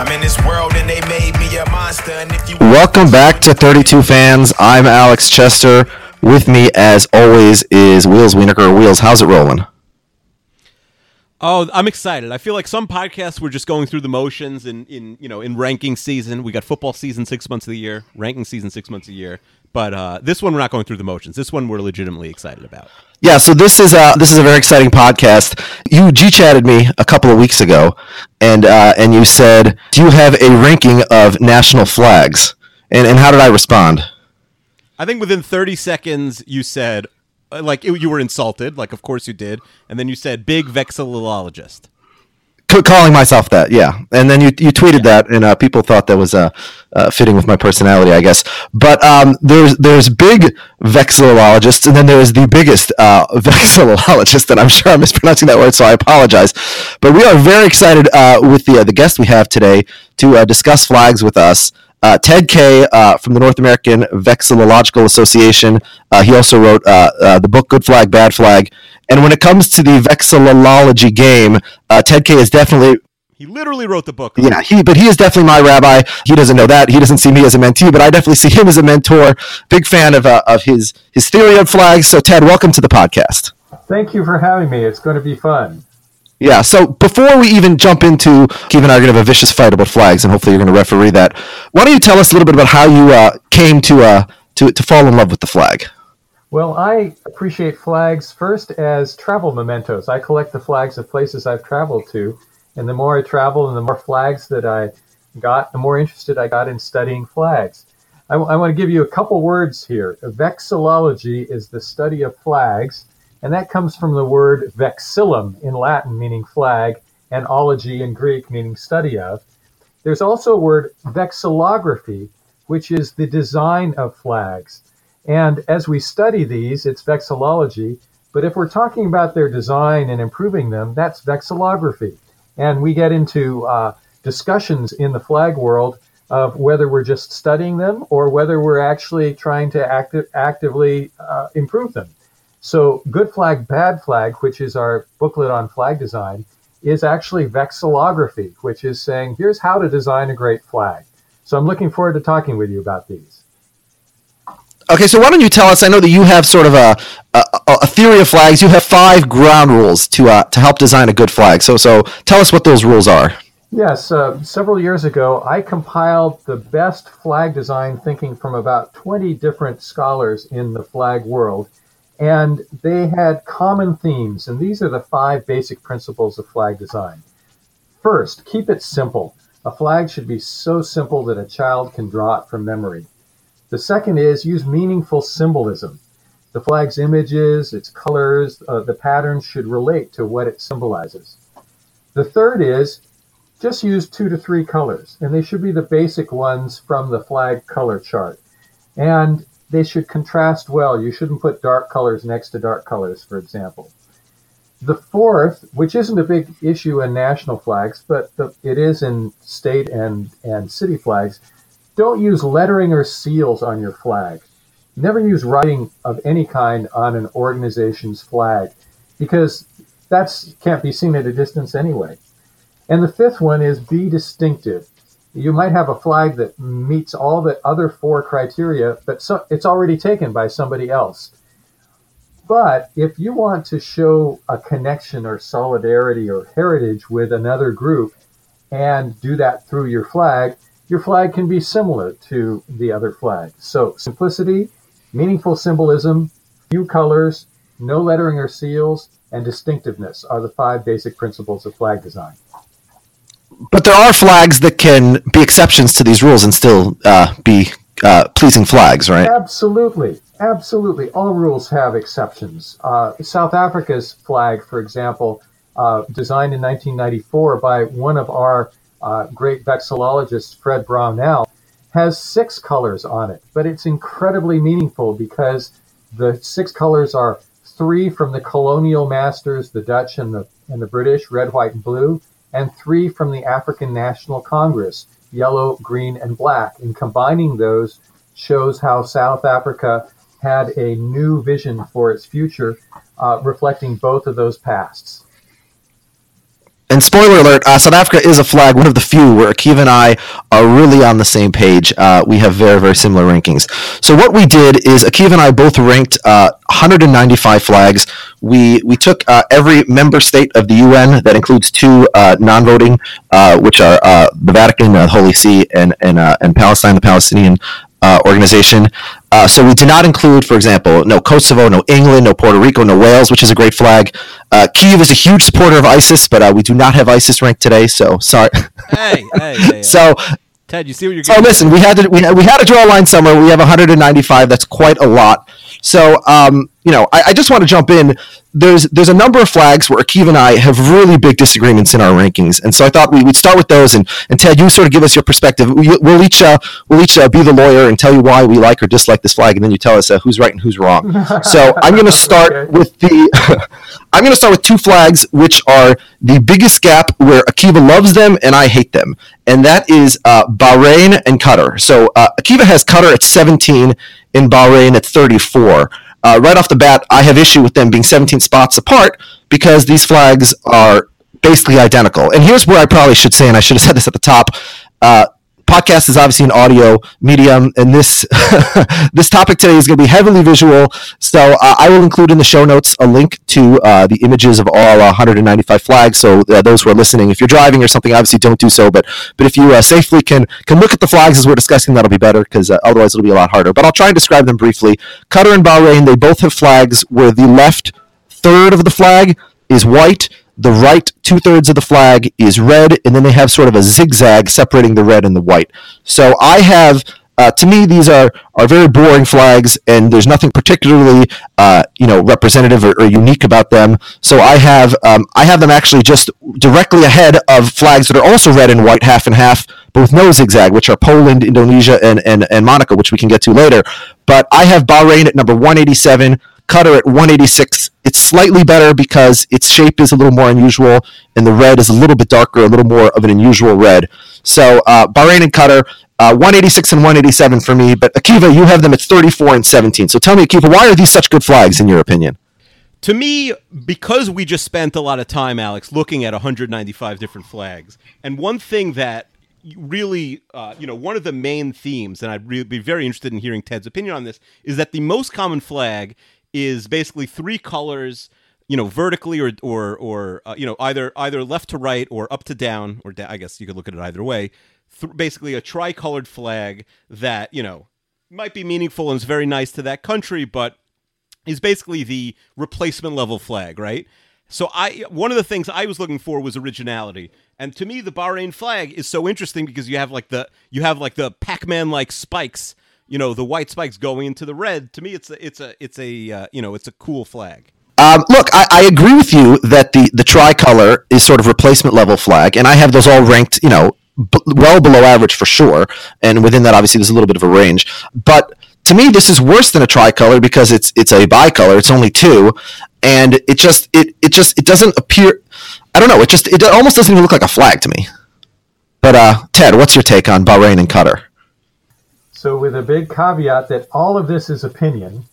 I'm in this world and they made me a monster. And if you Welcome back to 32 fans. I'm Alex Chester. With me, as always, is Wheels Wienerker. Wheels, how's it rolling? Oh, I'm excited. I feel like some podcasts were just going through the motions in, in you know in ranking season. We got football season six months of the year, ranking season six months a year. But uh, this one we're not going through the motions. This one we're legitimately excited about. Yeah, so this is a this is a very exciting podcast. You G chatted me a couple of weeks ago, and uh, and you said, "Do you have a ranking of national flags?" And and how did I respond? I think within 30 seconds you said uh, like it, you were insulted, like of course you did, and then you said big vexillologist. Calling myself that, yeah. And then you you tweeted that, and uh, people thought that was uh, uh, fitting with my personality, I guess. But um, there's there's big vexillologists, and then there's the biggest uh, vexillologist, and I'm sure I'm mispronouncing that word, so I apologize. But we are very excited uh, with the uh, the guest we have today to uh, discuss flags with us. Uh, Ted Kaye uh, from the North American Vexillological Association. Uh, he also wrote the book Good Flag, Bad Flag. And when it comes to the vexillology game, uh, Ted Kaye is definitely He literally wrote the book. yeah, he, but he is definitely my rabbi. He doesn't know that. He doesn't see me as a mentee, but I definitely see him as a mentor. Big fan of, uh, of his, his theory on flags. So, Ted, welcome to the podcast. Thank you for having me. It's going to be fun. Yeah, so before we even jump into, Keith and I are going to have a vicious fight about flags, and hopefully you're going to referee that. Why don't you tell us a little bit about how you uh, came to, uh, to, to fall in love with the flag? Well, I appreciate flags first as travel mementos. I collect the flags of places I've traveled to, and the more I travel and the more flags that I got, the more interested I got in studying flags. I, I want to give you a couple words here. Vexillology is the study of flags, and that comes from the word vexillum in Latin, meaning flag, and ology in Greek, meaning study of. There's also a word vexillography, which is the design of flags. And as we study these, it's vexillology. But if we're talking about their design and improving them, that's vexillography. And we get into uh, discussions in the flag world of whether we're just studying them or whether we're actually trying to acti- actively uh, improve them. So, Good Flag, Bad Flag, which is our booklet on flag design, is actually vexillography, which is saying here's how to design a great flag. So, I'm looking forward to talking with you about these. Okay, so why don't you tell us? I know that you have sort of a, a, a theory of flags. You have five ground rules to uh, to help design a good flag. So so tell us what those rules are. Yes, uh, several years ago, I compiled the best flag design thinking from about 20 different scholars in the flag world, and they had common themes, and these are the five basic principles of flag design. First, keep it simple. A flag should be so simple that a child can draw it from memory. The second is use meaningful symbolism. The flag's images, its colors, uh, the patterns should relate to what it symbolizes. The third is just use two to three colors, and they should be the basic ones from the flag color chart. And they should contrast well. You shouldn't put dark colors next to dark colors, for example. The fourth, which isn't a big issue in national flags, but the, it is in state and, and city flags, don't use lettering or seals on your flag. Never use writing of any kind on an organization's flag because that can't be seen at a distance anyway. And the fifth one is be distinctive. you might have a flag that meets all the other four criteria, but so, it's already taken by somebody else. But if you want to show a connection or solidarity or heritage with another group and do that through your flag, your flag can be similar to the other flag. So simplicity, meaningful symbolism, few colors, no lettering or seals, and distinctiveness are the five basic principles of flag design. But there are flags that can be exceptions to these rules and still uh, be uh, pleasing flags, right? Absolutely. Absolutely. All rules have exceptions. Uh, South Africa's flag, for example, uh, designed in 1994 by one of our uh, great vexillologist Fred Brownell, has six colors on it. But it's incredibly meaningful because the six colors are three from the colonial masters, the Dutch and the, and the British, red, white, and blue, and three from the African National Congress, yellow, green, and black. And combining those shows how South Africa had a new vision for its future, uh, reflecting both of those pasts. And spoiler alert, uh, South Africa is a flag, one of the few where Akiva and I are really on the same page. Uh, we have very, very similar rankings. So what we did is Akiva and I both ranked uh, 195 flags. We we took uh, every member state of the UN that includes two uh, non-voting, uh, which are the Vatican, the Holy See, and and and Palestine, the Palestinian uh, organization. Uh, so we did not include, for example, no Kosovo, no England, no Puerto Rico, no Wales, which is a great flag. Uh, Kiva is a huge supporter of ISIS, but uh, we do not have ISIS ranked today. So sorry. Hey, hey, hey. so. Ted, you see what you're. So listen, we had to we had, we had to draw a line somewhere. We have 195. That's quite a lot. So, um, you know, I, I, just want to jump in. There's there's a number of flags where Akiva and I have really big disagreements in our rankings, and so I thought we, would start with those. And, and Ted, you sort of give us your perspective. We, will each uh, we'll each uh, be the lawyer and tell you why we like or dislike this flag, and then you tell us uh, who's right and who's wrong. So I'm going to start okay. with the I'm going to start with two flags which are the biggest gap where Akiva loves them and I hate them, and that is uh, Bahrain and Qatar. So uh, Akiva has Qatar at 17 in Bahrain at 34. Uh, right off the bat, I have issue with them being 17 spots apart because these flags are basically identical. And here's where I probably should say, and I should have said this at the top. Uh, podcast is obviously an audio medium, and this this topic today is going to be heavily visual. So uh, I will include in the show notes a link to uh, the images of all 195 flags. So uh, those who are listening, if you're driving or something, obviously don't do so. But but if you uh, safely can can look at the flags as we're discussing, that'll be better because uh, otherwise it'll be a lot harder. But I'll try and describe them briefly. Qatar and Bahrain, they both have flags where the left third of the flag is white the right two thirds of the flag is red, and then they have sort of a zigzag separating the red and the white. So I have. Uh, to me, these are, are very boring flags, and there's nothing particularly uh, you know representative or, or, unique about them. So I have um, I have them actually just directly ahead of flags that are also red and white, half and half, but with no zigzag, which are Poland, Indonesia, and, and, and Monaco, which we can get to later. But I have Bahrain at number 187, Qatar at 186. It's slightly better because its shape is a little more unusual, and the red is a little bit darker, a little more of an unusual red. So uh, Bahrain and Qatar, uh, 186 and 187 for me. But Akiva, you have them at 34 and 17. So tell me, Akiva, why are these such good flags in your opinion? To me, because we just spent a lot of time, Alex, looking at 195 different flags, and one thing that really, uh, you know, one of the main themes, and I'd be very interested in hearing Ted's opinion on this, is that the most common flag is basically three colors you know vertically or or or uh, you know either either left to right or up to down or da- I guess you could look at it either way. Th- basically a tricolored flag that you know might be meaningful and is very nice to that country but is basically the replacement level flag right? So I one of the things I was looking for was originality. And to me the Bahrain flag is so interesting because you have like the you have like the Pac-Man like spikes you know the white spikes going into the red. To me, it's a it's a it's a uh, you know it's a cool flag. Um, look, I, I, agree with you that the the tricolor is sort of replacement level flag, and I have those all ranked, you know, b- well below average for sure. And within that, obviously, there's a little bit of a range. But to me, this is worse than a tricolor because it's it's a bicolor. It's only two, and it just it it just it doesn't appear. I don't know. It just it almost doesn't even look like a flag to me. But uh, Ted, what's your take on Bahrain and Qatar? So, with a big caveat that all of this is opinion,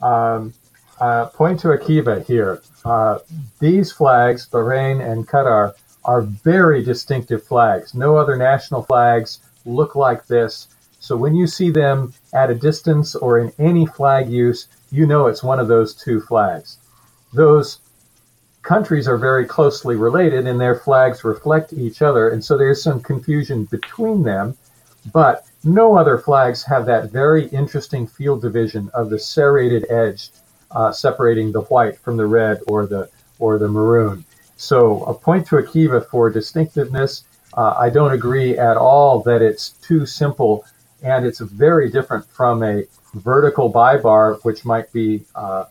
um, uh, point to Akiva here. Uh, these flags, Bahrain and Qatar, are very distinctive flags. No other national flags look like this. So when you see them at a distance or in any flag use, you know it's one of those two flags. Those countries are very closely related and their flags reflect each other, and so there's some confusion between them. But no other flags have that very interesting field division of the serrated edge uh, separating the white from the red or the or the maroon. So a point to Akiva for distinctiveness. Uh, I don't agree at all that it's too simple, and it's very different from a vertical bibar, which might be uh,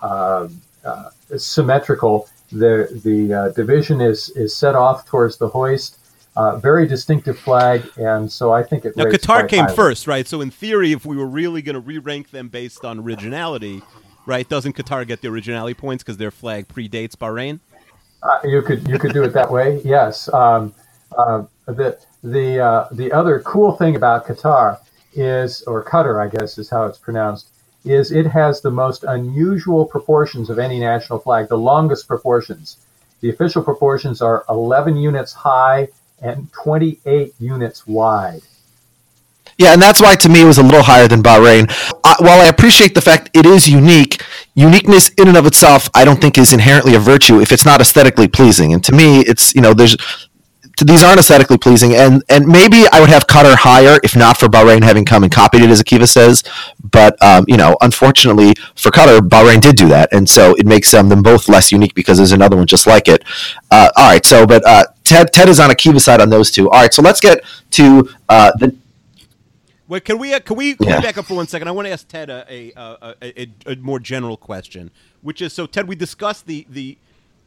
uh, uh symmetrical. The the uh, division is is set off towards the hoist. Uh, very distinctive flag, and so I think it. Now Qatar came highly. first, right? So in theory, if we were really going to re-rank them based on originality, right? Doesn't Qatar get the originality points because their flag predates Bahrain? Uh, you could you could do it that way. Yes. Um, uh, the the uh, the other cool thing about Qatar is, or Qatar, I guess is how it's pronounced, is it has the most unusual proportions of any national flag, the longest proportions. The official proportions are 11 units high and 28 units wide. Yeah, and that's why to me it was a little higher than Bahrain. Uh, while I appreciate the fact it is unique, uniqueness in and of itself, I don't think is inherently a virtue if it's not aesthetically pleasing. And to me, it's you know there's these aren't aesthetically pleasing, and and maybe I would have Qatar higher if not for Bahrain having come and copied it, as Akiva says. But um, you know, unfortunately for Qatar, Bahrain did do that, and so it makes um, them both less unique because there's another one just like it. Uh, all right, so but uh, Ted Ted is on Akiva's side on those two. All right, so let's get to uh, the Wait, can we uh, can we, can yeah. we back up for one second? I want to ask Ted a a, a, a, a, more general question, which is so Ted, we discussed the the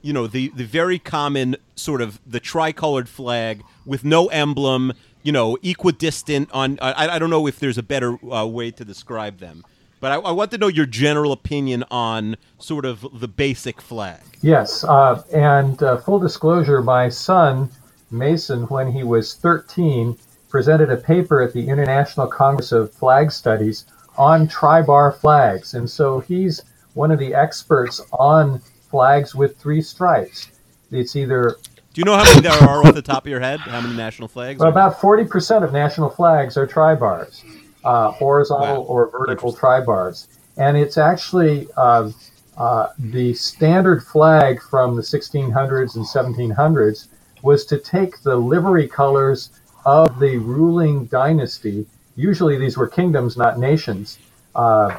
you know the the very common sort of the tricolored flag with no emblem, you know, equidistant on. I, I don't know if there's a better uh, way to describe them, but I, I, want to know your general opinion on sort of the basic flag. Yes, uh, and uh, full disclosure, my son Mason, when he was 13 presented a paper at the International Congress of Flag Studies on tribar flags. And so he's one of the experts on flags with three stripes. It's either. Do you know how many there are off the top of your head? How many national flags? Well, about 40% of national flags are tribars, uh, horizontal wow. or vertical tribars. And it's actually uh, uh, the standard flag from the 1600s and 1700s was to take the livery colors of the ruling dynasty, usually these were kingdoms, not nations, uh,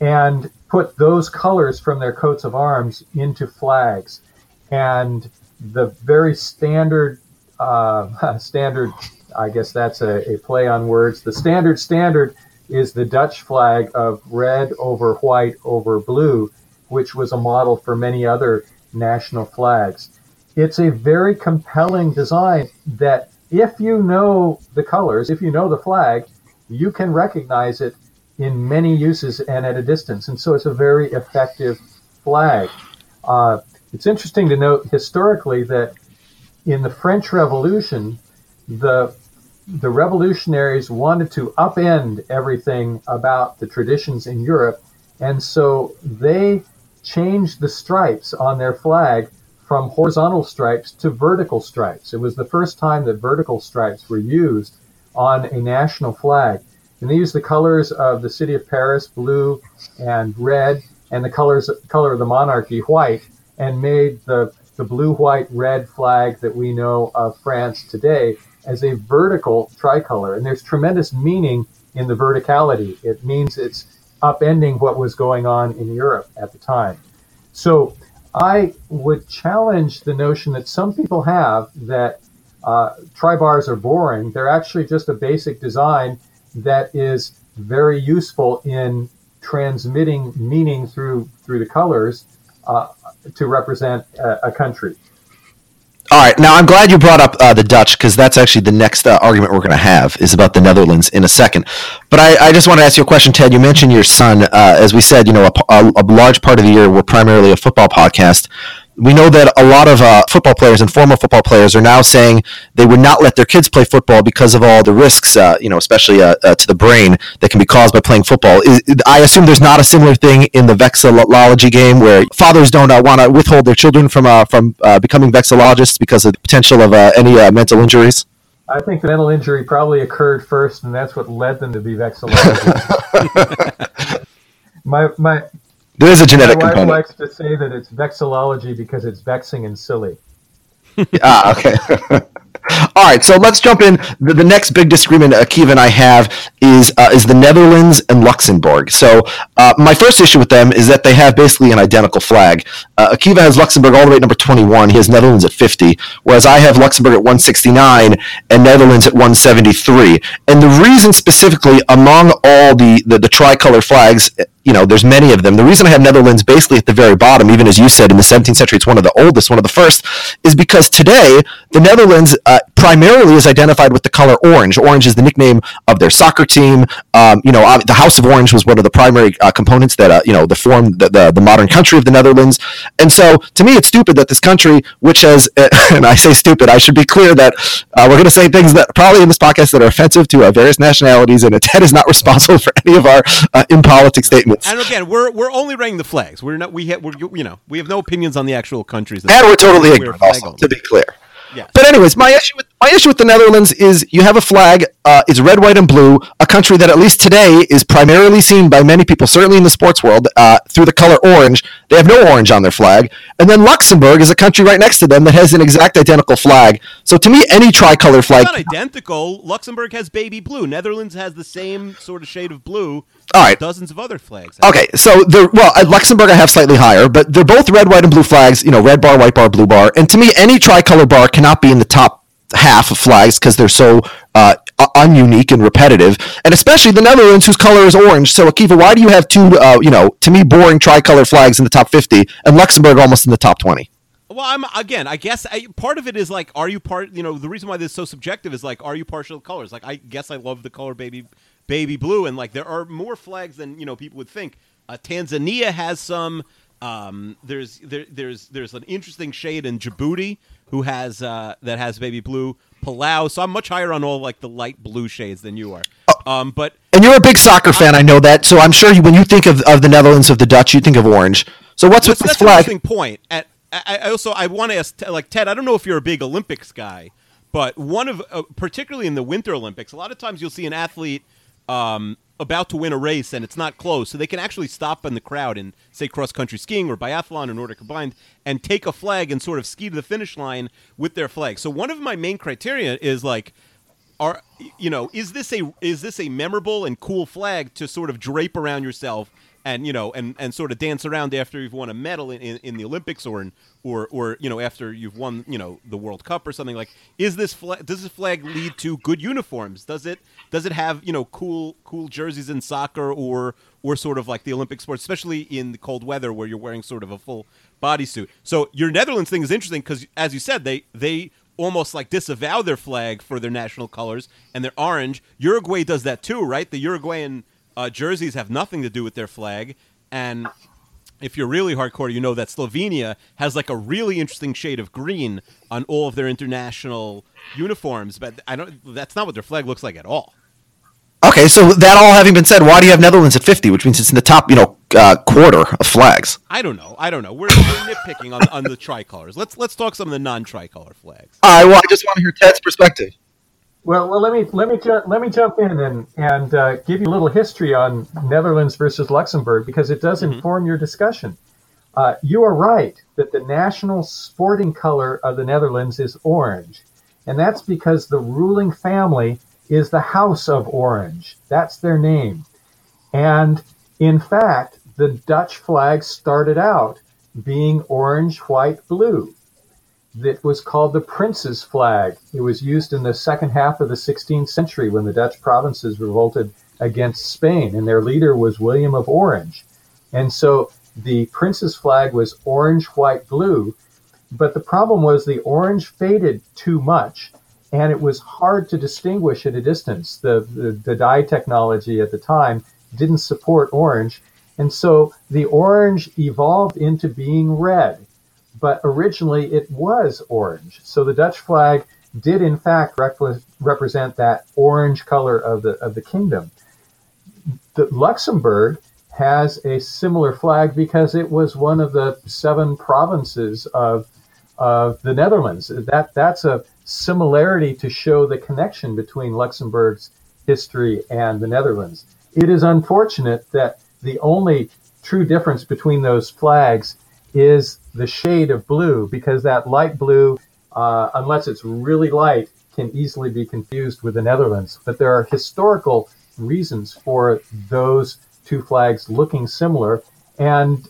and put those colors from their coats of arms into flags. And the very standard, uh, standard, I guess that's a, a play on words. The standard standard is the Dutch flag of red over white over blue, which was a model for many other national flags. It's a very compelling design that if you know the colors, if you know the flag, you can recognize it in many uses and at a distance. And so it's a very effective flag. Uh, it's interesting to note historically that in the French Revolution, the the revolutionaries wanted to upend everything about the traditions in Europe, and so they changed the stripes on their flag from horizontal stripes to vertical stripes. It was the first time that vertical stripes were used on a national flag. And they used the colors of the city of Paris, blue and red, and the colors color of the monarchy, white, and made the, the blue, white, red flag that we know of France today as a vertical tricolor. And there's tremendous meaning in the verticality. It means it's upending what was going on in Europe at the time. So I would challenge the notion that some people have that uh, tribars are boring. They're actually just a basic design that is very useful in transmitting meaning through through the colors uh, to represent a, a country. All right. Now, I'm glad you brought up uh, the Dutch because that's actually the next uh, argument we're going to have is about the Netherlands in a second. But I, I just want to ask you a question, Ted. You mentioned your son. Uh, as we said, you know, a, a, a, large part of the year we're primarily a football podcast. We know that a lot of uh, football players and former football players are now saying they would not let their kids play football because of all the risks, uh, you know, especially uh, uh to the brain that can be caused by playing football. Is, I assume there's not a similar thing in the vexillology game where fathers don't uh, want to withhold their children from uh, from becoming vexillologists because of the potential of any mental injuries. I think the mental injury probably occurred first, and that's what led them to be vexillologists. my my there is a genetic My wife component. likes to say that it's vexillology because it's vexing and silly. ah, okay. All right, so let's jump in. The, the next big disagreement Akiva and I have is uh, is the Netherlands and Luxembourg. So uh, my first issue with them is that they have basically an identical flag. Uh, Akiva has Luxembourg all the way at number 21. He has Netherlands at 50, whereas I have Luxembourg at 169 and Netherlands at 173. And the reason specifically among all the, the, the tricolor flags you know, there's many of them. The reason I have Netherlands basically at the very bottom, even as you said, in the 17th century, it's one of the oldest, one of the first, is because today the Netherlands uh, primarily is identified with the color orange. Orange is the nickname of their soccer team. Um, you know, the House of Orange was one of the primary uh, components that, uh, you know, the form the, the, the, modern country of the Netherlands. And so to me, it's stupid that this country, which has, and I say stupid, I should be clear that uh, we're going to say things that probably in this podcast that are offensive to uh, various nationalities, and Ted is not responsible for any of our uh, impolitic statements. And again, we're we're only ranking the flags. We're not we have we're you know we have no opinions on the actual countries. And we're totally ignorant. Also, to be clear. Yes. But anyways, my issue with my issue with the Netherlands is you have a flag. Uh, it's red, white, and blue. A country that at least today is primarily seen by many people, certainly in the sports world, uh, through the color orange. They have no orange on their flag. And then Luxembourg is a country right next to them that has an exact identical flag. So to me, any tricolor flag. It's not identical. Luxembourg has baby blue. Netherlands has the same sort of shade of blue. All right. Dozens of other flags. Okay, so the well, at Luxembourg I have slightly higher, but they're both red, white, and blue flags. You know, red bar, white bar, blue bar. And to me, any tricolor bar cannot be in the top half of flags because they're so uh, ununique and repetitive, and especially the Netherlands, whose color is orange. So, Akiva, why do you have two, uh, you know, to me, boring tricolor flags in the top 50 and Luxembourg almost in the top 20? Well, I'm again. I guess I, part of it is like, are you part? You know, the reason why this is so subjective is like, are you partial to colors? Like, I guess I love the color baby, baby blue, and like there are more flags than you know people would think. Uh, Tanzania has some. Um, there's there, there's there's an interesting shade in Djibouti who has uh, that has baby blue. Palau, so I'm much higher on all like the light blue shades than you are. Um, but and you're a big soccer fan, I know that. So I'm sure you, when you think of, of the Netherlands of the Dutch, you think of orange. So what's with this flag? Interesting point. At, I, I also I want to ask like Ted. I don't know if you're a big Olympics guy, but one of uh, particularly in the Winter Olympics, a lot of times you'll see an athlete um, about to win a race and it's not close, so they can actually stop in the crowd and say cross country skiing or biathlon or Nordic combined and take a flag and sort of ski to the finish line with their flag. So one of my main criteria is like are you know is this a is this a memorable and cool flag to sort of drape around yourself and you know and, and sort of dance around after you've won a medal in, in, in, the Olympics or in, or or you know after you've won you know the World Cup or something like is this flag does this flag lead to good uniforms? Does it does it have you know cool cool jerseys in soccer or or sort of like the Olympic sports especially in the cold weather where you're wearing sort of a full bodysuit? So your Netherlands thing is interesting because as you said they they almost like disavow their flag for their national colors and they're orange. Uruguay does that too right? The Uruguayan uh, jerseys have nothing to do with their flag, and if you're really hardcore, you know that Slovenia has like a really interesting shade of green on all of their international uniforms, but I don't. That's not what their flag looks like at all. Okay, so that all having been said, why do you have Netherlands at 50, which means it's in the top, you know, uh, quarter of flags? I don't know. I don't know. We're, we're nitpicking on, on the tricolors. Let's let's talk some of the non-tricolor flags. All right. Well, I just want to hear Ted's perspective. Well, well, let me let me ju- let me jump in and and uh, give you a little history on Netherlands versus Luxembourg because it does mm-hmm. inform your discussion. Uh, you are right that the national sporting color of the Netherlands is orange, and that's because the ruling family is the House of Orange. That's their name, and in fact, the Dutch flag started out being orange, white, blue that was called the prince's flag. It was used in the second half of the 16th century when the Dutch provinces revolted against Spain, and their leader was William of Orange. And so the prince's flag was orange, white, blue, but the problem was the orange faded too much, and it was hard to distinguish at a distance. The, the, the dye technology at the time didn't support orange, and so the orange evolved into being red but originally it was orange. So the Dutch flag did in fact rep- represent that orange color of the of the kingdom. The Luxembourg has a similar flag because it was one of the seven provinces of of the Netherlands. That that's a similarity to show the connection between Luxembourg's history and the Netherlands. It is unfortunate that the only true difference between those flags is the shade of blue because that light blue, uh, unless it's really light, can easily be confused with the Netherlands. But there are historical reasons for those two flags looking similar, and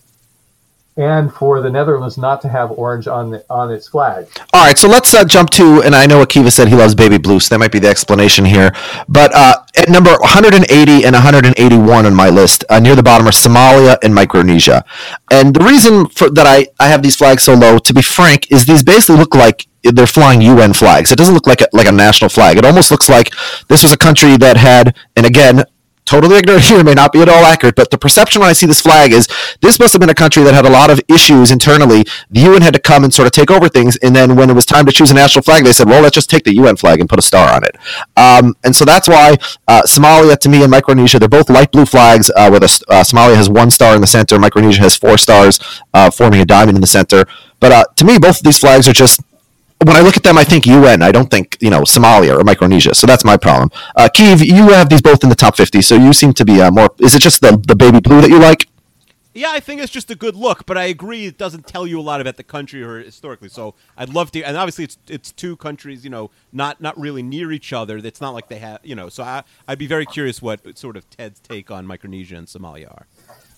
and for the Netherlands not to have orange on the, on its flag. All right, so let's uh, jump to, and I know Akiva said he loves baby blue, so that might be the explanation here. But uh, at number 180 and 181 on my list, uh, near the bottom are Somalia and Micronesia. And the reason for that I, I have these flags so low, to be frank, is these basically look like they're flying UN flags. It doesn't look like a, like a national flag. It almost looks like this was a country that had, and again, totally ignorant here, may not be at all accurate, but the perception when I see this flag is this must have been a country that had a lot of issues internally. The UN had to come and sort of take over things, and then when it was time to choose a national flag, they said, well, let's just take the UN flag and put a star on it. Um, and so that's why uh, Somalia, to me, and Micronesia, they're both light blue flags, uh, where the, uh, Somalia has one star in the center, Micronesia has four stars, uh, forming a diamond in the center. But uh, to me, both of these flags are just when I look at them, I think UN. I don't think you know Somalia or Micronesia. So that's my problem. Uh, Kiva, you have these both in the top fifty, so you seem to be uh, more. Is it just the the baby blue that you like? Yeah, I think it's just a good look, but I agree it doesn't tell you a lot about the country or historically. So I'd love to, and obviously it's it's two countries, you know, not not really near each other. It's not like they have, you know. So I I'd be very curious what sort of Ted's take on Micronesia and Somalia are.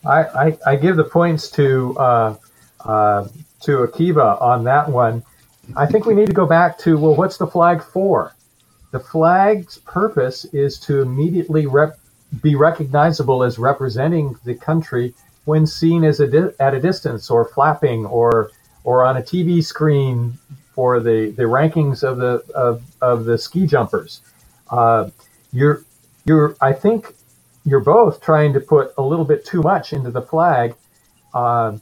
I, I, I give the points to uh, uh, to Akiva on that one. I think we need to go back to well, what's the flag for? The flag's purpose is to immediately rep- be recognizable as representing the country when seen as a di- at a distance or flapping or or on a TV screen for the, the rankings of the of, of the ski jumpers. Uh, you're you're I think you're both trying to put a little bit too much into the flag uh,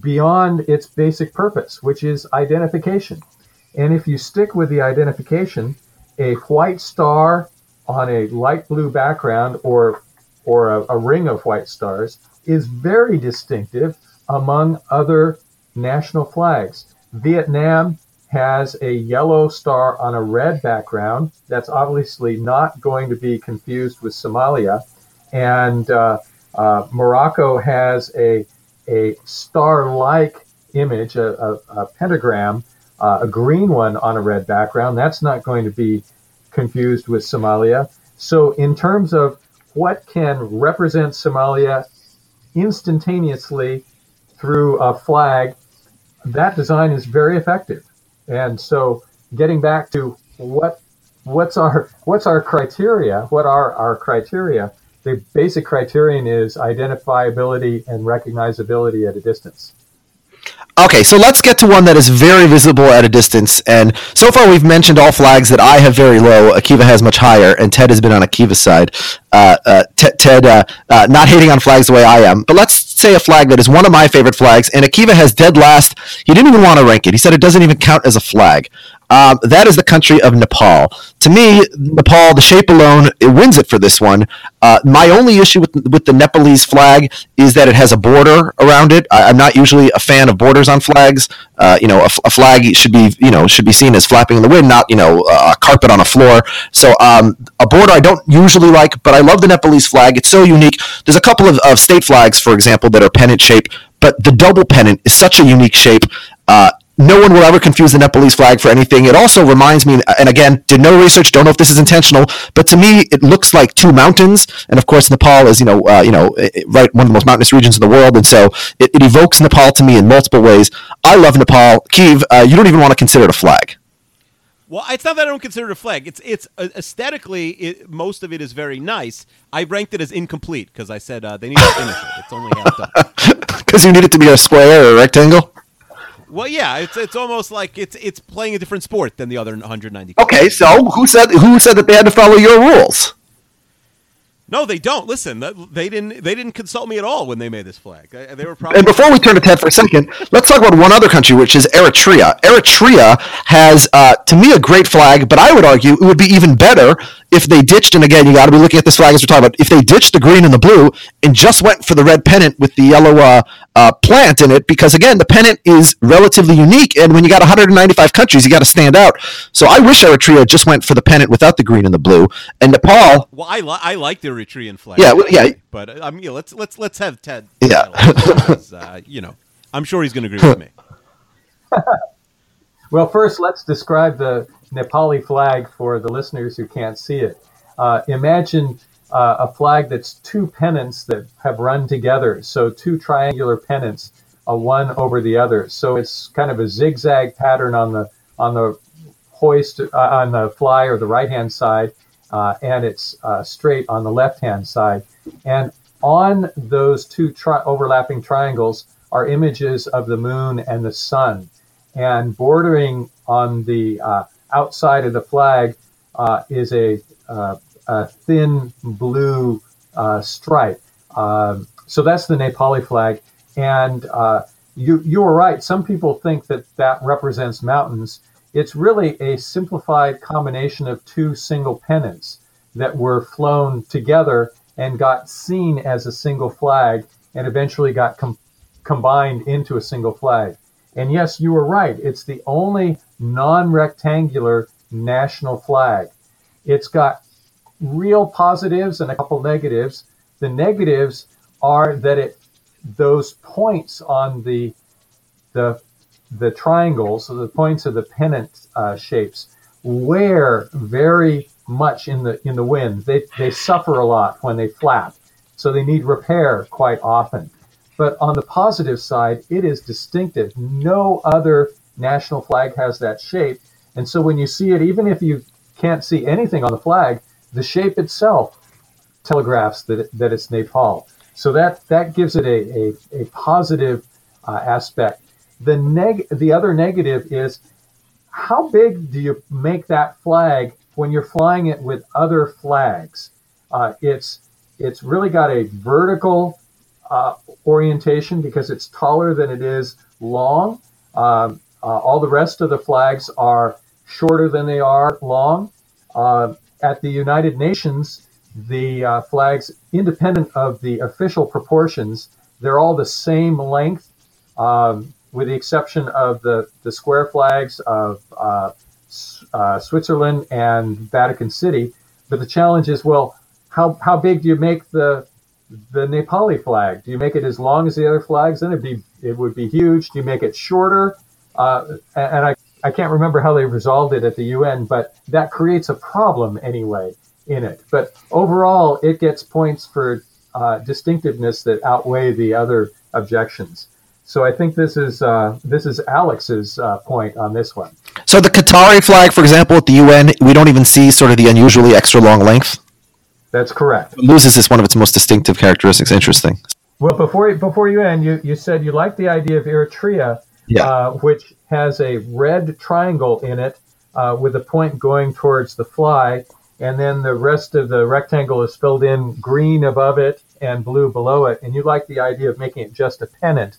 beyond its basic purpose, which is identification. And if you stick with the identification, a white star on a light blue background or or a, a ring of white stars is very distinctive among other national flags. Vietnam has a yellow star on a red background. That's obviously not going to be confused with Somalia. And uh, uh, Morocco has a, a star like image, a, a, a pentagram, uh, a green one on a red background. That's not going to be confused with Somalia. So, in terms of what can represent Somalia instantaneously through a flag, that design is very effective. And so, getting back to what what's our what's our criteria? What are our criteria? The basic criterion is identifiability and recognizability at a distance. Okay, so let's get to one that is very visible at a distance. And so far, we've mentioned all flags that I have very low. Akiva has much higher, and Ted has been on Akiva's side. Uh, uh, Ted, uh, uh, not hating on flags the way I am, but let's say a flag that is one of my favorite flags, and Akiva has dead last. He didn't even want to rank it. He said it doesn't even count as a flag. Um, that is the country of Nepal. To me, Nepal, the shape alone, it wins it for this one. Uh, my only issue with with the Nepalese flag is that it has a border around it. I, am not usually a fan of borders on flags. Uh, you know, a, a, flag should be you know should be seen as flapping in the wind, not you know a carpet on a floor. So um, a border I don't usually like, but I love the Nepalese flag. It's so unique. There's a couple of, of state flags, for example, that are pennant shaped, but the double pennant is such a unique shape. Uh, no one will ever confuse the Nepalese flag for anything. It also reminds me, and again, did no research, don't know if this is intentional, but to me, it looks like two mountains. And of course, Nepal is, you know, uh, you know, right, one of the most mountainous regions in the world, and so it, it evokes Nepal to me in multiple ways. I love Nepal. Kiva, uh, you don't even want to consider it a flag. Well, it's not that I don't consider it a flag. It's it's uh, aesthetically, it, most of it is very nice. I ranked it as incomplete because I said uh, they need to finish it. It's only half done. Because you need it to be a square or a rectangle. Well, yeah, it's it's almost like it's it's playing a different sport than the other 190. Okay, so who said who said that they had to follow your rules? No, they don't. Listen, they didn't. They didn't consult me at all when they made this flag. They, they were probably. And before we turn to Ted for a second, let's talk about one other country, which is Eritrea. Eritrea has, uh, to me, a great flag, but I would argue it would be even better if they ditched, and again, you got to be looking at this flag as we're talking about, if they ditched the green and the blue and just went for the red pennant with the yellow uh, uh, plant in it, because again, the pennant is relatively unique, and when you got 195 countries, you got to stand out. So I wish Eritrea just went for the pennant without the green and the blue, and Nepal. Well, I li- I like the Eritrean flag. Yeah, well, yeah. But uh, I mean, let's let's let's have Ted. Yeah. because, uh, you know, I'm sure he's going to agree with me. Well, first, let's describe the Nepali flag for the listeners who can't see it. Uh, imagine uh, a flag that's two pennants that have run together, so two triangular pennants, uh, one over the other. So it's kind of a zigzag pattern on the on the hoist uh, on the fly or the right hand side, uh, and it's uh, straight on the left hand side. And on those two tri- overlapping triangles are images of the moon and the sun and bordering on the uh, outside of the flag uh, is a, uh, a thin blue uh, stripe. Um, so that's the Nepali flag. And uh, you, you were right. Some people think that that represents mountains. It's really a simplified combination of two single pennants that were flown together and got seen as a single flag and eventually got com- combined into a single flag. And yes, you were right. It's the only non rectangular national flag. It's got real positives and a couple negatives. The negatives are that it those points on the the the triangles, so the points of the pennant uh, shapes, wear very much in the in the wind. They they suffer a lot when they flap, so they need repair quite often. But on the positive side, it is distinctive. No other national flag has that shape. And so when you see it, even if you can't see anything on the flag, the shape itself telegraphs that, that it's Nepal. So that, that gives it a, a, a positive uh, aspect. The, neg- the other negative is how big do you make that flag when you're flying it with other flags? Uh, it's, it's really got a vertical uh, orientation because it's taller than it is long. Um, uh, all the rest of the flags are shorter than they are long. Uh, at the United Nations, the uh, flags, independent of the official proportions, they're all the same length, um, with the exception of the, the square flags of uh, uh, Switzerland and Vatican City. But the challenge is, well, how, how big do you make the the Nepali flag? Do you make it as long as the other flags? Then it'd be it would be huge. Do you make it shorter? Uh, and I, I can't remember how they resolved it at the UN, but that creates a problem anyway in it. But overall, it gets points for uh, distinctiveness that outweigh the other objections. So I think this is uh, this is Alex's uh, point on this one. So the Qatari flag, for example, at the UN, we don't even see sort of the unusually extra long length. That's correct. It loses this one of its most distinctive characteristics. Interesting. Well, before before you end, you, you said you like the idea of Eritrea, Yeah. uh, which has a red triangle in it uh, with a point going towards the fly, and then the rest of the rectangle is filled in green above it and blue below it. And you like the idea of making it just a pennant.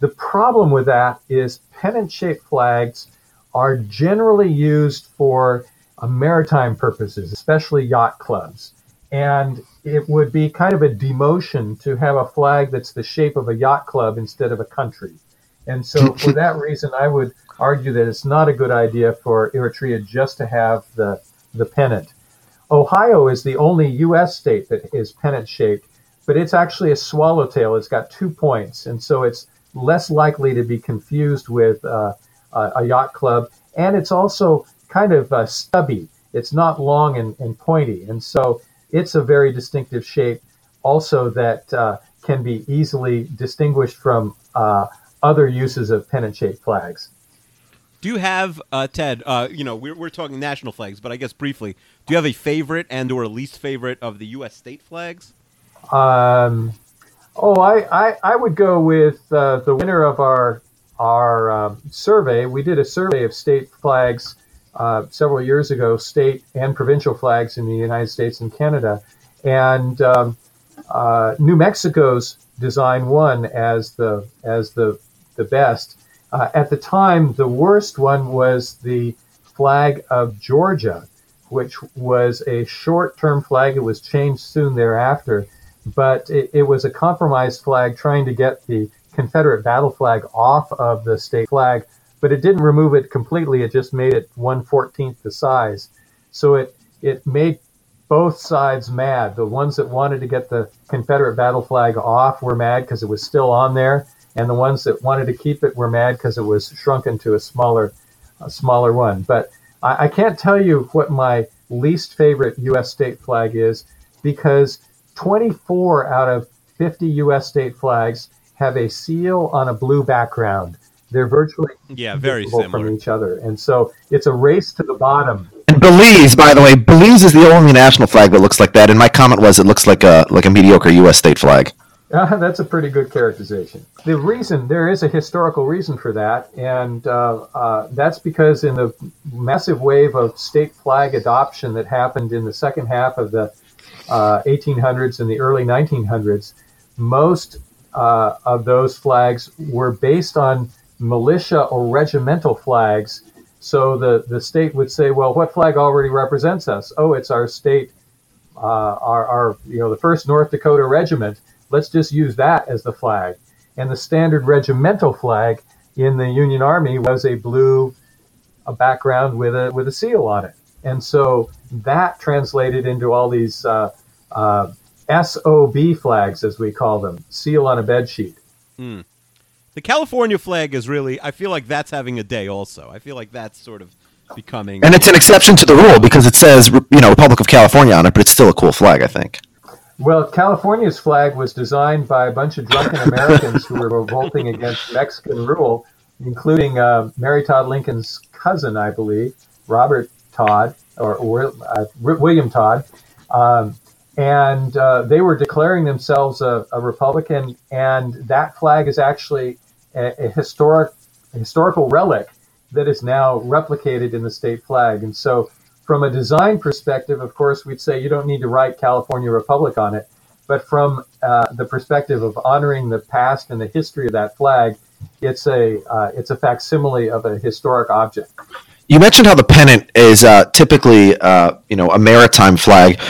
The problem with that is pennant-shaped flags are generally used for uh, maritime purposes, especially yacht clubs. And it would be kind of a demotion to have a flag that's the shape of a yacht club instead of a country. And so, for that reason, I would argue that it's not a good idea for Eritrea just to have the, the pennant. Ohio is the only U.S. state that is pennant shaped, but it's actually a swallowtail. It's got two points, and so it's less likely to be confused with uh, a, a yacht club. And it's also kind of uh, stubby. It's not long and, and pointy, and so it's a very distinctive shape. Also, that uh, can be easily distinguished from uh, other uses of pennant-shaped flags. Do you have uh, Ted? Uh, you know, we're, we're talking national flags, but I guess briefly, do you have a favorite and or least favorite of the U.S. state flags? Um, oh, I, I, I would go with uh, the winner of our our um, survey. We did a survey of state flags uh, several years ago, state and provincial flags in the United States and Canada, and um, uh, New Mexico's design won as the as the the best. Uh, at the time, the worst one was the flag of Georgia, which was a short-term flag. It was changed soon thereafter, but it, it was a compromise flag trying to get the Confederate battle flag off of the state flag, but it didn't remove it completely. It just made it one fourteenth the size. So it it made both sides mad. The ones that wanted to get the Confederate battle flag off were mad because it was still on there, and the ones that wanted to keep it were mad because it was shrunken to a smaller a smaller one. But I, I can't tell you what my least favorite U.S. state flag is because 24 out of 50 U.S. state flags have a seal on a blue background. They're virtually Yeah, very similar. from each other, and so it's a race to the bottom. And Belize, by the way, Belize is the only national flag that looks like that. And my comment was, it looks like a like a mediocre U.S. state flag. Uh, that's a pretty good characterization. The reason there is a historical reason for that, and uh, uh, that's because in the massive wave of state flag adoption that happened in the second half of the uh, 1800s and the early 1900s, most uh, of those flags were based on militia or regimental flags. So the, the state would say, well, what flag already represents us? Oh, it's our state, uh, our, our, you know, the first North Dakota Regiment. Let's just use that as the flag. And the standard regimental flag in the Union Army was a blue a background with a with a seal on it. And so that translated into all these uh, uh, SOB flags, as we call them, seal on a bed sheet. The California flag is really. I feel like that's having a day. Also, I feel like that's sort of becoming. And it's an exception to the rule because it says, you know, Republic of California on it, but it's still a cool flag, I think. Well, California's flag was designed by a bunch of drunken Americans who were revolting against Mexican rule, including uh, Mary Todd Lincoln's cousin, I believe, Robert Todd, or, or uh, William Todd. Um, and uh, they were declaring themselves a, a Republican, and that flag is actually a, a historic, a historical relic that is now replicated in the state flag. And so, from a design perspective, of course, we'd say you don't need to write California Republic on it. But from uh, the perspective of honoring the past and the history of that flag, it's a uh, it's a facsimile of a historic object. You mentioned how the pennant is uh, typically, uh, you know, a maritime flag,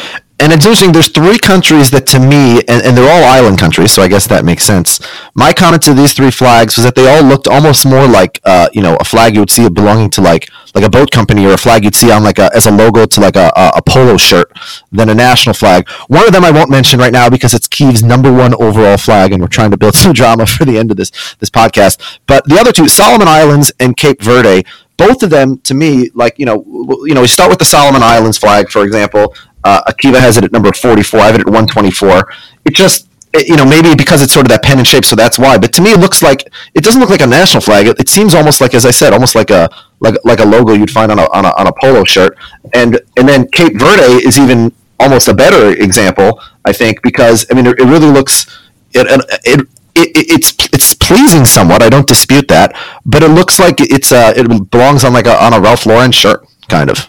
and it's interesting. There's three countries that, to me, and, and they're all island countries, so I guess that makes sense. My comment to these three flags was that they all looked almost more like, uh, you know, a flag you would see belonging to like like a boat company or a flag you'd see on like a as a logo to like a, a, a polo shirt than a national flag. One of them I won't mention right now because it's Kiev's number one overall flag, and we're trying to build some drama for the end of this this podcast. But the other two, Solomon Islands and Cape Verde, both of them to me like you know you know we start with the solomon islands flag for example uh, akiva has it at number 44 i have it at 124 it just it, you know maybe because it's sort of that pen pennant shape so that's why. But to me it looks like it doesn't look like a national flag. It, it seems almost like as i said almost like a like like a logo you'd find on a, on a on a polo shirt. And and then cape verde is even almost a better example i think because i mean it, it really looks it, it, it, it's it's pleasing somewhat. I don't dispute that, but it looks like it's uh, it belongs on like a on a Ralph Lauren shirt, kind of.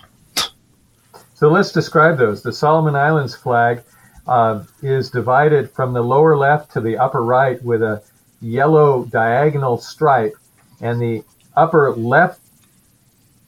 So let's describe those. The Solomon Islands flag uh, is divided from the lower left to the upper right with a yellow diagonal stripe, and the upper left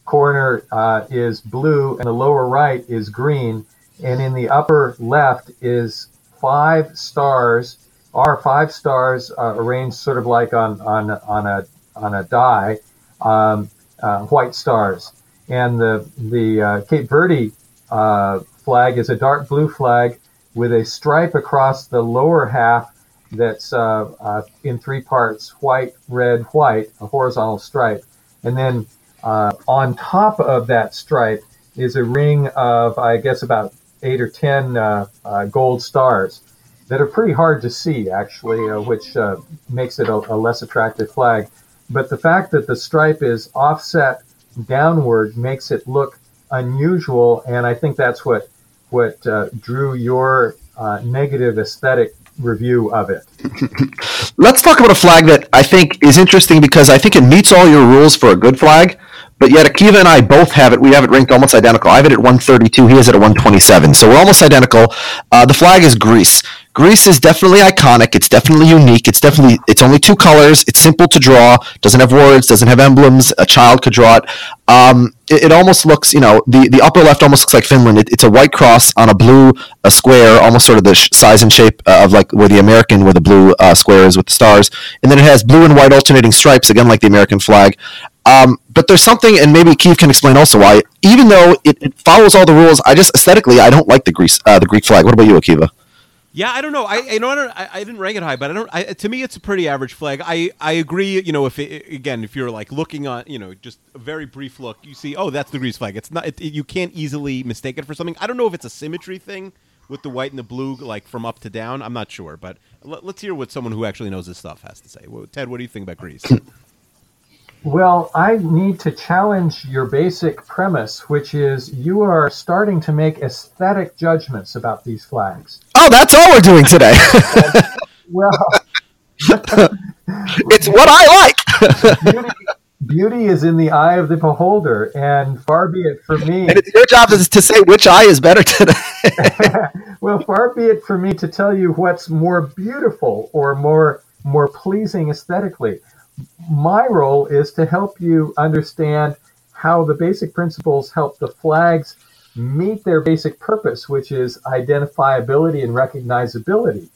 corner uh, is blue, and the lower right is green, and in the upper left is five stars. Are five stars uh, arranged sort of like on on on a on a die, um, uh, white stars, and the the uh, Cape Verde uh, flag is a dark blue flag with a stripe across the lower half that's uh, uh, in three parts white, red, white, a horizontal stripe. And then uh, on top of that stripe is a ring of, I guess, about eight or ten uh, uh, gold stars that are pretty hard to see, actually, uh, which uh, makes it a, a less attractive flag. But the fact that the stripe is offset downward makes it look unusual, and I think that's what what uh, drew your uh, negative aesthetic review of it. Let's talk about a flag that I think is interesting because I think it meets all your rules for a good flag. But yet Akiva and I both have it. We have it ranked almost identical. I have it at 132. He has it at 127. So we're almost identical. Uh, the flag is Greece. Greece is definitely iconic. It's definitely unique. It's definitely it's only two colors. It's simple to draw. Doesn't have words. Doesn't have emblems. A child could draw it. Um, it, it almost looks, you know, the, the upper left almost looks like Finland. It, it's a white cross on a blue a square, almost sort of the sh- size and shape uh, of like where the American, where the blue uh, square is with the stars, and then it has blue and white alternating stripes, again like the American flag. Um, but there's something, and maybe Keith can explain also why, even though it, it follows all the rules, I just aesthetically I don't like the Greece uh, the Greek flag. What about you, Akiva? Yeah, I don't know. I you know I, don't, I, I didn't rank it high, but I don't. I, to me, it's a pretty average flag. I I agree. You know, if it, again, if you're like looking on, you know, just a very brief look, you see, oh, that's the Greece flag. It's not. It- you can't easily mistake it for something. I don't know if it's a symmetry thing with the white and the blue, like from up to down. I'm not sure, but let, us hear what someone who actually knows this stuff has to say. Well, Ted, what do you think about Greece? Well, I need to challenge your basic premise, which is you are starting to make aesthetic judgments about these flags. Oh, that's all we're doing today. Well, it's what I like, beauty, beauty is in the eye of the beholder, and far be it for me. and it's your job to, to say which eye is better today. well, far be it for me to tell you what's more beautiful or more more pleasing aesthetically. My role is to help you understand how the basic principles help the flags meet their basic purpose, which is identifiability and recognizability.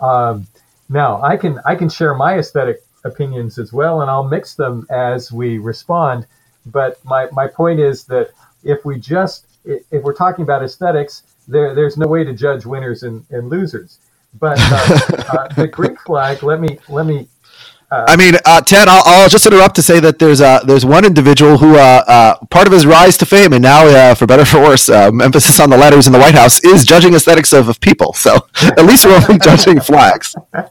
Um, now, I can I can share my aesthetic opinions as well, and I'll mix them as we respond. But my, my point is that if we just if we're talking about aesthetics, there there's no way to judge winners and, and losers. But uh, uh, the Greek flag, let me let me I mean, uh, Ted, I'll, I'll just interrupt to say that there's uh, there's one individual who uh, uh, part of his rise to fame, and now uh, for better or for worse, um, emphasis on the letters in the White House is judging aesthetics of, of people. So at least we're only judging flags.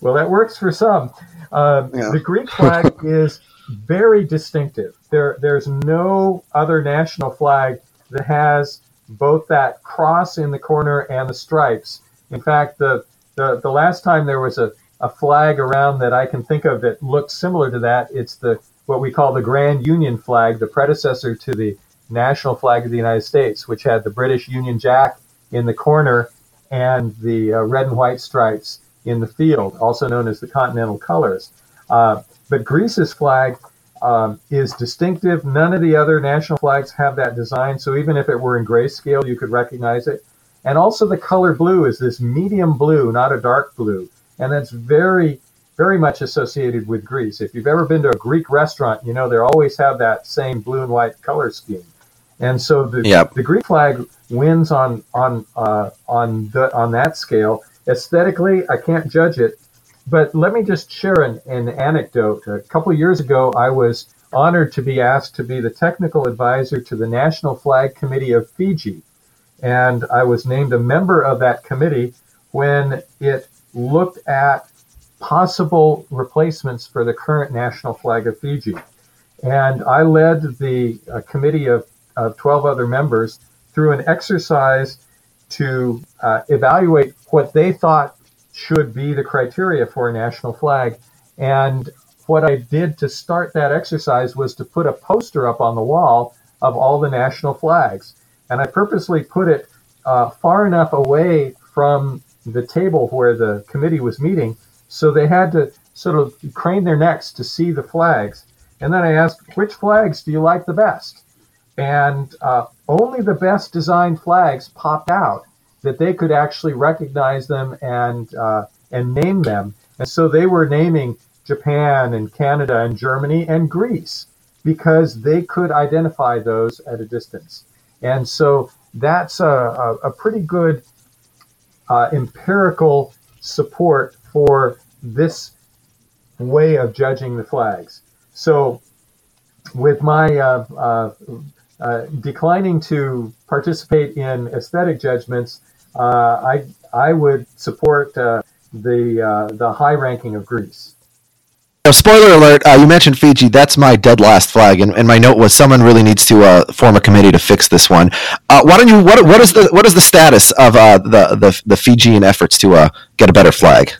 Well, that works for some. Um, Yeah. The Greek flag is very distinctive. There, there's no other national flag that has both that cross in the corner and the stripes. In fact, the the, the last time there was a, a flag around that I can think of that looks similar to that, it's the what we call the Grand Union flag, the predecessor to the national flag of the United States, which had the British Union Jack in the corner and the uh, red and white stripes in the field, also known as the Continental colors. Uh, but Greece's flag um, is distinctive. None of the other national flags have that design, so even if it were in grayscale, you could recognize it. And also, the color blue is this medium blue, not a dark blue, and that's very, very much associated with Greece. If you've ever been to a Greek restaurant, you know they always have that same blue and white color scheme. And so the, Yep. the Greek flag wins on on uh, on the, on that scale. Aesthetically, I can't judge it, but let me just share an, an anecdote. A couple of years ago, I was honored to be asked to be the technical advisor to the National Flag Committee of Fiji, and I was named a member of that committee when it looked at possible replacements for the current national flag of Fiji. And I led the uh, committee of, of 12 other members through an exercise to uh, evaluate what they thought should be the criteria for a national flag. And what I did to start that exercise was to put a poster up on the wall of all the national flags. And I purposely put it uh, far enough away from the table where the committee was meeting so they had to sort of crane their necks to see the flags. And then I asked, which flags do you like the best? And uh, only the best designed flags popped out that they could actually recognize them and uh, and name them. And so they were naming Japan and Canada and Germany and Greece because they could identify those at a distance. And so that's a, a, a pretty good uh, empirical support for this way of judging the flags. So, with my uh, uh, uh, declining to participate in aesthetic judgments, uh, I I would support uh, the uh, the high ranking of Greece. Now, spoiler alert, uh, you mentioned Fiji. That's my dead last flag, and, and my note was someone really needs to uh, form a committee to fix this one. Uh, why don't you? What, what is the what is the status of uh, the, the the Fijian efforts to uh, get a better flag?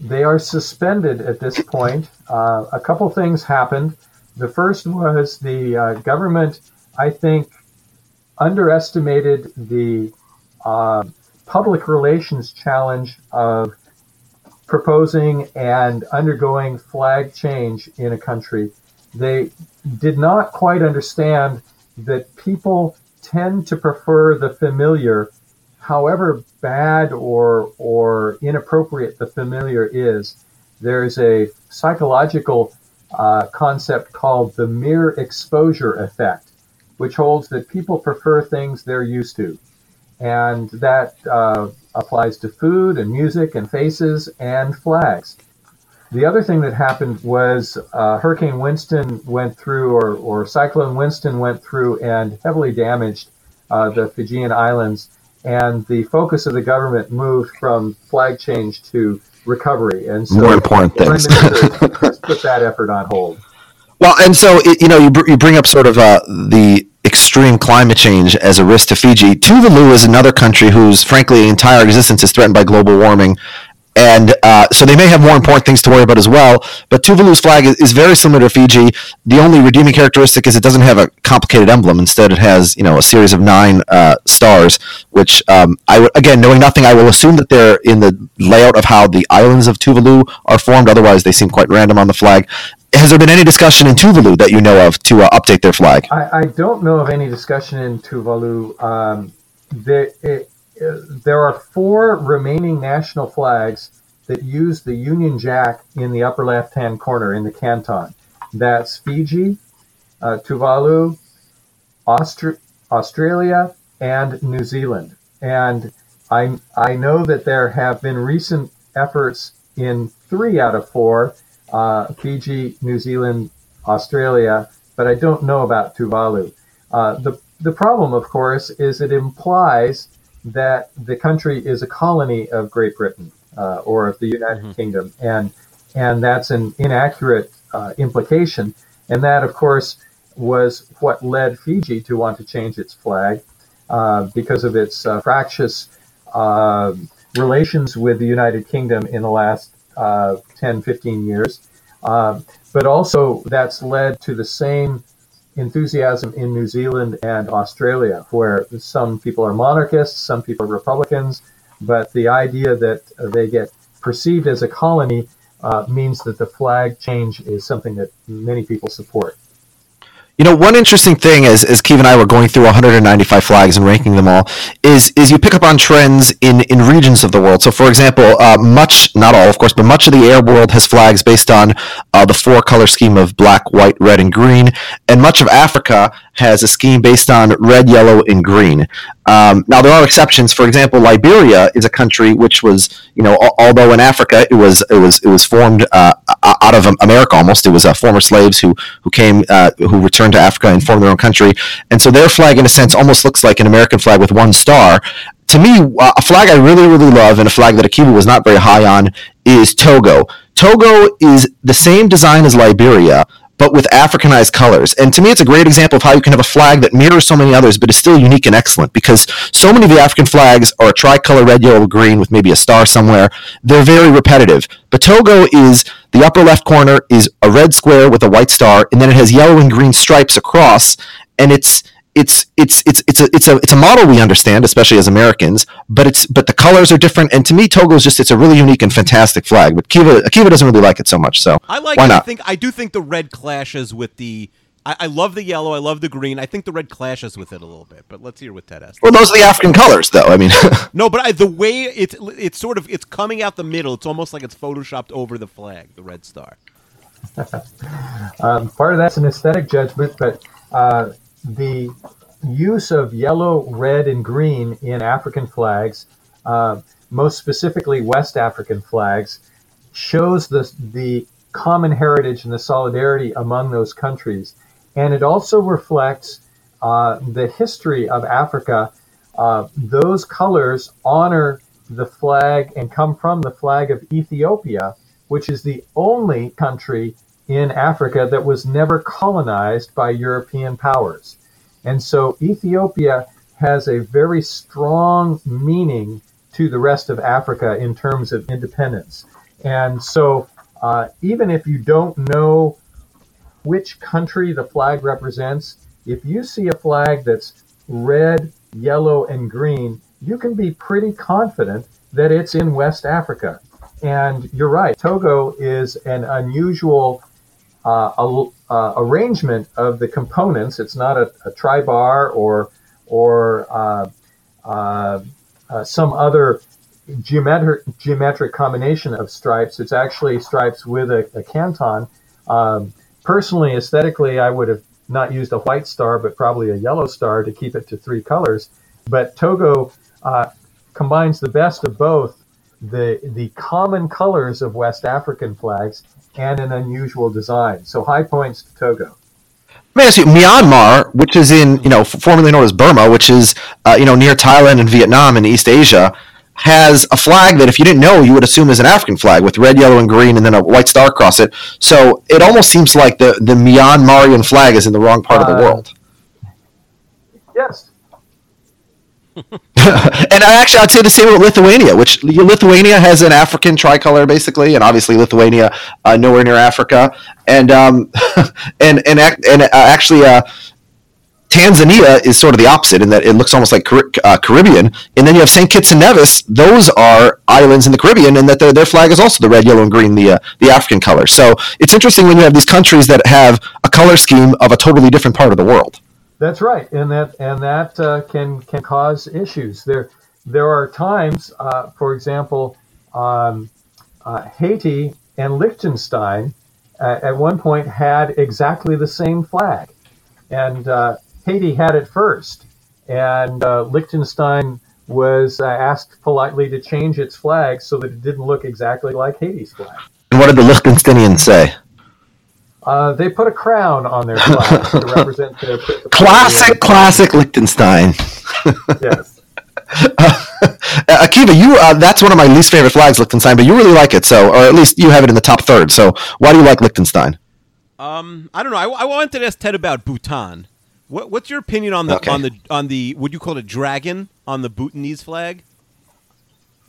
They are suspended at this point. Uh, a couple things happened. The first was the government, I think, underestimated the public relations challenge of proposing and undergoing flag change in a country. They did not quite understand that people tend to prefer the familiar, however bad or or inappropriate the familiar is. There's a psychological uh, concept called the mere exposure effect, which holds that people prefer things they're used to, and that uh, applies to food and music and faces and flags. The other thing that happened was uh, Hurricane Winston went through, or, or Cyclone Winston went through and heavily damaged uh, the Fijian Islands, and the focus of the government moved from flag change to recovery. And so More important things. Minister put that effort on hold. Well, and so it, you know, you, br- you bring up sort of uh, the extreme climate change as a risk to Fiji. Tuvalu is another country whose, frankly, entire existence is threatened by global warming. And uh, so they may have more important things to worry about as well. But Tuvalu's flag is, is very similar to Fiji. The only redeeming characteristic is it doesn't have a complicated emblem. Instead, it has you know a series of nine uh, stars. Which um, I would again, knowing nothing, I will assume that they're in the layout of how the islands of Tuvalu are formed. Otherwise, they seem quite random on the flag. Has there been any discussion in Tuvalu that you know of to uh, update their flag? I, I don't know of any discussion in Tuvalu. Um, it, there are four remaining national flags that use the Union Jack in the upper left hand corner in the canton. That's Fiji, uh, Tuvalu, Austra- Australia, and New Zealand. And I, I know that there have been recent efforts in three out of four uh, Fiji, New Zealand, Australia, but I don't know about Tuvalu. Uh, the, the problem, of course, is it implies that the country is a colony of Great Britain uh, or of the United Kingdom, and and that's an inaccurate uh, implication. And that, of course, was what led Fiji to want to change its flag uh, because of its uh, fractious uh, relations with the United Kingdom in the last uh, 10, 15 years. Um, but also, that's led to the same enthusiasm in New Zealand and Australia, where some people are monarchists, some people are Republicans, but the idea that they get perceived as a colony uh, means that the flag change is something that many people support. You know, one interesting thing as, as Keith and I were going through 195 flags and ranking them all is is you pick up on trends in, in regions of the world. So, for example, uh, much, not all, of course, but much of the Arab world has flags based on uh, the four color scheme of black, white, red, and green. And much of Africa has a scheme based on red, yellow, and green. Um, now, there are exceptions. For example, Liberia is a country which was, you know, al- although in Africa it was it was it was formed uh, out of America almost. It was uh, former slaves who who came uh, who returned to Africa and formed their own country, and so their flag, in a sense, almost looks like an American flag with one star. To me, a flag I really really love and a flag that Akiva was not very high on is Togo. Togo is the same design as Liberia, but with Africanized colors. And to me, it's a great example of how you can have a flag that mirrors so many others, but is still unique and excellent because so many of the African flags are a tricolor red, yellow, green with maybe a star somewhere. They're very repetitive. But Togo is the upper left corner is a red square with a white star, and then it has yellow and green stripes across, and it's it's it's it's it's a it's a it's a model we understand, especially as Americans. But it's but the colors are different, and to me, Togo is just it's a really unique and fantastic flag. But Kiva Akiva doesn't really like it so much. So I like why it. not? I think I do think the red clashes with the. I, I love the yellow. I love the green. I think the red clashes with it a little bit. But let's hear what Ted has. to well, those are the African colors, though. I mean, No, but I, the way it's it's sort of it's coming out the middle. It's almost like it's photoshopped over the flag, the red star. Um, part of that's an aesthetic judgment, but uh, the use of yellow, red, and green in African flags, uh, most specifically West African flags, shows the, the common heritage and the solidarity among those countries. And it also reflects uh, the history of Africa. Uh, those colors honor the flag and come from the flag of Ethiopia, which is the only country in Africa that was never colonized by European powers. And so Ethiopia has a very strong meaning to the rest of Africa in terms of independence. And so uh, even if you don't know which country the flag represents, if you see a flag that's red, yellow, and green, you can be pretty confident that it's in West Africa. And you're right, Togo is an unusual uh, uh, arrangement of the components. It's not a, a tribar or or uh, uh, uh some other geometric geometric combination of stripes. It's actually stripes with a, a canton. Um, personally, aesthetically, I would have not used a white star, but probably a yellow star to keep it to three colors. But Togo uh, combines the best of both the the common colors of West African flags and an unusual design. So high points to Togo. Let me ask you, Myanmar, which is in you know formerly known as Burma, which is uh, you know near Thailand and Vietnam in East Asia, has a flag that if you didn't know, you would assume is an African flag with red, yellow, and green, and then a white star across it. So it almost seems like the the Myanmarian flag is in the wrong part uh, of the uh, world. Yes, and I actually, I'd say the same with Lithuania, which Lithuania has an African tricolor basically, and obviously Lithuania uh, nowhere near Africa, and um, and and and uh, actually. Uh, Tanzania is sort of the opposite in that it looks almost like Car- uh, Caribbean, and then you have Saint Kitts and Nevis. Those are islands in the Caribbean, and that their, their flag is also the red, yellow, and green, the uh, the African color. So it's interesting when you have these countries that have a color scheme of a totally different part of the world. That's right, and that and that uh, can can cause issues. There there are times, uh, for example, um, uh, Haiti and Liechtenstein uh, at one point had exactly the same flag, and uh, Haiti had it first, and uh, Liechtenstein was asked politely to change its flag so that it didn't look exactly like Haiti's flag. And what did the Liechtensteinians say? Uh, they put a crown on their flag to represent their classic, classic Liechtenstein. yes. Uh, Akiva, you uh, that's one of my least favorite flags, Liechtenstein, but you really like it, so or at least you have it in the top third. So why do you like Liechtenstein? Um, I don't know. I, I wanted to ask Ted about Bhutan. What, what's your opinion on the okay. on the on the would you call it a dragon on the Bhutanese flag?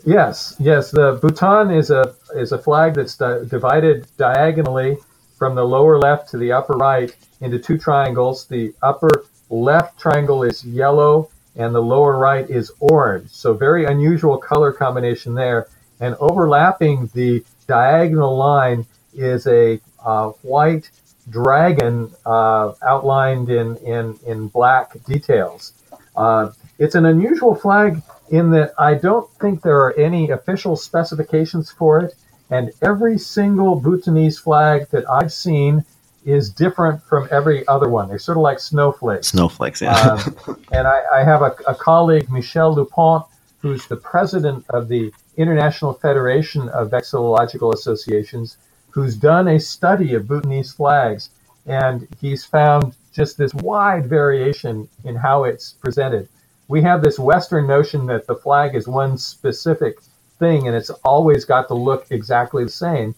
Yes, yes. The Bhutan is a is a flag that's di- divided diagonally from the lower left to the upper right into two triangles. The upper left triangle is yellow and the lower right is orange. So very unusual color combination there. And overlapping the diagonal line is a uh, white dragon uh, outlined in, in, in black details. Uh, it's an unusual flag in that I don't think there are any official specifications for it. And every single Bhutanese flag that I've seen is different from every other one. They're sort of like snowflakes. Snowflakes, yeah. um, and I, I have a, a, colleague, Michel Lupant, who's the president of the International Federation of Vexillological Associations, who's done a study of Bhutanese flags. And he's found just this wide variation in how it's presented. We have this Western notion that the flag is one specific thing, and it's always got to look exactly the same.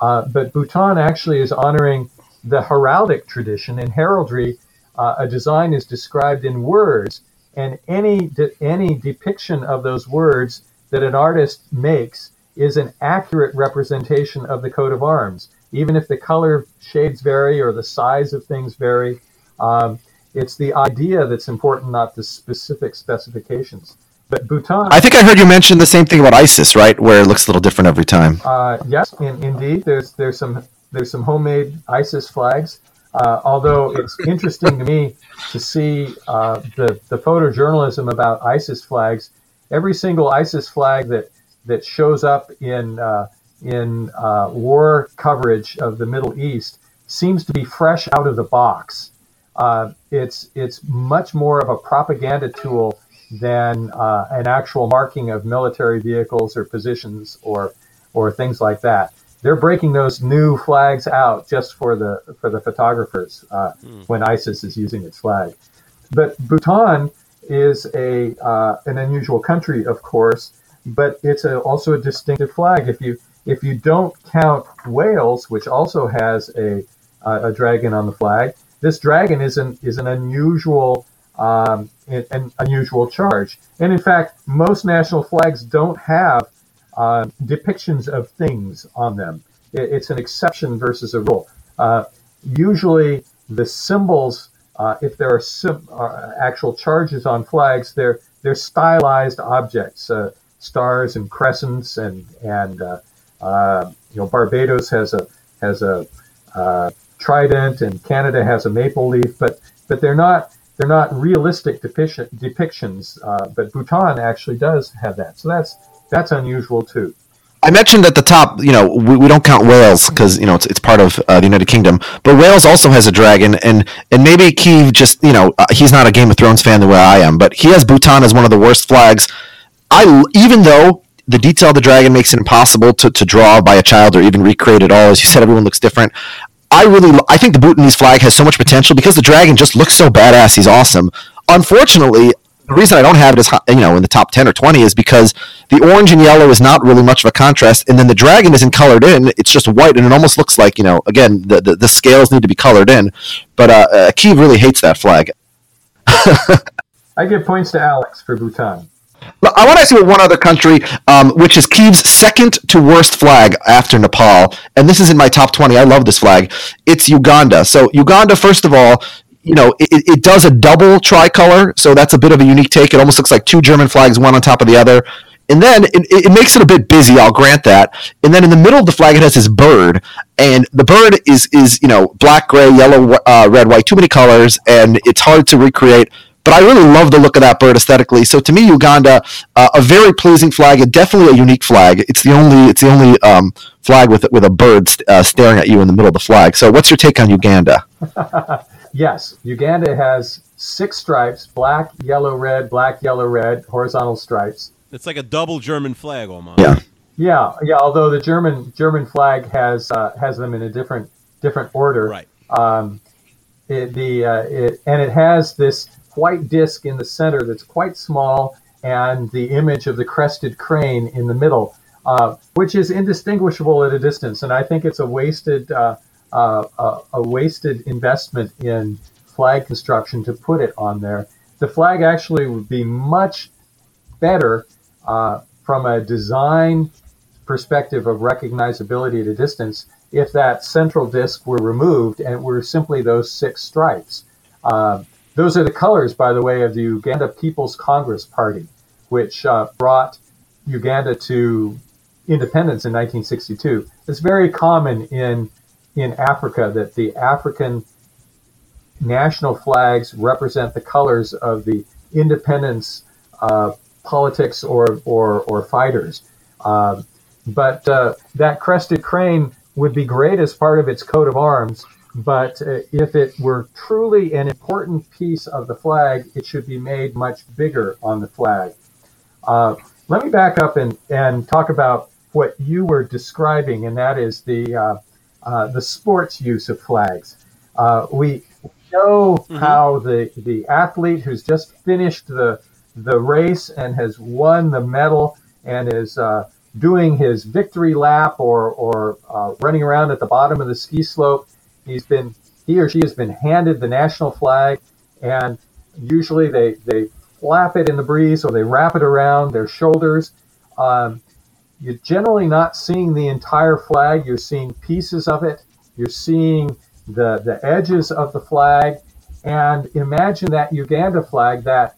Uh, but Bhutan actually is honoring the heraldic tradition. In heraldry, uh, a design is described in words, and any de- any depiction of those words that an artist makes is an accurate representation of the coat of arms, even if the color shades vary or the size of things vary. Um, it's the idea that's important, not the specific specifications. But Bhutan. I think I heard you mention the same thing about ISIS, right? Where it looks a little different every time. Uh, yes, in, indeed. There's there's some there's some homemade ISIS flags. Uh, although it's interesting to me to see uh, the the photojournalism about ISIS flags. Every single ISIS flag that that shows up in uh, in uh, war coverage of the Middle East seems to be fresh out of the box. Uh, it's it's much more of a propaganda tool than uh, an actual marking of military vehicles or positions or or things like that. They're breaking those new flags out just for the for the photographers uh, mm. when ISIS is using its flag. But Bhutan is a uh, an unusual country, of course, but it's a, also a distinctive flag. If you if you don't count Wales, which also has a a dragon on the flag, this dragon is an is an unusual um, an unusual charge. And in fact, most national flags don't have uh, depictions of things on them. It, it's an exception versus a rule. Uh, usually, the symbols, uh, if there are sim- uh, actual charges on flags, they're they're stylized objects, uh, stars and crescents, and and uh, you know Barbados has a has a trident, and Canada has a maple leaf, but but they're not they're not realistic depictions. Uh, but Bhutan actually does have that, so that's that's unusual too. I mentioned at the top, you know, we, we don't count Wales because you know it's, it's part of uh, the United Kingdom, but Wales also has a dragon, and and maybe Keeve just you know uh, he's not a Game of Thrones fan the way I am, but he has Bhutan as one of the worst flags. I even though the detail of the dragon makes it impossible to, to draw by a child or even recreate it all. As you said, everyone looks different. I really, I think the Bhutanese flag has so much potential because the dragon just looks so badass. He's awesome. Unfortunately, the reason I don't have it as you know in the top ten or twenty is because the orange and yellow is not really much of a contrast, and then the dragon isn't colored in; it's just white, and it almost looks like you know again the the, the scales need to be colored in. But uh, uh Keeve really hates that flag. I give points to Alex for Bhutan. I want to ask you one other country, um, which is Kiev's second to worst flag after Nepal, and this is in my top twenty. I love this flag. It's Uganda. So Uganda, first of all, you know, it, it does a double tricolor, so that's a bit of a unique take. It almost looks like two German flags, one on top of the other. And then it, it makes it a bit busy. I'll grant that. And then in the middle of the flag, it has this bird, and the bird is is you know black, gray, yellow, uh, red, white, too many colors, and it's hard to recreate but I really love the look of that bird aesthetically. So to me, Uganda, uh, a very pleasing flag, and definitely a unique flag. It's the only it's the only um, flag with with a bird st- uh, staring at you in the middle of the flag. So what's your take on Uganda? yes, Uganda has six stripes: black, yellow, red, black, yellow, red, horizontal stripes. It's like a double German flag almost. Yeah. Yeah, yeah. Although the German German flag has uh, has them in a different different order. Right. Um, it, the uh, it, and it has this white disc in the center that's quite small and the image of the crested crane in the middle, uh, which is indistinguishable at a distance. And I think it's a wasted uh, uh, a wasted investment in flag construction to put it on there. The flag actually would be much better uh, from a design perspective of recognizability at a distance if that central disc were removed and were simply those six stripes. Uh, those are the colors, by the way, of the Uganda People's Congress Party, which uh, brought Uganda to independence in 1962. It's very common in in Africa that the African national flags represent the colors of the independence uh, politics or or, or fighters. Uh, but uh, that crested crane would be great as part of its coat of arms but uh, if it were truly an important piece of the flag, it should be made much bigger on the flag. Uh, let me back up and, and talk about what you were describing, and that is the uh, uh the sports use of flags. Uh, we know mm-hmm. how the the athlete who's just finished the the race and has won the medal and is uh, doing his victory lap or or running around at the bottom of the ski slope He's been he or she has been handed the national flag, and usually they they flap it in the breeze or they wrap it around their shoulders. Um, you're generally not seeing the entire flag. You're seeing pieces of it. You're seeing the the edges of the flag, and imagine that Uganda flag, that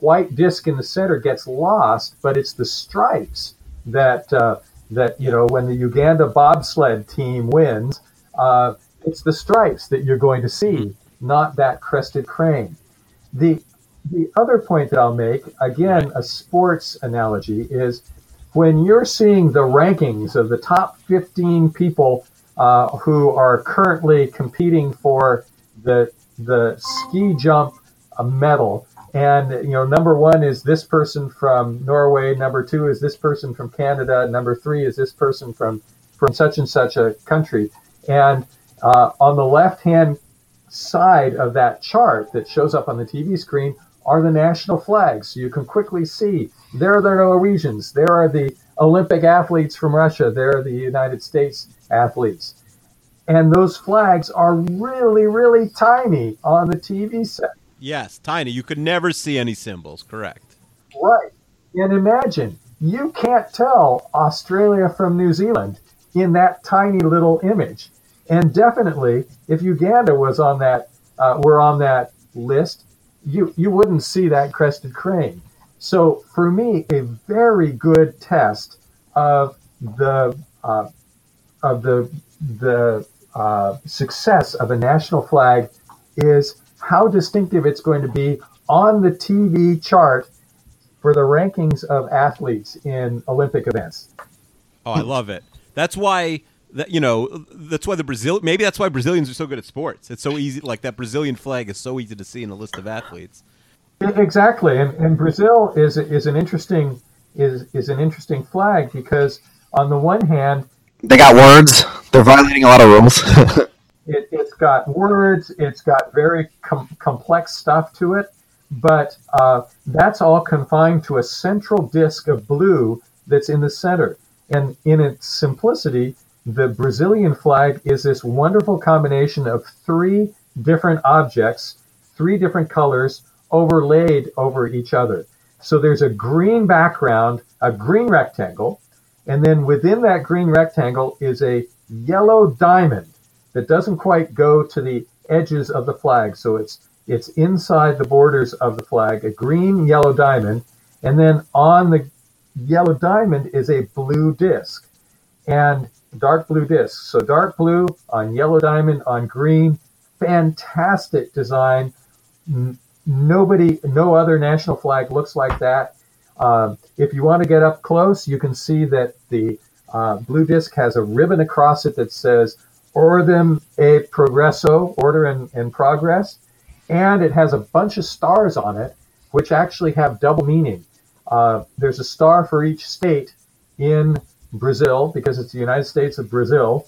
white disc in the center gets lost, but it's the stripes that uh, that you know when the Uganda bobsled team wins. Uh, it's the stripes that you're going to see, not that crested crane. The the other point that I'll make, again, a sports analogy, is when you're seeing the rankings of the top 15 people uh, who are currently competing for the the ski jump uh, medal, and you know, number one is this person from Norway, number two is this person from Canada, number three is this person from from such and such a country, and uh, on the left hand side of that chart that shows up on the TV screen are the national flags. So you can quickly see there are the Norwegians, there are the Olympic athletes from Russia, there are the United States athletes. And those flags are really, really tiny on the TV set. Yes, tiny. You could never see any symbols. Correct. Right. And imagine you can't tell Australia from New Zealand in that tiny little image. And definitely, if Uganda was on that, uh, were on that list, you you wouldn't see that crested crane. So for me, a very good test of the uh, of the the uh, success of a national flag is how distinctive it's going to be on the TV chart for the rankings of athletes in Olympic events. Oh, I love it. That's why that you know that's why the Brazil maybe that's why Brazilians are so good at sports. It's so easy like that Brazilian flag is so easy to see in a list of athletes. Exactly, and, and Brazil is is an interesting is is an interesting flag because on the one hand They got words. They're violating a lot of rules. it, it's got words, it's got very com- complex stuff to it, but uh, that's all confined to a central disk of blue that's in the center. And in its simplicity, the Brazilian flag is this wonderful combination of three different objects, three different colors overlaid over each other. So there's a green background, a green rectangle, and then within that green rectangle is a yellow diamond that doesn't quite go to the edges of the flag. So it's it's inside the borders of the flag, a green yellow diamond, and then on the yellow diamond is a blue disc and dark blue disc. So dark blue on yellow diamond on green, fantastic design. Nobody, no other national flag looks like that. Um, if you want to get up close, you can see that the uh, blue disc has a ribbon across it that says Ordem e Progresso, Order and, and Progress, and it has a bunch of stars on it, which actually have double meaning. Uh, there's a star for each state in Brazil because it's the United States of Brazil,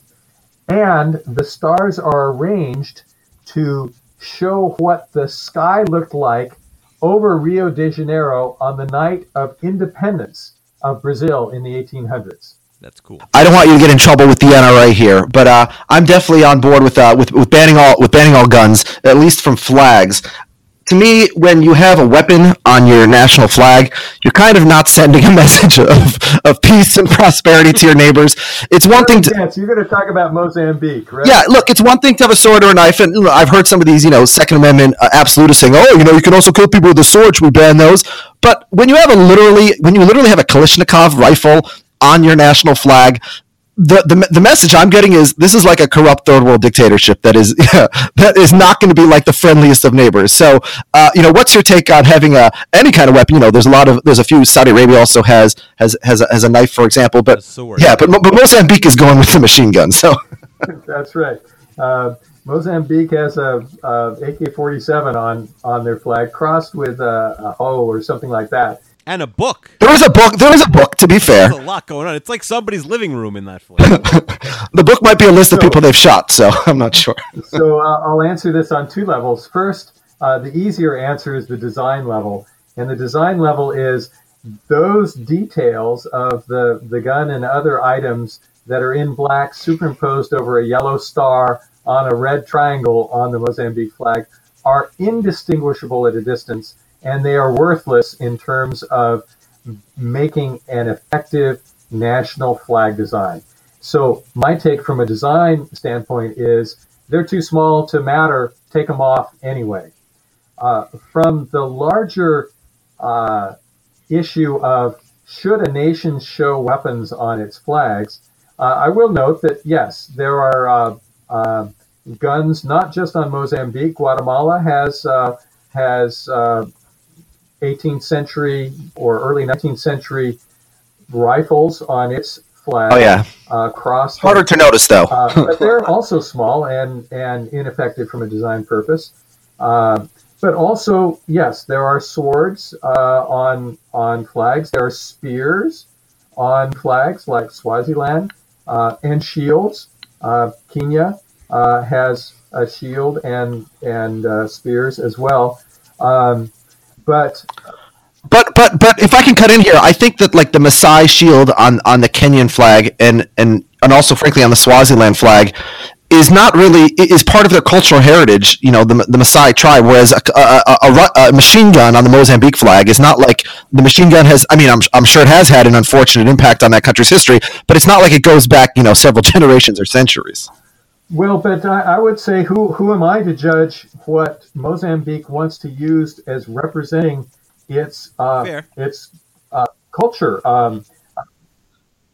and the stars are arranged to show what the sky looked like over Rio de Janeiro on the night of independence of Brazil in the 1800s. That's cool. I don't want you to get in trouble with the NRA here, but uh, I'm definitely on board with, uh, with with banning all with banning all guns, at least from flags. To me, when you have a weapon on your national flag, you're kind of not sending a message of, of peace and prosperity to your neighbors. It's one thing to Yes, you're going to talk about Mozambique, right? yeah, look, it's one thing to have a sword or a knife, and I've heard some of these, you know, Second Amendment uh, absolutists saying, "Oh, you know, you can also kill people with a sword. Should we ban those?" But when you have a literally, when you literally have a Kalashnikov rifle on your national flag, the, the the message I'm getting is this is like a corrupt third world dictatorship that is that is not going to be like the friendliest of neighbors. So, uh, you know, what's your take on having a any kind of weapon? You know, there's a lot of there's a few. Saudi Arabia also has has has a, has a knife, for example. But yeah, but but Mozambique is going with the machine gun. So. That's right. Uh, Mozambique has a, a AK-47 on on their flag, crossed with a, a O or something like that. And a book. There is a book. There is a book. To be fair, There's a lot going on. It's like somebody's living room in that flag. the book might be a list of people they've shot. So I'm not sure. so uh, I'll answer this on two levels. First, uh, the easier answer is the design level, and the design level is those details of the the gun and other items that are in black superimposed over a yellow star on a red triangle on the Mozambique flag are indistinguishable at a distance, and they are worthless in terms of making an effective national flag design. So my take from a design standpoint is they're too small to matter. Take them off anyway. Uh, from the larger uh, issue of should a nation show weapons on its flags, uh, I will note that yes, there are uh, uh, guns not just on Mozambique. Guatemala has uh, has 18th century or early 19th century rifles on its flag. Oh yeah, uh, crossed. harder to notice though. Uh, but they're also small and, and ineffective from a design purpose. Uh, but also, yes, there are swords uh, on on flags. There are spears on flags like Swaziland uh, and shields. Uh, Kenya uh, has a shield and and uh, spears as well. Um, but But but but if I can cut in here, I think that like the Maasai shield on on the Kenyan flag and and and also frankly on the Swaziland flag is not really is part of their cultural heritage. You know, the the Maasai tribe, whereas a, a, a, a machine gun on the Mozambique flag is not like the machine gun has. I mean, I'm I'm sure it has had an unfortunate impact on that country's history, but it's not like it goes back you know several generations or centuries. Well, but I, I would say, who who am I to judge what Mozambique wants to use as representing its uh, its uh, culture? Um,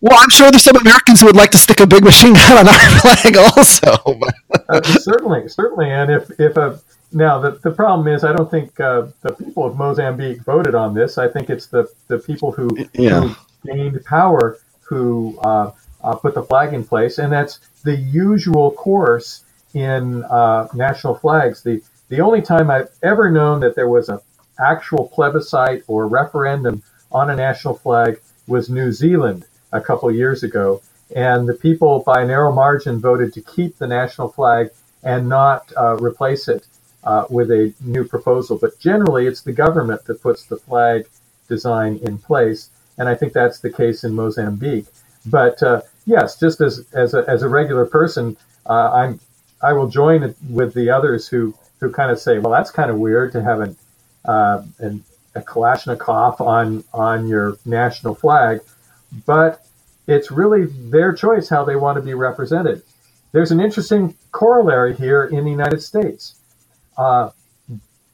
Well, I'm sure there's some Americans who would like to stick a big machine gun on our flag also. uh, certainly, certainly, and if if a now the, the problem is, I don't think uh, the people of Mozambique voted on this. I think it's the the people who, Yeah. who gained power who uh, put the flag in place, and that's the usual course in uh, national flags. The the only time I've ever known that there was an actual plebiscite or referendum on a national flag was New Zealand a couple years ago, and the people by a narrow margin voted to keep the national flag and not uh, replace it uh, with a new proposal. But generally, it's the government that puts the flag design in place, and I think that's the case in Mozambique. But uh, yes, just as as a, as a regular person, uh, I'm I will join with the others who who kind of say, well, that's kind of weird to have an uh, an, a Kalashnikov on on your national flag, but it's really their choice how they want to be represented. There's an interesting corollary here in the United States. Uh,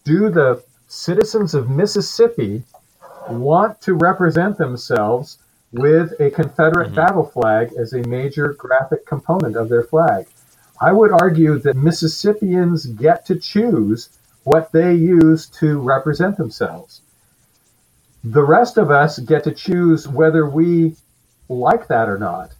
do the citizens of Mississippi want to represent themselves with a Confederate battle flag as a major graphic component of their flag? I would argue that Mississippians get to choose what they use to represent themselves. The rest of us get to choose whether we like that or not.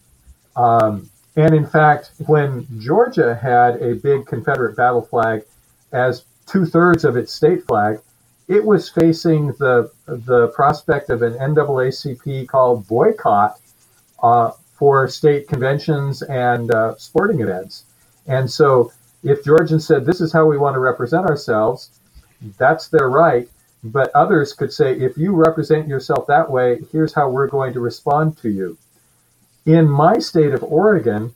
Um, and in fact, when Georgia had a big Confederate battle flag as two thirds of its state flag, it was facing the the prospect of an NAACP called boycott uh, for state conventions and uh, sporting events. And so, if Georgians said this is how we want to represent ourselves, that's their right. But others could say, if you represent yourself that way, here's how we're going to respond to you. In my state of Oregon,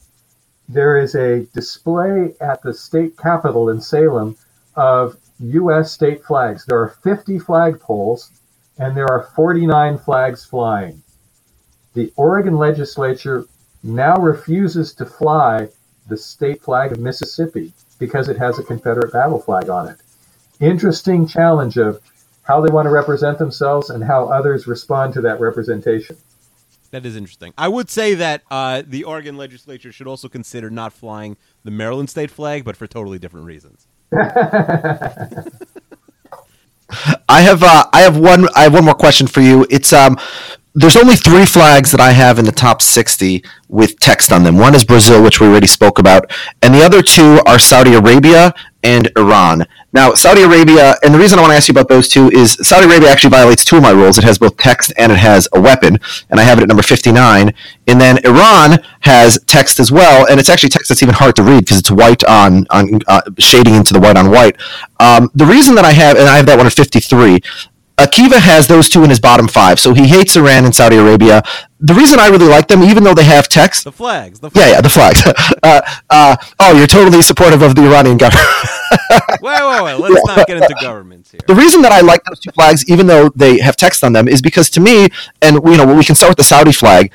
there is a display at the state capitol in Salem of U.S. state flags. There are 50 flagpoles and there are 49 flags flying. The Oregon legislature now refuses to fly the state flag of Mississippi because it has a Confederate battle flag on it. Interesting challenge of how they want to represent themselves and how others respond to that representation. That is interesting. I would say that uh, the Oregon legislature should also consider not flying the Maryland state flag, but for totally different reasons. I have uh, I have one I have one more question for you. It's um there's only three flags that I have in the top 60 with text on them. One is Brazil, which we already spoke about, and the other two are Saudi Arabia and Iran. Now, Saudi Arabia, and the reason I want to ask you about those two is Saudi Arabia actually violates two of my rules. It has both text and it has a weapon, and I have it at number 59. And then Iran has text as well, and it's actually text that's even hard to read because it's white on, on uh, shading into the white on white. Um, the reason that I have, and I have that one at 53, Akiva has those two in his bottom five, so he hates Iran and Saudi Arabia. The reason I really like them, even though they have text, The flags. The yeah, flags. yeah, the flags. uh, uh, oh, you're totally supportive of the Iranian government. Wait, wait, wait. Let's not get into governments here. the reason that I like those two flags, even though they have text on them, is because to me, and you know, we can start with the Saudi flag.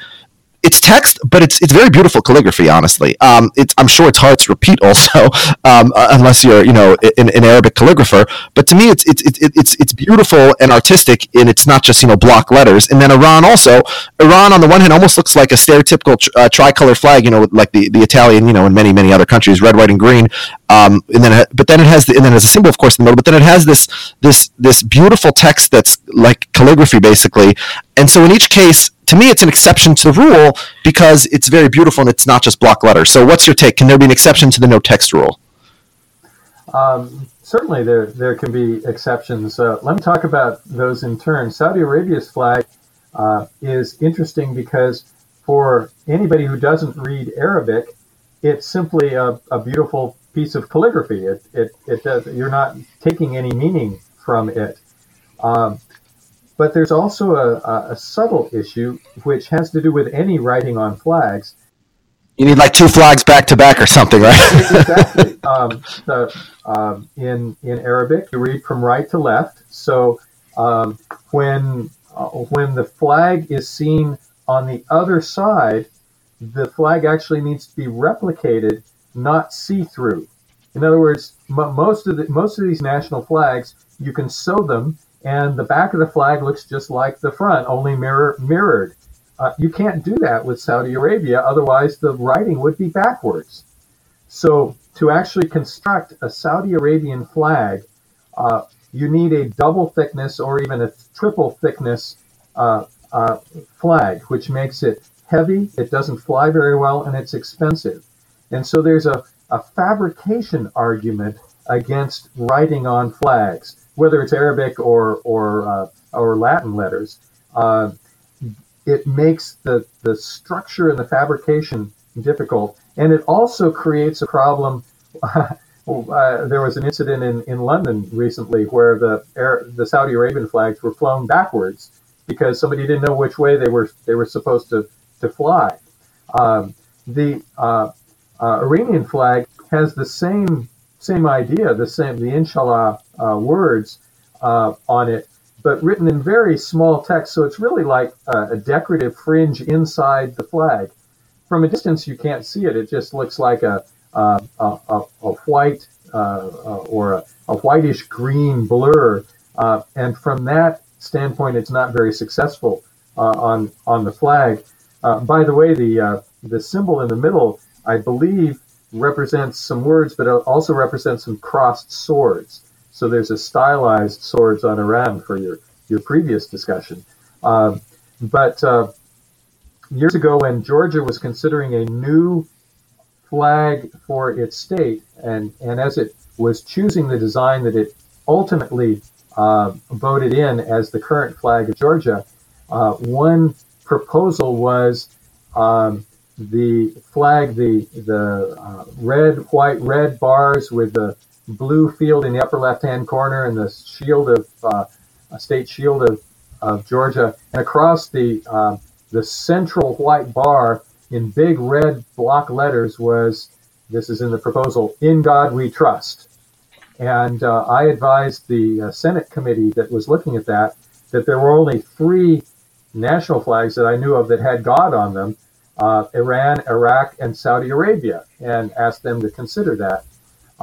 It's text, but it's it's very beautiful calligraphy. Honestly, um, it's I'm sure it's hard to repeat also, um, uh, unless you're you know an, an Arabic calligrapher. But to me, it's it's it's it's it's beautiful and artistic, and it's not just you know block letters. And then Iran also, Iran on the one hand almost looks like a stereotypical tr- uh, tricolor flag, you know, like the the Italian, you know, in many many other countries, red, white, and green. Um, and then but then it has the, and then as a symbol, of course, in the middle. But then it has this this this beautiful text that's like calligraphy, basically. And so in each case, to me, it's an exception to the rule because it's very beautiful and it's not just block letters. So what's your take? Can there be an exception to the no text rule? Um, certainly, there there can be exceptions. Uh, let me talk about those in turn. Saudi Arabia's flag uh, is interesting because for anybody who doesn't read Arabic, it's simply a, a beautiful piece of calligraphy. It, it, it does. You're not taking any meaning from it. Um, but there's also a, a, a subtle issue which has to do with any writing on flags. You need like two flags back to back or something, right? exactly. Um, um, in in Arabic, you read from right to left. So um, when uh, when the flag is seen on the other side, the flag actually needs to be replicated, not see through. In other words, m- most of the most of these national flags, you can sew them, and the back of the flag looks just like the front, only mirror mirrored. Uh, you can't do that with Saudi Arabia, otherwise the writing would be backwards. So to actually construct a Saudi Arabian flag, uh, you need a double thickness or even a triple thickness uh, uh, flag, which makes it heavy, it doesn't fly very well, and it's expensive. And so there's a, a fabrication argument against writing on flags, whether it's Arabic or or uh, or Latin letters. Uh, it makes the the structure and the fabrication difficult, and it also creates a problem. Uh, there was an incident in, in London recently where the the Saudi Arabian flags were flown backwards because somebody didn't know which way they were they were supposed to to fly. Um, the uh, uh, Iranian flag has the same same idea, the same the Inshallah uh, words uh, on it, but written in very small text. So it's really like a, a, decorative fringe inside the flag. From a distance, you can't see it. It just looks like a a, a, a white uh, uh, or a, a, whitish green blur. and from that standpoint, it's not very successful on on the flag. by the way, the the symbol in the middle, I believe, represents some words, but also represents some crossed swords. So there's a stylized swords on Iran for your, your previous discussion. Uh, but uh, years ago, when Georgia was considering a new flag for its state, and, and as it was choosing the design that it ultimately uh, voted in as the current flag of Georgia, uh, one proposal was um, the flag, the the uh, red, white, red bars with the blue field in the upper left-hand corner and the shield of uh, a state shield of, of Georgia, and across the uh, the central white bar in big red block letters was this is in the proposal in God we trust. And uh, I advised the uh, Senate committee that was looking at that that there were only three national flags that I knew of that had God on them uh, Iran, Iraq, and Saudi Arabia, and asked them to consider that.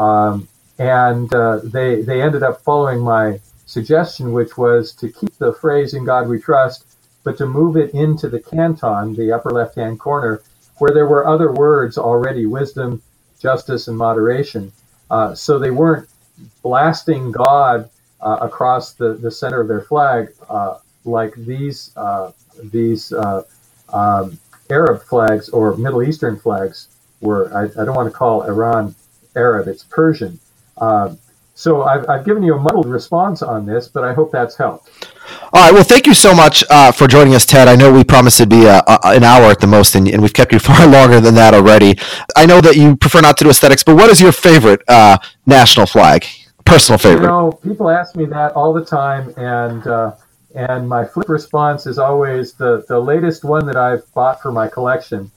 Um, and uh, they they ended up following my suggestion, which was to keep the phrase "In God We Trust," but to move it into the canton, the upper left-hand corner, where there were other words already: wisdom, justice, and moderation. Uh, so they weren't blasting God uh, across the, the center of their flag uh, like these uh, these um, Arab flags or Middle Eastern flags were, I, I don't want to call Iran Arab, it's Persian. Um, so I've, I've, given you a muddled response on this, but I hope that's helped. All right. Well, thank you so much uh, for joining us, Ted. I know we promised it'd be uh, an hour at the most, and, and, we've kept you far longer than that already. I know that you prefer not to do aesthetics, but what is your favorite uh, national flag? Personal favorite? You know, people ask me that all the time, and uh, and my flip response is always the, the latest one that I've bought for my collection.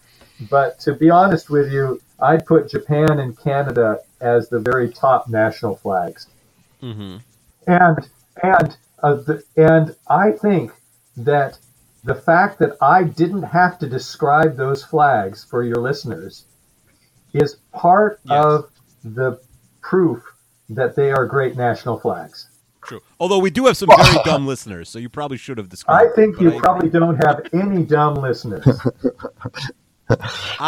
But to be honest with you, I'd put Japan and Canada as the very top national flags. Mm-hmm. And and uh, the, and I think that the fact that I didn't have to describe those flags for your listeners is part yes. of the proof that they are great national flags. True. Although we do have some very dumb listeners, so you probably should have described. I think you I probably agree. don't have any dumb listeners.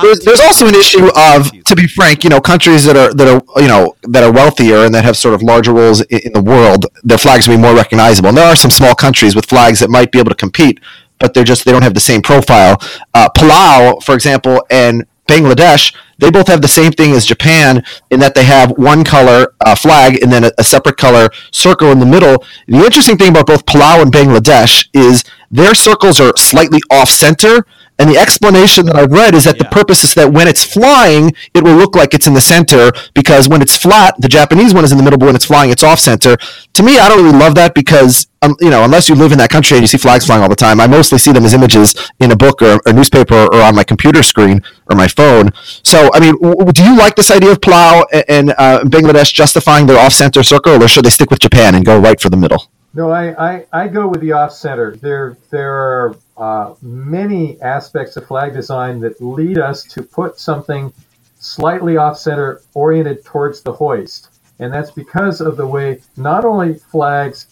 there's, there's also an issue of, to be frank, you know, countries that are that are you know that are wealthier and that have sort of larger roles in, in the world, their flags will be more recognizable. And there are some small countries with flags that might be able to compete, but they're just they don't have the same profile. Uh, Palau, for example, and Bangladesh, they both have the same thing as Japan in that they have one color uh, flag and then a, a, separate color circle in the middle. The interesting thing about both Palau and Bangladesh is their circles are slightly off center And the explanation that I've read is that the purpose is that when it's flying, it will look like it's in the center because when it's flat, the Japanese one is in the middle, but when it's flying, it's off center. To me, I don't really love that because, um, you know, unless you live in that country and you see flags flying all the time, I mostly see them as images in a book or a newspaper or on my computer screen or my phone. So, I mean, w- do you like this idea of Palau and uh, Bangladesh justifying their off center circle, or should they stick with Japan and go right for the middle? No, I, I, I go with the off center. There there are uh, many aspects of flag design that lead us to put something slightly off center oriented towards the hoist. And that's because of the way not only flags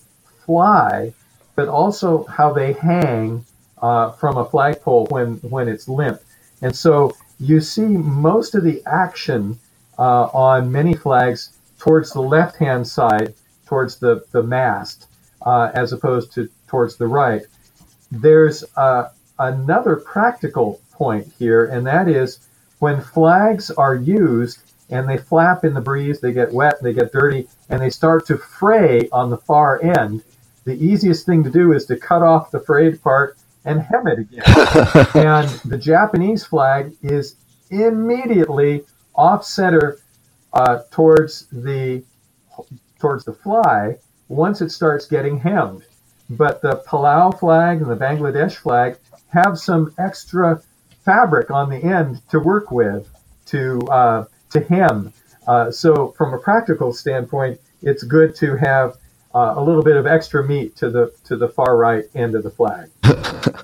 fly, but also how they hang uh, from a flagpole when, when it's limp. And so you see most of the action uh, on many flags towards the left hand side, towards the, the mast, uh, as opposed to towards the right. There's uh, another practical point here, and that is when flags are used and they flap in the breeze, they get wet, they get dirty, and they start to fray on the far end. The easiest thing to do is to cut off the frayed part and hem it again. and the Japanese flag is immediately off center uh, towards the towards the fly once it starts getting hemmed. But the Palau flag and the Bangladesh flag have some extra fabric on the end to work with to uh, to hem. Uh, so from a practical standpoint, it's good to have uh, a little bit of extra meat to the to the far right end of the flag.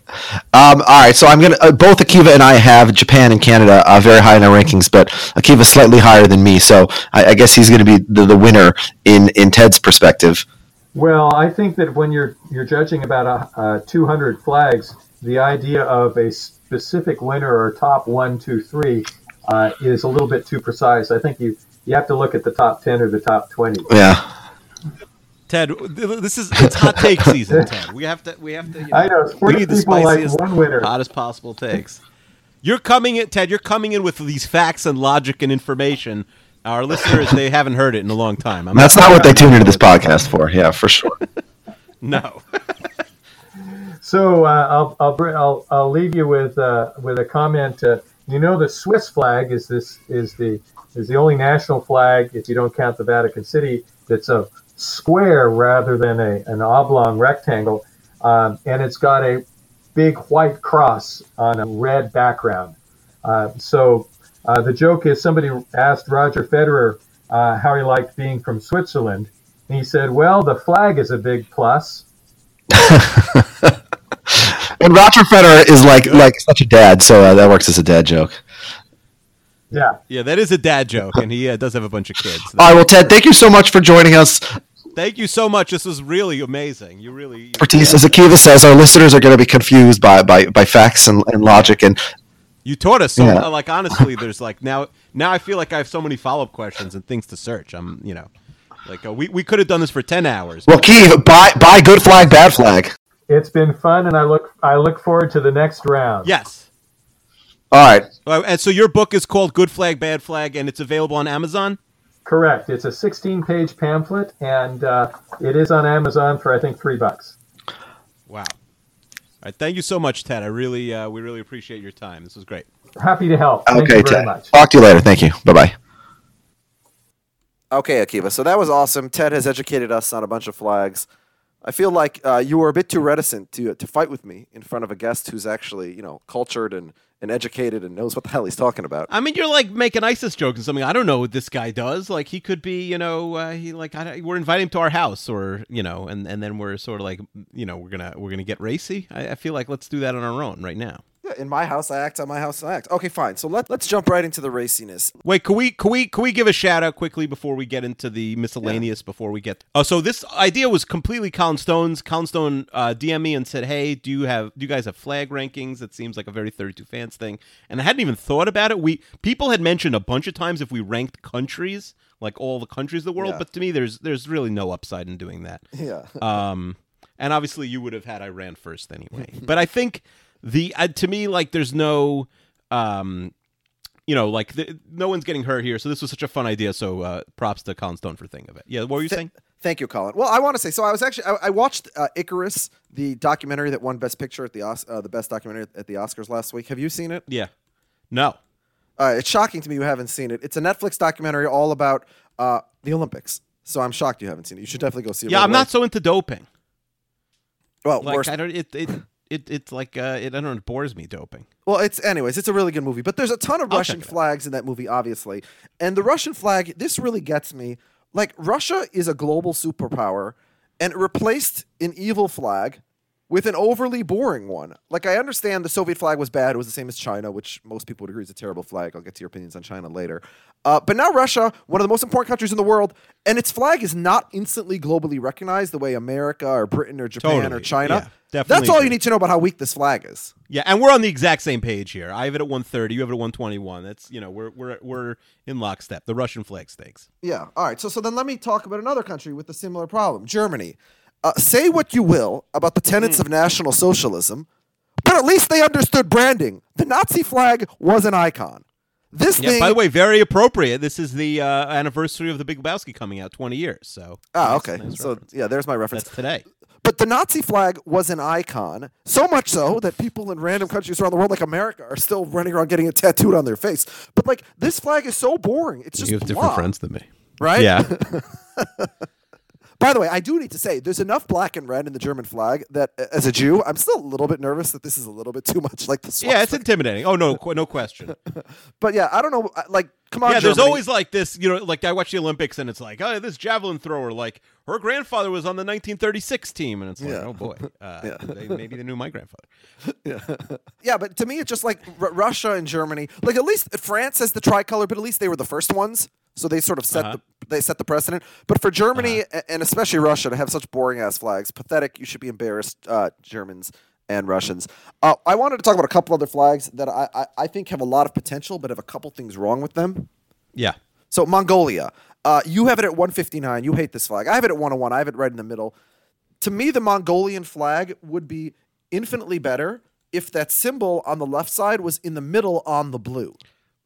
Um, all right, so I'm gonna uh, both Akiva and I have Japan and Canada uh, very high in our rankings, but Akiva slightly higher than me, so I, I guess he's going to be the, the winner in in Ted's perspective. Well, I think that when you're you're judging about a, uh, 200 flags, the idea of a specific winner or top one, two, three uh, is a little bit too precise. I think you you have to look at the top 10 or the top 20. Yeah. Ted, this is it's hot take season. Ted, we have to we have to. You know, I know we sports need the people like spiciest, one winner. hottest possible takes. You're coming in, Ted. You're coming in with these facts and logic and information. Our listeners, they haven't heard it in a long time. I'm That's not what they tune into this podcast for. Yeah, for sure. No. So uh, I'll, I'll I'll I'll leave you with uh, with a comment. Uh, you know, the Swiss flag is this is the is the only national flag, if you don't count the Vatican City, that's a square rather than a an oblong rectangle, um, and it's got a big white cross on a red background. Uh, so uh, the joke is somebody asked Roger Federer uh, how he liked being from Switzerland, and he said, "Well, the flag is a big plus." And Roger Federer is like like such a dad, so uh, that works as a dad joke. Yeah. Yeah, that is a dad joke, and he uh, does have a bunch of kids. All right, well, Ted, thank you so much for joining us. Thank you so much. This was really amazing. You really. you- Expertise, as Akiva says, our listeners are going to be confused by, by, by facts and, and logic, and You taught us so. Yeah. Like honestly, there's like now. Now I feel like I have so many follow up questions and things to search. I'm, you know, like uh, we we could have done this for ten hours. well, Kiva, buy buy good flag, bad flag. It's been fun, and I look I look forward to the next round. yes. All right, Uh, and so your book is called Good Flag, Bad Flag, and it's available on Amazon. correct. It's a 16-page pamphlet, and uh, it is on Amazon for I think three bucks. Wow. All right. Thank you so much, Ted. I really, uh, we really appreciate your time. This was great. Happy to help. Thank okay, you very Ted. much. Talk to you later. Thank you. Bye bye. Okay, Akiva. So that was awesome. Ted has educated us on a bunch of flags. I feel like uh, you were a bit too reticent to to fight with me in front of a guest who's actually, you know, cultured and, and educated and knows what the hell he's talking about. I mean, you're like making ISIS jokes and something. I don't know what this guy does. Like he could be, you know, uh, he like we're inviting him to our house, or you know, and, and then we're sort of like, you know, we're gonna we're gonna get racy. I, I feel like let's do that on our own right now. Yeah, in my house, I act. On my house, I act. Okay, fine. So let, let's jump right into the raciness. Wait, can we can we can we give a shout out quickly before we get into the miscellaneous? Before we get oh, so this idea was completely Colin Stone's. Colin Stone uh, DM me and said, "Hey, do you have do you guys have flag rankings? It seems like a very 32 fans thing." And I hadn't even thought about it. We people had mentioned a bunch of times if we ranked countries, like all the countries of the world, Yeah. but to me, there's there's really no upside in doing that. Yeah. Um, and obviously you would have had Iran first anyway. but I think the uh, to me like there's no um you know like the, no one's getting hurt here so this was such a fun idea so uh props to Colin Stone for thinking of it yeah what were you saying Thank you, Colin. Well, I want to say so. I was actually I, I watched uh, Icarus, the documentary that won Best Picture at the Os- uh, the best documentary at the Oscars last week. Have you seen it? Yeah. No. Uh, it's shocking to me you haven't seen it. It's a Netflix documentary all about uh, the Olympics. So I'm shocked you haven't seen it. You should definitely go see it. Yeah, right I'm away. not so into doping. well. Like worse- I don't. It it it it's like uh, it. I don't know. It bores me doping. Well, it's anyways, it's a really good movie, but there's a ton of I'll Russian check it out. flags in that movie, obviously. And the Russian flag, this really gets me. Like Russia is a global superpower, and it replaced an evil flag with an overly boring one. Like I understand the Soviet flag was bad; it was the same as China, which most people would agree is a terrible flag. I'll get to your opinions on China later. Uh, but now Russia, one of the most important countries in the world, and its flag is not instantly globally recognized the way America or Britain or Japan or China. Yeah, definitely That's all you need to know about how weak this flag is. Yeah, and we're on the exact same page here. I have it at 130. You have it at 121. That's you know we're we're we're in lockstep. The Russian flag stakes. Yeah. All right. So so then let me talk about another country with a similar problem, Germany. Uh, say what you will about the tenets Hmm. of National Socialism, but at least they understood branding. The Nazi flag was an icon. This Yeah. thing. By the way, very appropriate. This is the uh, anniversary of the Big Lebowski coming out. 20 years. So. ah, nice- okay. nice so reference. yeah, there's my reference. that's today. But the Nazi flag was an icon, so much so that people in random countries around the world, like America, are still running around getting it tattooed on their face. But like this flag is so boring; it's just you have different friends than me. right? Yeah. By the way, I do need to say there's enough black and red in the German flag that, as a Jew, I'm still a little bit nervous that this is a little bit too much like the yeah, it's intimidating. Oh no, qu- no question. But yeah, I don't know. Like, come on, yeah, there's always like this, you know, like I watch the Olympics and it's like, oh, this javelin thrower, like her grandfather was on the 1936 team, and it's like, Yeah. oh boy, uh, they, maybe they knew my grandfather. yeah, but to me, it's just like R- Russia and Germany. Like, at least France has the tricolor, but at least they were the first ones, so they sort of set Uh-huh. the they set the precedent. But for Germany a- and especially Russia to have such boring ass flags, pathetic. You should be embarrassed, uh, Germans and Russians. Uh, I wanted to talk about a couple other flags that I, I I think have a lot of potential, but have a couple things wrong with them. Yeah, So Mongolia, uh, you have it at 159. You hate this flag. I have it at 101. I have it right in the middle. To me, the Mongolian flag would be infinitely better if that symbol on the left side was in the middle on the blue.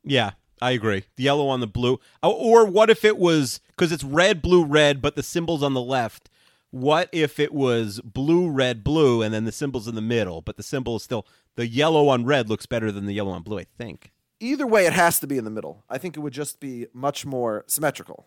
yeah, I agree. The yellow on the blue, Oh, or what if it was because it's red, blue, red, but the symbol's on the left. What if it was blue, red, blue, and then the symbol's in the middle, but the symbol is still the yellow on red looks better than the yellow on blue. I think. Either way, it has to be in the middle. I think it would just be much more symmetrical.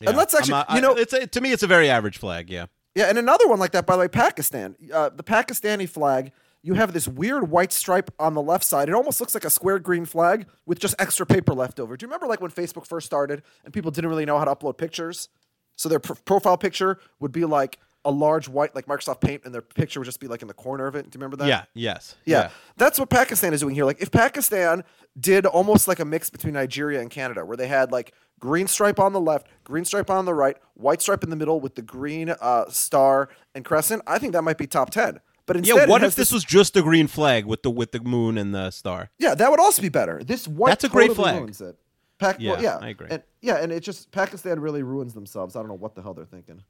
Yeah. let's actually- not- you know- it's a, to me, it's a very average flag. Yeah. Yeah, and another one like that, by the way, Pakistan. Uh, the Pakistani flag, you have this weird white stripe on the left side. It almost looks like a square green flag with just extra paper left over. Do you remember like when Facebook first started and people didn't really know how to upload pictures? So their pr- profile picture would be like a large white, like Microsoft Paint, and their picture would just be like in the corner of it. Do you remember that? Yeah. Yes. Yeah. That's what Pakistan is doing here. Like if Pakistan did almost like a mix between Nigeria and Canada, where they had like green stripe on the left, green stripe on the right, white stripe in the middle with the green uh, star and crescent, I think that might be top ten. But instead, Yeah. What if this was just a green flag with the with the moon and the star? Yeah, that would also be better. This white That's a great flag. ruins it. Pak- Yeah, well, yeah, I agree. And, yeah, and it just Pakistan really ruins themselves. I don't know what the hell they're thinking.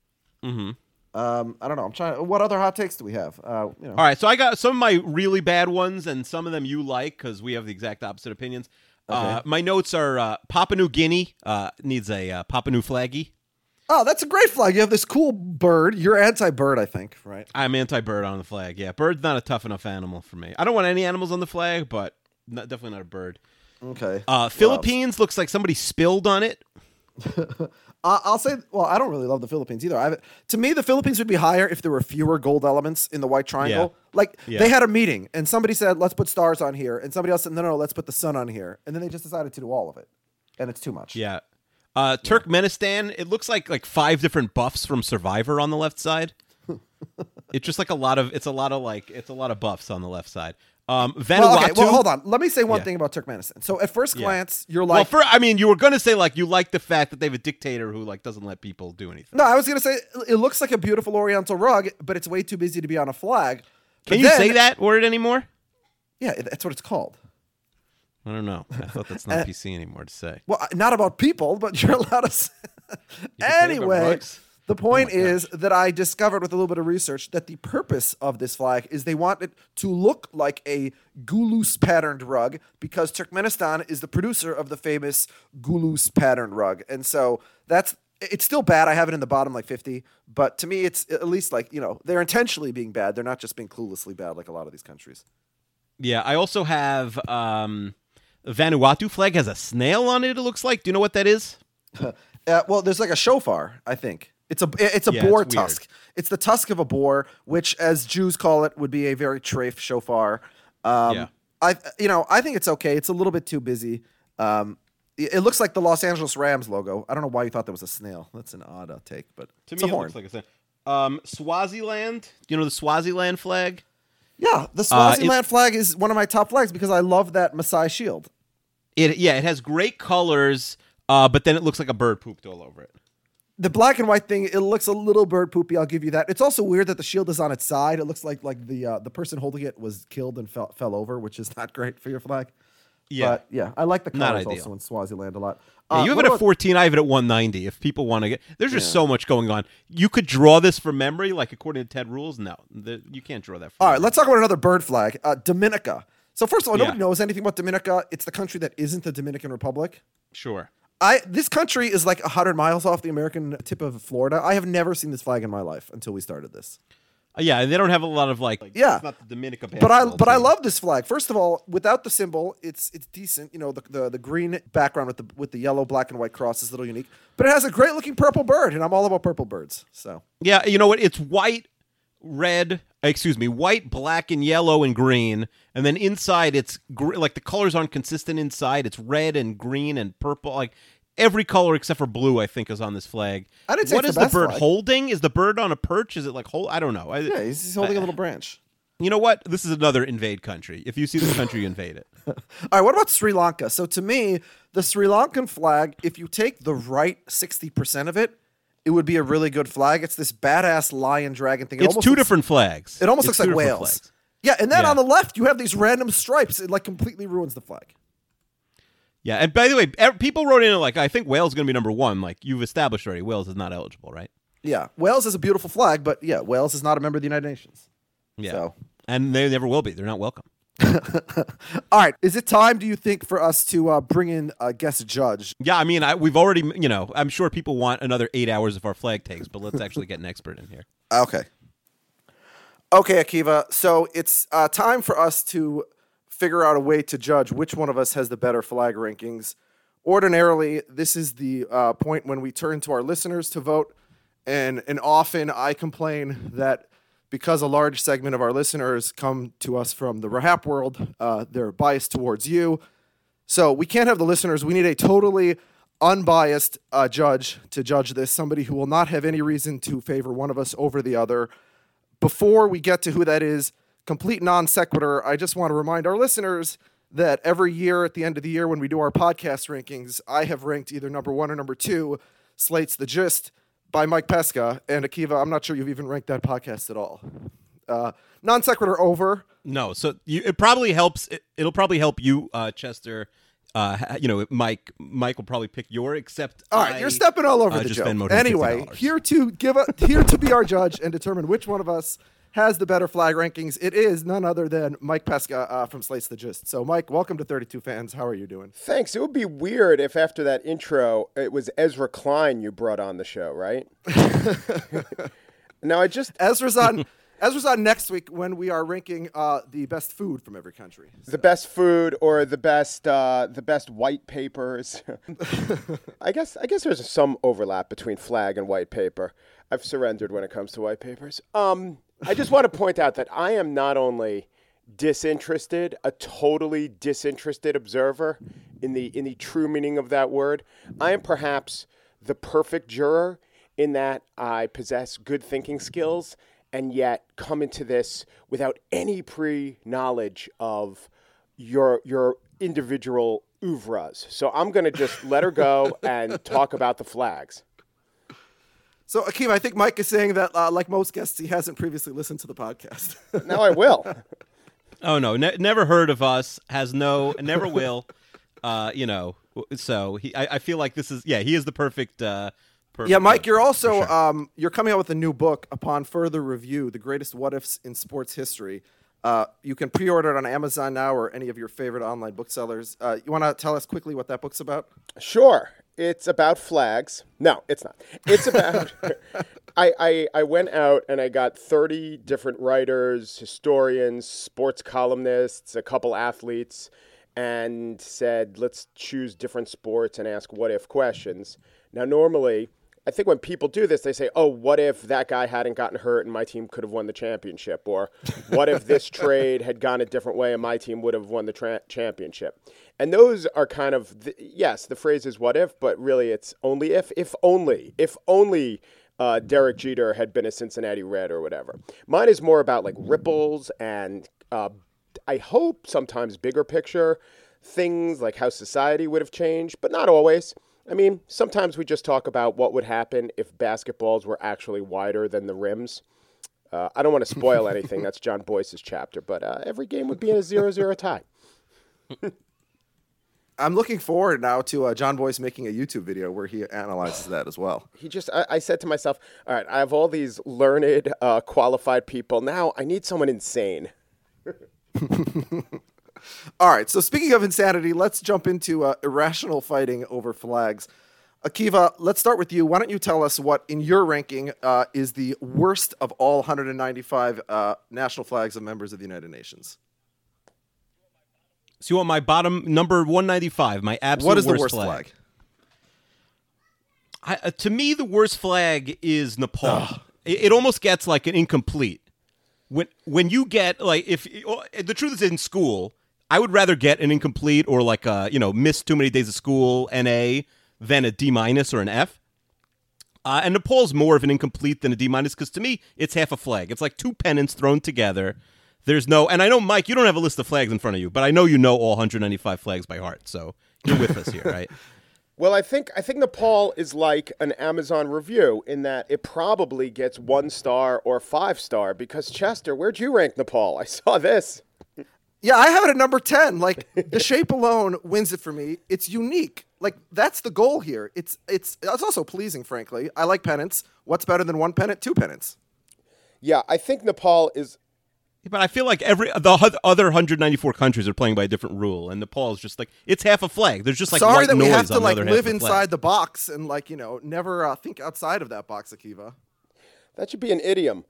Mm-hmm. Um, I don't know. I'm trying. What other hot takes do we have? Uh, you know. All right, so I got some of my really bad ones, and some of them you like because we have the exact opposite opinions. Uh, my notes are uh, Papua New Guinea uh, needs a uh, Papua New flaggy. Oh, that's a great flag. You have this cool bird. You're anti-bird, I think, right? I'm anti-bird on the flag. Yeah, bird's not a tough enough animal for me. I don't want any animals on the flag, but not, definitely not a bird. Okay. Uh, Philippines looks like somebody spilled on it. I- I'll say, well, I don't really love the Philippines either. I to me, the Philippines would be higher if there were fewer gold elements in the white triangle. Like Yeah. they had a meeting and somebody said, "Let's put stars on here," and somebody else said, "No, no, let's put the sun on here," and then they just decided to do all of it, and it's too much. Yeah. Uh, Turkmenistan, it looks like like five different buffs from Survivor on the left side. it's just like a lot of it's a lot of like it's a lot of buffs on the left side. Um, Vanuatu. Well, okay, well, hold on. Let me say one Yeah. thing about Turkmenistan. So, at first Yeah. glance, you're Well, like, for I mean, you were gonna say like you like the fact that they have a dictator who like doesn't let people do anything. no, I was gonna say it looks like a beautiful Oriental rug, but it's way too busy to be on a flag. But Can you say that word anymore? Yeah, that's what it's called. I don't know. I thought that's Uh, not PC anymore to say. Well, not about people, but you're allowed to. Say. can say it about anyway, the point Oh my is that I discovered with a little bit of research that the purpose of this flag is they want it to look like a Gulus patterned rug because Turkmenistan is the producer of the famous Gulus patterned rug, and so that's it's still bad. I have it in the bottom like 50, but to me, it's at least like you know they're intentionally being bad. They're not just being cluelessly bad like a lot of these countries. Yeah, I also have um, Vanuatu flag has a snail on it. It looks like. Do you know what that is? Uh, well, there's like a shofar. I think it's a it's a Yeah, boar it's tusk. It's the tusk of a boar, which, as Jews call it, would be a very treif shofar. Um, Yeah. I you know I think it's okay. It's a little bit too busy. Um, it looks like the Los Angeles Rams logo. I don't know why you thought that was a snail. That's an odd uh, take, but To it's me, a it horn. looks like a snail. Um, Swaziland. Do you know the Swaziland flag? yeah, the Uh, Swaziland it- flag is one of my top flags because I love that Maasai shield. It yeah, it has great colors, uh, but then it looks like a bird pooped all over it. the black and white thing it looks a little bird poopy i'll give you that it's also weird that the shield is on its side it looks like like the uh, the person holding it was killed and fell, fell over which is not great for your flag Yeah. but yeah i like the colors also in swaziland a lot Yeah, Uh, you have it at about- 14. I have it at 190. If people want to get, there's just so much going on. You could draw this from memory, like according to TED rules. No, the, you can't draw that. All right let's talk about another bird flag uh, dominica so first of all Yeah. nobody knows anything about dominica it's the country that isn't the dominican republic Sure. I this country is like hundred miles off the American tip of Florida. I have never seen this flag in my life until we started this. Uh, yeah, and they don't have a lot of like. Yeah. it's not the Dominica. but I basketball but I love this flag. First of all, without the symbol, it's it's decent. You know, the, the the green background with the with the yellow, black, and white cross is a little unique. But it has a great looking purple bird, and I'm all about purple birds. So Yeah, you know what? It's white, red. Excuse me, white, black, and yellow and green, and then inside it's gr- like the colors aren't consistent. Inside it's red and green and purple. Like every color except for blue, I think, is on this flag. I didn't say What it's is the the, bird flag. holding? Is the bird on a perch? Is it like hold? I don't know. I, yeah, he's, holding a little branch. You know what? This is another invade country. If you see this country, you invade it. All right, what about Sri Lanka? So to me, the Sri Lankan flag, if you take the right sixty percent of it, it would be a really good flag. It's this badass lion dragon thing. It It's two looks- different flags. It almost It's looks like whales. flags. Yeah, and then Yeah. on the left you have these random stripes. It like completely ruins the flag. Yeah, and by the way, people wrote in like, I think Wales is going to be number one. Like you've established already, Wales is not eligible, right? Yeah, Wales is a beautiful flag, but yeah, Wales is not a member of the United Nations. Yeah, So. and they never will be. They're not welcome. All right, is it time? Do you think for us to uh, bring in a guest judge? Yeah, I mean, I, we've already, you know, I'm sure people want another eight hours of our flag takes, but let's actually get an expert in here. Okay. Okay, Akiva. So it's uh, time for us to figure out a way to judge which one of us has the better flag rankings. Ordinarily, this is the uh, point when we turn to our listeners to vote, and and often I complain that because a large segment of our listeners come to us from the Rahap world, uh, they're biased towards you. So we can't have the listeners. We need a totally unbiased uh, judge to judge this. Somebody who will not have any reason to favor one of us over the other. Before we get to who that is, complete non sequitur, I just want to remind our listeners that every year at the end of the year when we do our podcast rankings, I have ranked either number one or number two, Slate's The Gist by Mike Pesca. And Akiva, I'm not sure you've even ranked that podcast at all. Uh, non sequitur over. No, so you, it probably helps. It, it'll probably help you, uh, Chester. Uh, you know, Mike. Mike will probably pick your. Except, All right, I, you're stepping all over uh, the Gist joke. Anyway, $50. here to give a, here to be our judge and determine which one of us has the better flag rankings. It is none other than Mike Pesca uh, from Slate's The Gist. So, Mike, welcome to 32 Fans. How are you doing? Thanks. It would be weird if after that intro it was Ezra Klein you brought on the show, right? now I just Ezra's on. Ezra's on next week when we are ranking uh, the best food from every country. the best food or the best uh, the best white papers. I guess I guess there's some overlap between flag and white paper. I've surrendered when it comes to white papers. Um, I just want to point out that I am not only disinterested, a totally disinterested observer in the in the true meaning of that word. I am perhaps the perfect juror in that I possess good thinking skills and yet come into this without any pre knowledge of your your individual oeuvres. So I'm going to just let her go and talk about the flags. So, Akeem, I think Mike is saying that, uh, like most guests, he hasn't previously listened to the podcast. Now I will. Oh no, ne- never heard of us. Has no, never will. Uh, you know, so he. I, I feel like this is. Yeah, he is the perfect. Uh, perfect yeah, Mike, you're also sure. um, you're coming out with a new book upon further review, the greatest what ifs in sports history. Uh, you can pre-order it on Amazon now or any of your favorite online booksellers. Uh, you want to tell us quickly what that book's about? Sure. It's about flags. No, it's not. It's about. I, I I went out and I got thirty different writers, historians, sports columnists, a couple athletes, and said let's choose different sports and ask what if questions. Now normally. I think when people do this, they say, "Oh, what if that guy hadn't gotten hurt and my team could have won the championship?" Or, "What if this trade had gone a different way and my team would have won the tra- championship?" And those are kind of the, yes, the phrase is "what if," but really it's only if, if only, if only uh, Derek Jeter had been a Cincinnati Red or whatever. Mine is more about like ripples and uh, I hope sometimes bigger picture things like how society would have changed, but not always. I mean, sometimes we just talk about what would happen if basketballs were actually wider than the rims. Uh, I don't want to spoil anything. That's Jon Bois's chapter, but uh, every game would be in a 0 0 tie. I'm looking forward now to uh, Jon Bois making a YouTube video where he analyzes that as well. He just, I, I said to myself, all right, I have all these learned, uh, qualified people. Now I need someone insane. All right. So speaking of insanity, let's jump into uh, irrational fighting over flags. Akiva, let's start with you. Why don't you tell us what, in your ranking, uh, is the worst of all 195 uh, national flags of members of the United Nations? So you want my bottom number 195, my absolute worst what is worst the worst flag? flag? I, uh, to me, the worst flag is Nepal. It, it almost gets like an incomplete. When when you get like if oh, the truth is in school, I would rather get an incomplete or like a you know miss too many days of school NA than a D minus or an F. Uh, and Nepal's more of an incomplete than a D minus because to me it's half a flag. It's like two pennants thrown together. There's no, and I know Mike, you don't have a list of flags in front of you, but I know you know all 195 flags by heart, so you're with us here, right? Well, I think I think Nepal is like an Amazon review in that it probably gets one star or five star because Chester, where'd you rank Nepal? I saw this. Yeah, I have it at number 10. Like the shape alone wins it for me. It's unique. Like that's the goal here. It's it's it's also pleasing, frankly. I like pennants. What's better than one pennant? Two pennants. Yeah, I think Nepal is But I feel like every the other 194 countries are playing by a different rule, and Nepal is just like it's half a flag. There's just like Sorry white that we have to like live of the flag. inside the box and like, you know, never uh, think outside of that box, Akiva. that should be an idiom.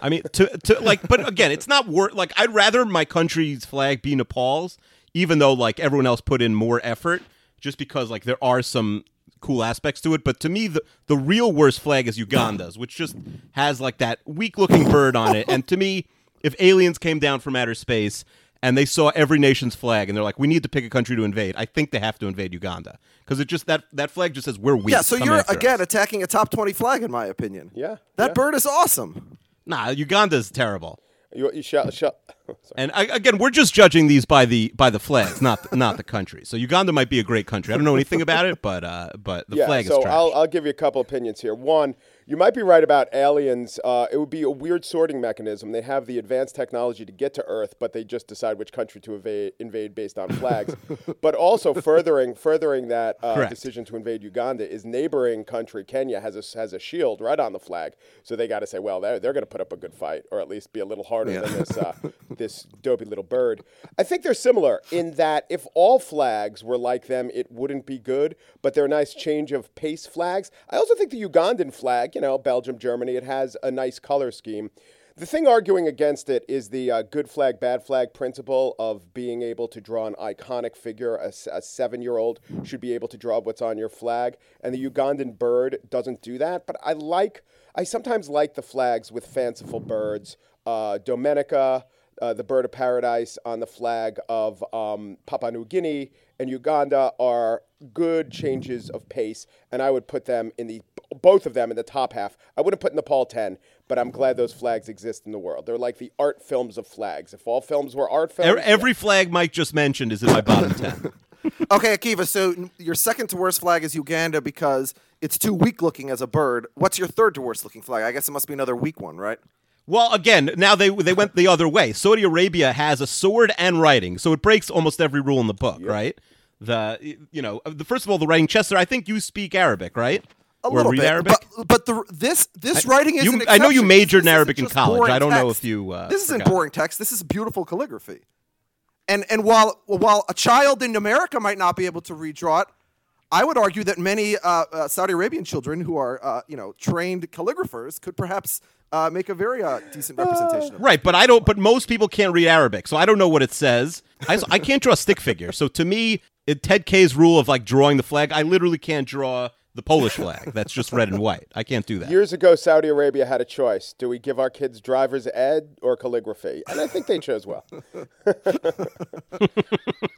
I mean, to to like, but again, it's not worth. Like, I'd rather my country's flag be Nepal's, even though like everyone else put in more effort, just because like there are some cool aspects to it. But to me, the the real worst flag is Uganda's, which just has like that weak looking bird on it. And to me, if aliens came down from outer space and they saw every nation's flag and they're like, we need to pick a country to invade, I think they have to invade Uganda because it just that that flag just says we're weak. Yeah, so come you're again us." attacking a top 20 flag in my opinion. Yeah, That yeah. bird is awesome. Nah, Uganda's terrible. You, you shall, shall, sorry. And I, again, we're just judging these by the by the flags, not not the country. So Uganda might be a great country. I don't know anything about it, but uh, but the yeah, flag so is trash. I'll, I'll give you a couple opinions here. One, you might be right about aliens. Uh, it would be a weird sorting mechanism. They have the advanced technology to get to Earth, but they just decide which country to invade, invade based on flags. but also furthering furthering that uh, decision to invade Uganda is neighboring country Kenya has a has a shield right on the flag, so they got to say, well, they're, they're going to put up a good fight, or at least be a little harder than this uh, this dopey little bird. I think they're similar in that if all flags were like them, it wouldn't be good. But they're a nice change of pace flags. I also think the Ugandan flag, you know, Belgium, Germany, it has a nice color scheme. The thing arguing against it is the uh, good flag, bad flag principle of being able to draw an iconic figure. A seven year old should be able to draw what's on your flag. And the Ugandan bird doesn't do that. But I like, I sometimes like the flags with fanciful birds. Uh, Dominica, uh, the bird of paradise on the flag of um, Papua New Guinea and Uganda are good changes of pace, and I would put them in the both of them in the top half. I wouldn't put Nepal ten, but I'm glad those flags exist in the world. They're like the art films of flags. If all films were art films, every, every flag Mike just mentioned is in my bottom ten. Okay, Akiva, so your second to worst flag is Uganda because it's too weak looking as a bird. What's your third to worst looking flag? I guess it must be another weak one, right? Well, again, now they they went the other way. Saudi Arabia has a sword and writing, so it breaks almost every rule in the book, right? The you know the first of all the writing. Chester, I think you speak Arabic, right? A or little read bit, Arabic. but but the this this writing is. you- I know you majored in Arabic in college. I don't know if you, uh, this isn't forgot. boring text. This is beautiful calligraphy. And and while while a child in America might not be able to redraw it, I would argue that many uh, uh, Saudi Arabian children who are, uh, you know, trained calligraphers could perhaps uh, make a very uh, decent representation. of Right, but I don't. But most people can't read Arabic, so I don't know what it says. I, I can't draw a stick figure. So to me, it, Ted Kaye's rule of like drawing the flag, I literally can't draw the Polish flag. That's just red and white. I can't do that. Years ago, Saudi Arabia had a choice: do we give our kids driver's ed or calligraphy? And I think they chose well.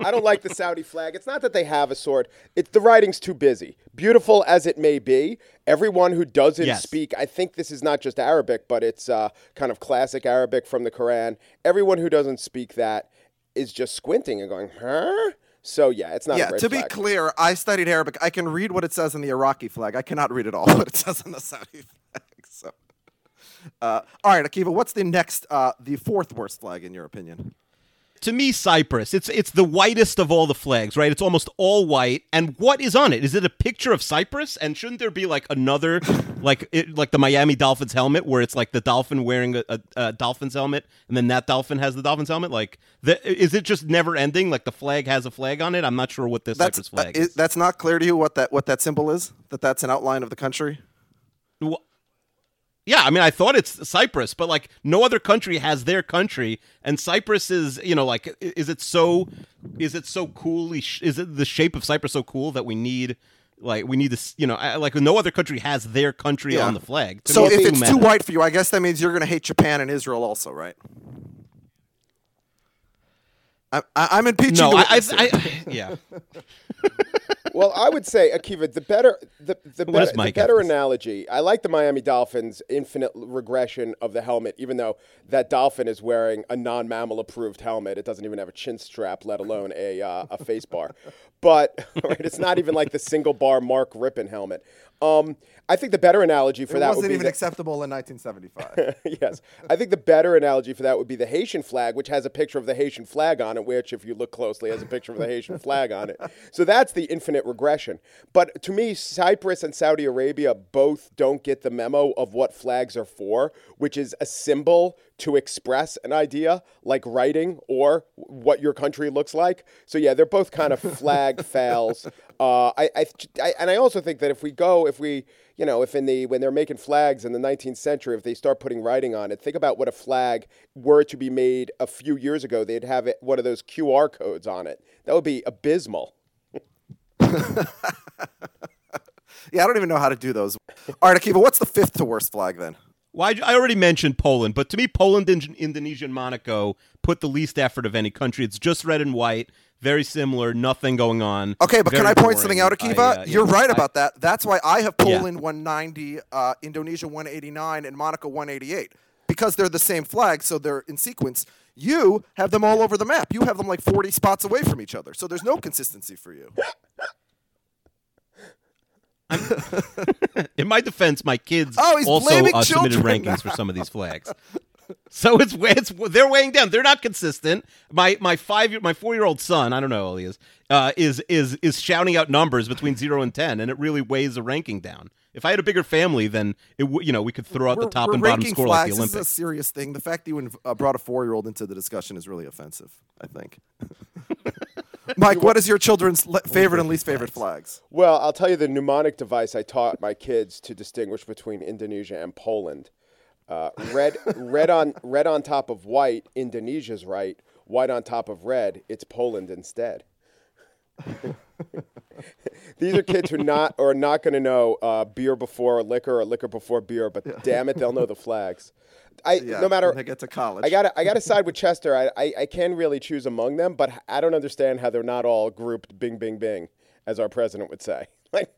I don't like the Saudi flag. It's not that they have a sword; it's the writing's too busy. Beautiful as it may be, everyone who doesn't Yes. speak, I think this is not just Arabic, but it's uh, kind of classic Arabic from the Quran. Everyone who doesn't speak that is just squinting and going, "Huh." So yeah, it's not. a yeah, to be clear, I studied Arabic. I can read what it says in the Iraqi flag. I cannot read it all what it says on the Saudi flag. So, uh, all right, Akiva, what's the next, uh, the fourth worst flag in your opinion? To me, Cyprus. It's it's the whitest of all the flags, right? It's almost all white. And what is on it? Is it a picture of Cyprus? And shouldn't there be like another, like it, like the Miami Dolphins helmet, where it's like the dolphin wearing a, a, a dolphin's helmet, and then that dolphin has the dolphin's helmet? Like, the, is it just never ending? Like the flag has a flag on it? I'm not sure what this Cyprus flag uh, is. is- that's not clear to you what that what that symbol is. That that's an outline of the country. Well, yeah, I mean, I thought it's Cyprus, but like no other country has their country, and Cyprus is, you know, like is it so, is it so coolly, sh- is it the shape of Cyprus so cool that we need, like, we need this, you know, I- like no other country has their country Yeah. on the flag. To So if it's too white for you, I guess that means you're going to hate Japan and Israel also, right? I, I, I'm impeaching. no, the I, I, witness here. I, yeah, Well, I would say, Akiva, the better the, the, What better, the better have to say? analogy. I like the Miami Dolphins' infinite regression of the helmet, even though that dolphin is wearing a non-mammal approved helmet. It doesn't even have a chin strap, let alone a uh, a face bar. But right, it's not even like the single bar Mark Rippon helmet. Um, I think the better analogy for it that wasn't be even acceptable in 1975. yes. I think the better analogy for that would be the Haitian flag, which has a picture of the Haitian flag on it, which, if you look closely, has a picture of the Haitian flag on it. So that's the infinite regression. But to me, Cyprus and Saudi Arabia both don't get the memo of what flags are for, which is a symbol to express an idea, like writing or what your country looks like. So yeah, they're both kind of flag fails. Uh, I, I, I, and I also think that if we go, if we, you know, if in the when they're making flags in the 19th century, if they start putting writing on it, think about what a flag were to be made a few years ago. They'd have it, one of those QR codes on it. That would be abysmal. yeah, I don't even know how to do those. All right, Akiva, what's the fifth to worst flag then? Well, I, I already mentioned Poland, but to me, Poland, Ind- Indonesia, and Monaco put the least effort of any country. It's just red and white, very similar, nothing going on. Okay, but can I point boring. something out, I, Akiva? uh, You're yeah, right I- about that. That's why I have Yeah. Poland 190, uh, Indonesia 189, and Monaco 188 because they're the same flag, so they're in sequence. You have them all over the map. You have them like 40 spots away from each other, so there's no consistency for you. In my defense, my kids Oh, also uh, submitted rankings for some of these flags. So it's it's they're weighing down. They're not consistent. My my five year my four year old son, I don't know how old he is, uh, is is is shouting out numbers between zero and ten, and it really weighs the ranking down. If I had a bigger family, then it w- you know we could throw out the We're- top and bottom ranking score like flags. the This is a serious thing. The fact that you inv- uh, brought a four-year-old into the discussion is really offensive. I think. Mike, what is your children's le- favorite and least favorite flags? Well, I'll tell you the mnemonic device I taught my kids to distinguish between Indonesia and Poland. Uh, red, red on red on top of white. Indonesia's right. White on top of red. It's Poland instead. These are kids who not are not going to know uh, beer before liquor or liquor before beer, but damn it, they'll know the flags. I Yeah, no matter when they get to college. I got I got to side with Chester. I, I I can really choose among them, but I don't understand how they're not all grouped bing bing bing, as our president would say. Like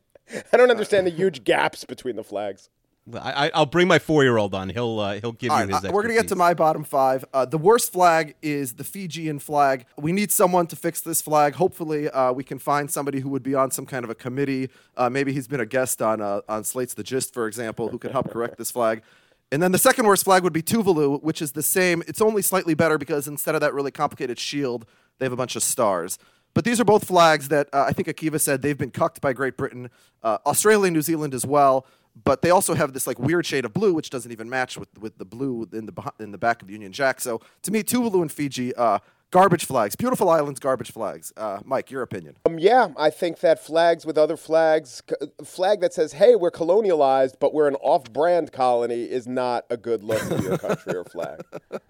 I don't understand the huge gaps between the flags. I, I, I'll bring my four year old on. He'll uh, he'll give All you right, his. uh, we're gonna get to my bottom five. Uh, the worst flag is the Fijian flag. We need someone to fix this flag. Hopefully, uh, we can find somebody who would be on some kind of a committee. Uh, maybe he's been a guest on uh, on Slate's The Gist, for example, who could help correct this flag. And then the second worst flag would be Tuvalu, which is the same. It's only slightly better because instead of that really complicated shield, they have a bunch of stars. But these are both flags that uh, I think Akiva said they've been cucked by Great Britain, uh, Australia, New Zealand as well. But they also have this like weird shade of blue, which doesn't even match with, with the blue in the in the back of the Union Jack. So to me, Tuvalu and Fiji uh, garbage flags, beautiful islands, garbage flags. Uh, Mike, your opinion? Um, yeah, I think that flags with other flags, flag that says, "Hey, we're colonialized, but we're an off-brand colony," is not a good look for your country or flag.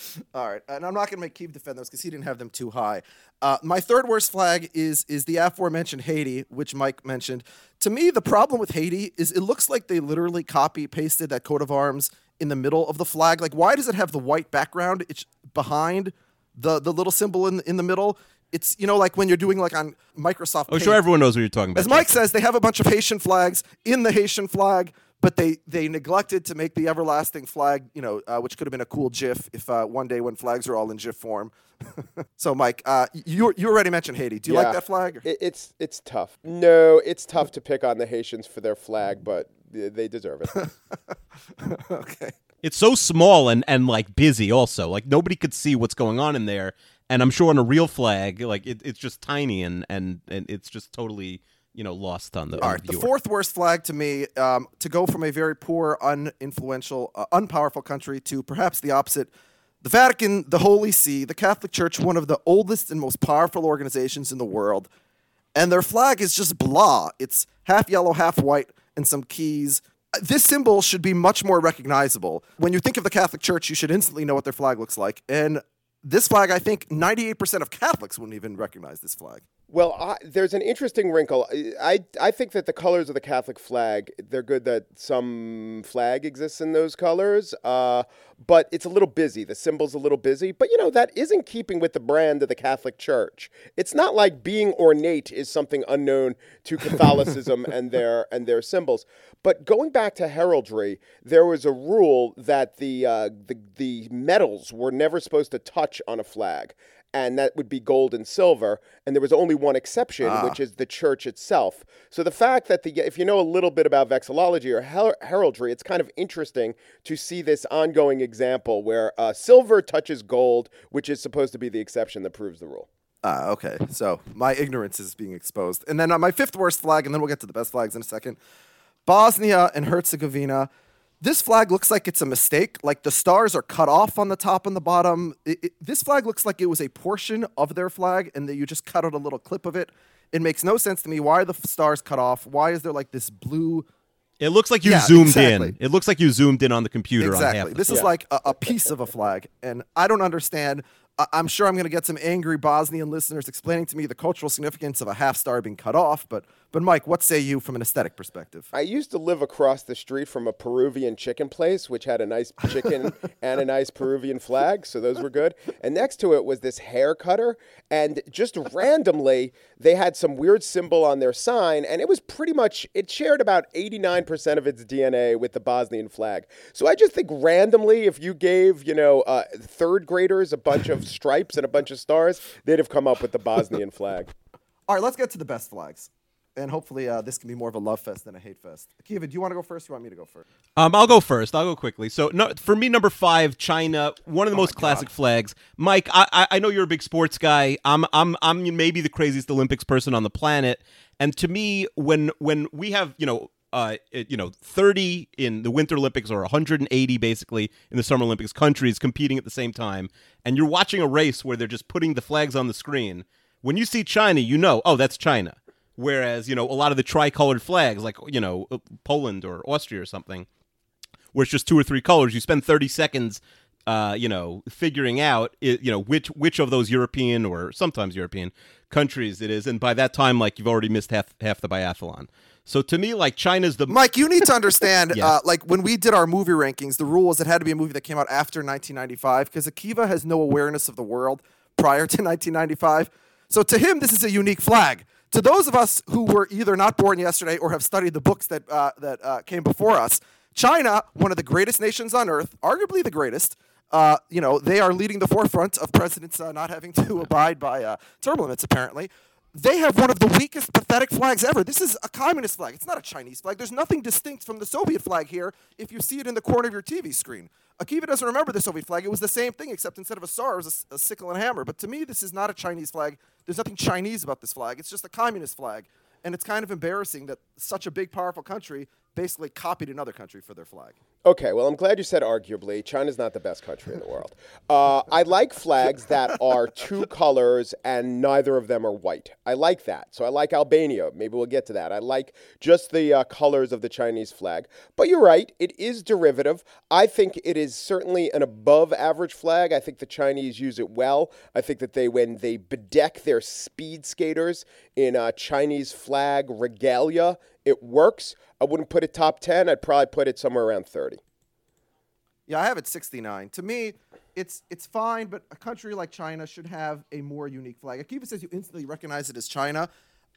All right, and I'm not going to make Keith defend those because he didn't have them too high. Uh, my third worst flag is is the aforementioned Haiti, which Mike mentioned. To me, the problem with Haiti is it looks like they literally copy pasted that coat of arms in the middle of the flag. Like, why does it have the white background? It's behind the the little symbol in in the middle. It's you know like when you're doing like on Microsoft. Oh, Paint. sure, everyone knows what you're talking about. As Mike says, they have a bunch of Haitian flags in the Haitian flag, but they they neglected to make the everlasting flag, you know, uh, which could have been a cool GIF if uh, one day when flags are all in GIF form. so, Mike, uh, you you already mentioned Haiti. Do you like that flag? It, it's it's tough. No, it's tough to pick on the Haitians for their flag, but they they deserve it. okay. It's so small and and like busy. Also, like nobody could see what's going on in there. And I'm sure on a real flag, like it, it's just tiny and and and it's just totally you know lost on the. All on right, the viewer. fourth worst flag to me, um, to go from a very poor, uninfluential, uh, unpowerful country to perhaps the opposite. The Vatican, the Holy See, the Catholic Church, one of the oldest and most powerful organizations in the world, and their flag is just blah. It's half yellow, half white, and some keys. This symbol should be much more recognizable. When you think of the Catholic Church, you should instantly know what their flag looks like. And this flag, I think 98% of Catholics wouldn't even recognize this flag. Well, I, there's an interesting wrinkle. I I think that the colors of the Catholic flag they're good that some flag exists in those colors, uh, but it's a little busy. The symbol's a little busy, but you know that isn't keeping with the brand of the Catholic Church. It's not like being ornate is something unknown to Catholicism and their and their symbols. But going back to heraldry, there was a rule that the uh, the the metals were never supposed to touch on a flag and that would be gold and silver. And there was only one exception, which is the church itself. So the fact that the if you know a little bit about vexillology or her- heraldry, it's kind of interesting to see this ongoing example where uh, silver touches gold, which is supposed to be the exception that proves the rule. Ah, okay. So my ignorance is being exposed. And then uh, my fifth worst flag, and then we'll get to the best flags in a second. Bosnia and Herzegovina. This flag looks like it's a mistake. Like the stars are cut off on the top and the bottom. It, it- this flag looks like it was a portion of their flag, and that you just cut out a little clip of it. It makes no sense to me. Why are the f- stars cut off? Why is there like this blue? It looks like you Yeah, zoomed exactly. in. It looks like you zoomed in on the computer on half. Exactly. the This is like a, a piece of a flag, and I don't understand. I- I'm sure I'm going to get some angry Bosnian listeners explaining to me the cultural significance of a half star being cut off. But, but Mike, what say you from an aesthetic perspective? I used to live across the street from a Peruvian chicken place, which had a nice chicken and a nice Peruvian flag, so those were good. And next to it was this hair cutter, and just randomly, they had some weird symbol on their sign, and it was pretty much, it shared about 89% of its DNA with the Bosnian flag. So I just think randomly, if you gave, you know, uh, third graders a bunch of stripes and a bunch of stars, they'd have come up with the Bosnian flag. All right, let's get to the best flags, and hopefully uh, this can be more of a love fest than a hate fest. Kiva, do you want to go first? or You want me to go first? Um, I'll go first. I'll go quickly. So, no, for me, number five, China, one of the most classic flags. Mike, I, I I know you're a big sports guy. I'm I'm I'm maybe the craziest Olympics person on the planet. And to me, when when we have you know. Uh, it- you know, 30 in the Winter Olympics or 180 basically in the Summer Olympics countries competing at the same time, and you're watching a race where they're just putting the flags on the screen. When you see China, you know, oh, that's China. Whereas, you know, a lot of the tricolored flags, like, you know, Poland or Austria or something, where it's just two or three colors, you spend 30 seconds, uh, you know, figuring out, you know, which which of those European or sometimes European countries it is. And by that time, like, you've already missed half, half the biathlon. So to me, like, China's the. Mike, you need to understand, Yes. uh, like when we did our movie rankings, the rule was it had to be a movie that came out after 1995 because Akiva has no awareness of the world prior to 1995. So to him, this is a unique flag. To those of us who were either not born yesterday or have studied the books that uh, that uh, came before us, China, one of the greatest nations on earth, arguably the greatest. Uh, you know, they are leading the forefront of presidents uh, not having to abide by uh, term limits, apparently they have one of the weakest, pathetic flags ever. This is a communist flag. It's not a Chinese flag. There's nothing distinct from the Soviet flag here if you see it in the corner of your TV screen. Akiva doesn't remember the Soviet flag. It was the same thing, except instead of a star, it was a sickle and hammer. But to me, this is not a Chinese flag. There's nothing Chinese about this flag. It's just a communist flag. And it's kind of embarrassing that such a big, powerful country basically copied another country for their flag. Okay, well, I'm glad you said arguably. China's not the best country in the world. Uh, I like flags that are two colors and neither of them are white. I like that. So I like Albania. Maybe we'll get to that. I like just the uh, colors of the Chinese flag. But you're right, it is derivative. I think it is certainly an above average flag. I think the Chinese use it well. I think that they, when they bedeck their speed skaters in uh, Chinese flag regalia, it works. I wouldn't put it top 10. I'd probably put it somewhere around 30. Yeah, I have it 69. To me, it's it's fine, but a country like China should have a more unique flag. Akiva says you instantly recognize it as China.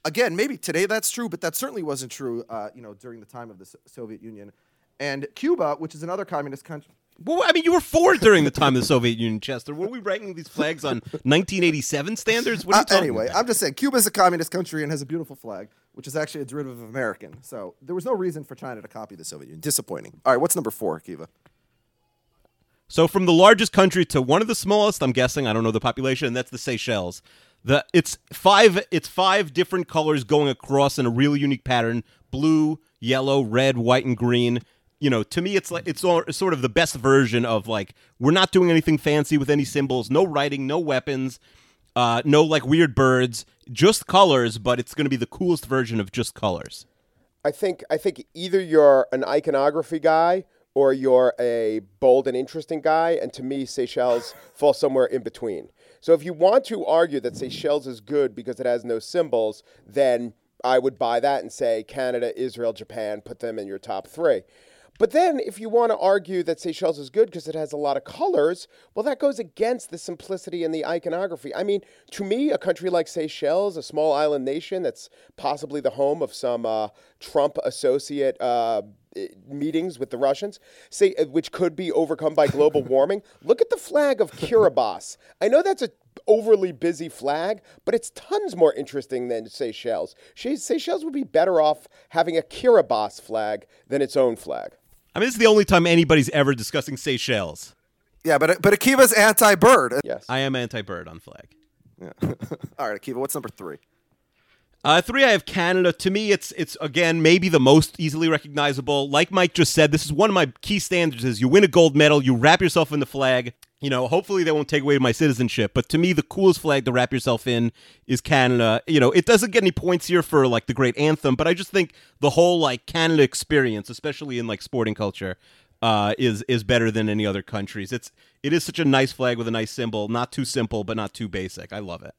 Again, maybe today that's true, but that certainly wasn't true. Uh, you know, during the time of the So- Soviet Union and Cuba, which is another communist country. Well, I mean, you were four during the time of the Soviet Union, Chester. Were we ranking these flags on 1987 standards? What are you Uh, talking anyway, about? I'm just saying Cuba is a communist country and has a beautiful flag, which is actually a derivative of American. So there was no reason for China to copy the Soviet Union. Disappointing. All right, what's number four, Kiva? So from the largest country to one of the smallest, I'm guessing I don't know the population, and that's the Seychelles. The it's five it's five different colors going across in a really unique pattern: blue, yellow, red, white, and green. You know, to me, it's like it's all, sort of the best version of like we're not doing anything fancy with any symbols, no writing, no weapons, uh, no like weird birds, just colors. But it's going to be the coolest version of just colors. I think I think either you're an iconography guy or you're a bold and interesting guy, and to me, Seychelles falls somewhere in between. So if you want to argue that Seychelles is good because it has no symbols, then I would buy that and say Canada, Israel, Japan, put them in your top three. But then, if you want to argue that Seychelles is good because it has a lot of colors, well, that goes against the simplicity and the iconography. I mean, to me, a country like Seychelles, a small island nation that's possibly the home of some uh, Trump associate uh, meetings with the Russians, say, uh, which could be overcome by global warming. Look at the flag of Kiribati. I know that's a overly busy flag, but it's tons more interesting than Seychelles. Seychelles would be better off having a Kiribati flag than its own flag. I mean, this is the only time anybody's ever discussing Seychelles. Yeah, but but Akiva's anti-bird. Yes. I am anti-bird on flag. Yeah. All right, Akiva, what's number three? Uh, three, I have Canada. To me, it's it's again maybe the most easily recognizable. Like Mike just said, this is one of my key standards: is you win a gold medal, you wrap yourself in the flag. You know, hopefully they won't take away my citizenship. But to me, the coolest flag to wrap yourself in is Canada. You know, it doesn't get any points here for like the great anthem, but I just think the whole like Canada experience, especially in like sporting culture, uh, is is better than any other countries. It's it is such a nice flag with a nice symbol, not too simple, but not too basic. I love it.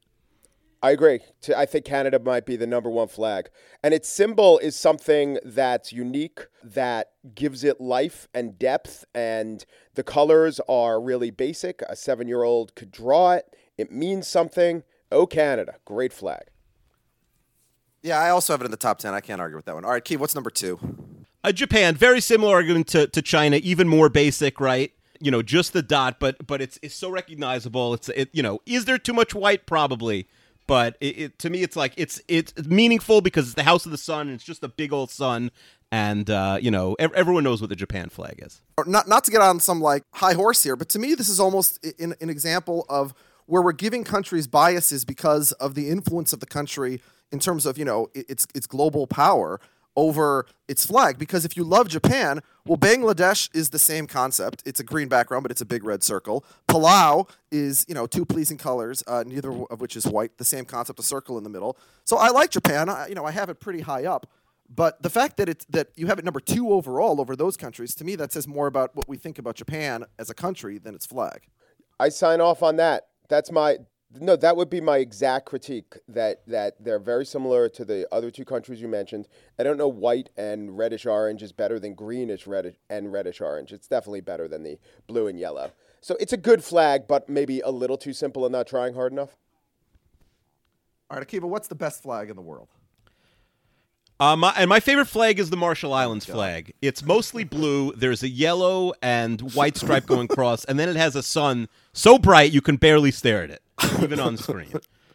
I agree. I think Canada might be the number one flag. And its symbol is something that's unique, that gives it life and depth. And the colors are really basic. A seven year old could draw it, it means something. Oh, Canada. Great flag. Yeah, I also have it in the top ten. I can't argue with that one. All right, Keith, what's number two? Uh, Japan, very similar argument to, to China, even more basic, right? You know, just the dot, but but it's it's so recognizable. It's it you know, is there too much white? Probably, but it, it to me it's like it's it's meaningful because it's the House of the Sun. And it's just a big old sun, and uh, you know ev- everyone knows what the Japan flag is. Not not to get on some like high horse here, but to me, this is almost i- an, an example of where we're giving countries biases because of the influence of the country in terms of you know its its global power over its flag. Because if you love Japan, well, Bangladesh is the same concept. It's a green background, but it's a big red circle. Palau is you know two pleasing colors, uh, neither of which is white. The same concept, a circle in the middle. So I like Japan. I, you know, I have it pretty high up. But the fact that it's that you have it number two overall over those countries, to me, that says more about what we think about Japan as a country than its flag. I sign off on that. That's my no. That would be my exact critique. That that they're very similar to the other two countries you mentioned. I don't know white and reddish orange is better than greenish reddish and reddish orange. It's definitely better than the blue and yellow. So it's a good flag, but maybe a little too simple and not trying hard enough. All right, Akiva, what's the best flag in the world? Uh, my, and my favorite flag is the Marshall Islands flag. It's mostly blue. There's a yellow and white stripe going across, and then it has a sun so bright you can barely stare at it, even on screen.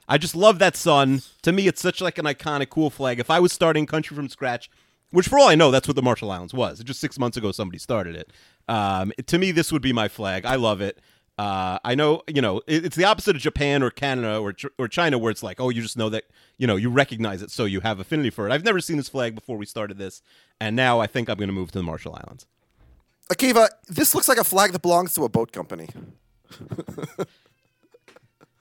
I just love that sun. To me, it's such like an iconic, cool flag. If I was starting country from scratch, which for all I know, that's what the Marshall Islands was. Just six months ago, somebody started it. Um, to me, this would be my flag. I love it. Uh, I know, you know, it, it's the opposite of Japan or Canada or or China, where it's like, oh, you just know that, you know, you recognize it, so you have affinity for it. I've never seen this flag before we started this, and now I think I'm going to move to the Marshall Islands. Akiva, this looks like a flag that belongs to a boat company.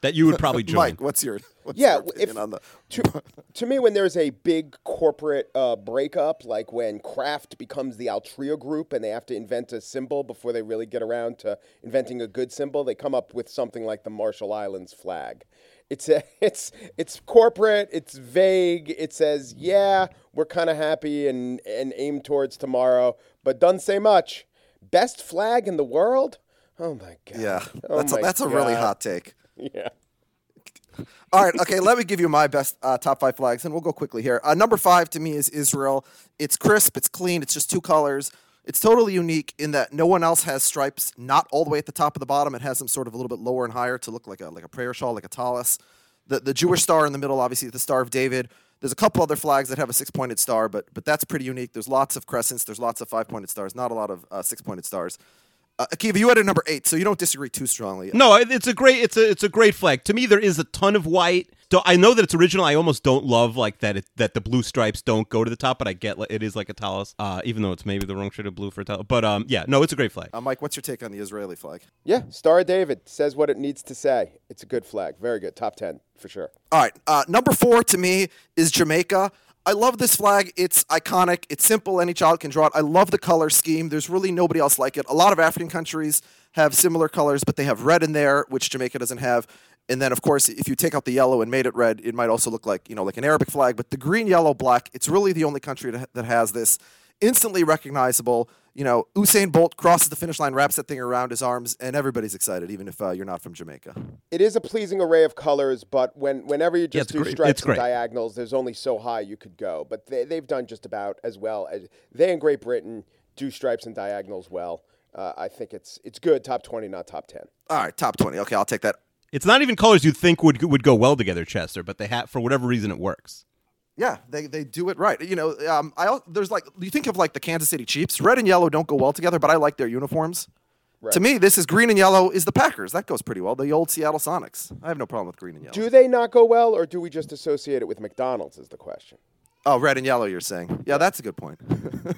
That you would probably join. Mike, what's your what's Yeah, your if- on the? to, to me, when there's a big corporate uh, breakup, like when Kraft becomes the Altria Group and they have to invent a symbol before they really get around to inventing a good symbol, they come up with something like the Marshall Islands flag. It's a, it's it's corporate. It's vague. It says, "Yeah, we're kind of happy and and aim towards tomorrow," but doesn't say much. Best flag in the world? Oh my god! Yeah, Oh that's a, my that's a really hot take. Yeah. All right, okay. Let me give you my best uh, top five flags, and we'll go quickly here. Uh, number five to me is Israel. It's crisp, it's clean, it's just two colors. It's totally unique in that no one else has stripes, not all the way at the top of the bottom. It has them sort of a little bit lower and higher to look like a like a prayer shawl, like a tallis. The the Jewish star in the middle, obviously the Star of David. There's a couple other flags that have a six-pointed star, but but that's pretty unique. There's lots of crescents. There's lots of five-pointed stars. Not a lot of uh, six-pointed stars. Uh, Akiva, you had a number eight, so you don't disagree too strongly. No, it's a great it's a it's a great flag. To me, there is a ton of white. I know that it's original. I almost don't love like that it, that the blue stripes don't go to the top, but I get it is like a tallis, uh, even though it's maybe the wrong shade of blue for a tallis. But um, yeah, no, it's a great flag. Uh, Mike, what's your take on the Israeli flag? Yeah, Star of David says what it needs to say. It's a good flag. Very good. Top 10 for sure. All right. Uh, number four to me is Jamaica. I love this flag. It's iconic. It's simple. Any child can draw it. I love the color scheme. There's really nobody else like it. A lot of African countries have similar colors, but they have red in there, which Jamaica doesn't have. And then, of course, if you take out the yellow and made it red, it might also look like you know like an Arabic flag. But the green, yellow, black. It's really the only country that that has this. Instantly recognizable. You know, Usain Bolt crosses the finish line, wraps that thing around his arms, and everybody's excited, even if uh, you're not from Jamaica. It is a pleasing array of colors, but when whenever you just it's do great. stripes It's and great. diagonals, there's only so high you could go. But they, they've done just about as well as they in Great Britain do stripes and diagonals well. Uh, I think it's it's good. Top 20, not top 10. All right, top twenty. Okay, I'll take that. It's not even colors you'd think would would go well together, Chester, but they have for whatever reason it works. Yeah, they, they do it right. You know, um, I there's like you think of like the Kansas City Chiefs. Red and yellow don't go well together, but I like their uniforms. To me, this is green and yellow is the Packers. That goes pretty well. The old Seattle Sonics. I have no problem with green and yellow. Do they not go well, or do we just associate it with McDonald's? Is the question. Oh, red and yellow, you're saying. Yeah, that's a good point.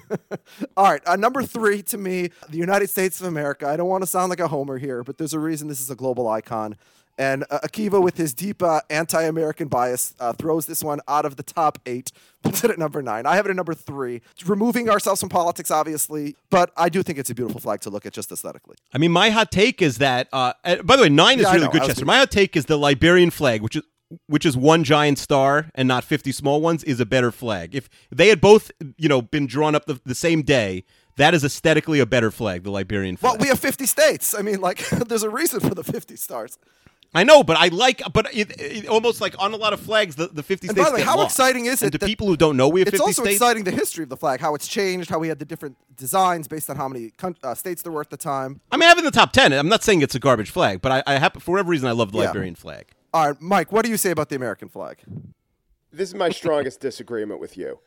All right, uh, number three to me, the United States of America. I don't want to sound like a homer here, but there's a reason this is a global icon. And uh, Akiva, with his deep uh, anti American bias, uh, throws this one out of the top eight, puts it at number nine. I have it at number three. Removing ourselves from politics, obviously, but I do think it's a beautiful flag to look at just aesthetically. I mean, my hot take is that. Uh, by the way, nine is Yeah, I really good, Chester. thinking- My hot take is the Liberian flag, which is which is one giant star and not fifty small ones, is a better flag. If they had both, you know, been drawn up the, the same day, that is aesthetically a better flag. The Liberian flag. Well, we have 50 states. I mean, like, there's a reason for the 50 stars. I know, but I like, but it, it, almost like on a lot of flags, the, the 50 And states by the way, get how lost. exciting is And it to that- people who don't know we have It's 50 also states? exciting the history of the flag, how it's changed, how we had the different designs based on how many uh, states there were at the time. I mean, I have in the top 10. I'm not saying it's a garbage flag, but I, I happen, for whatever reason, I love the Yeah. Liberian flag. All right, Mike, what do you say about the American flag? This is my strongest disagreement with you.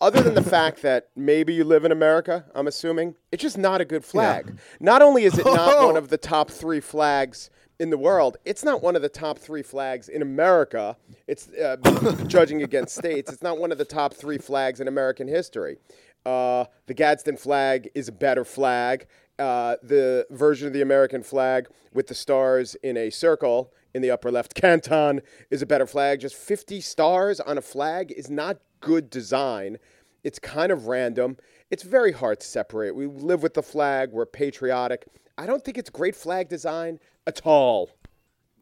Other than the fact that maybe you live in America, I'm assuming, it's just not a good flag. Not only is it not one of the top three flags in the world, it's not one of the top three flags in America. It's uh, judging against states. It's not one of the top three flags in American history. Uh, the Gadsden flag is a better flag. Uh, the version of the American flag with the stars in a circle in the upper left canton is a better flag. Just 50 stars on a flag is not good design. It's kind of random. It's very hard to separate. We live with the flag, we're patriotic. I don't think it's great flag design at all.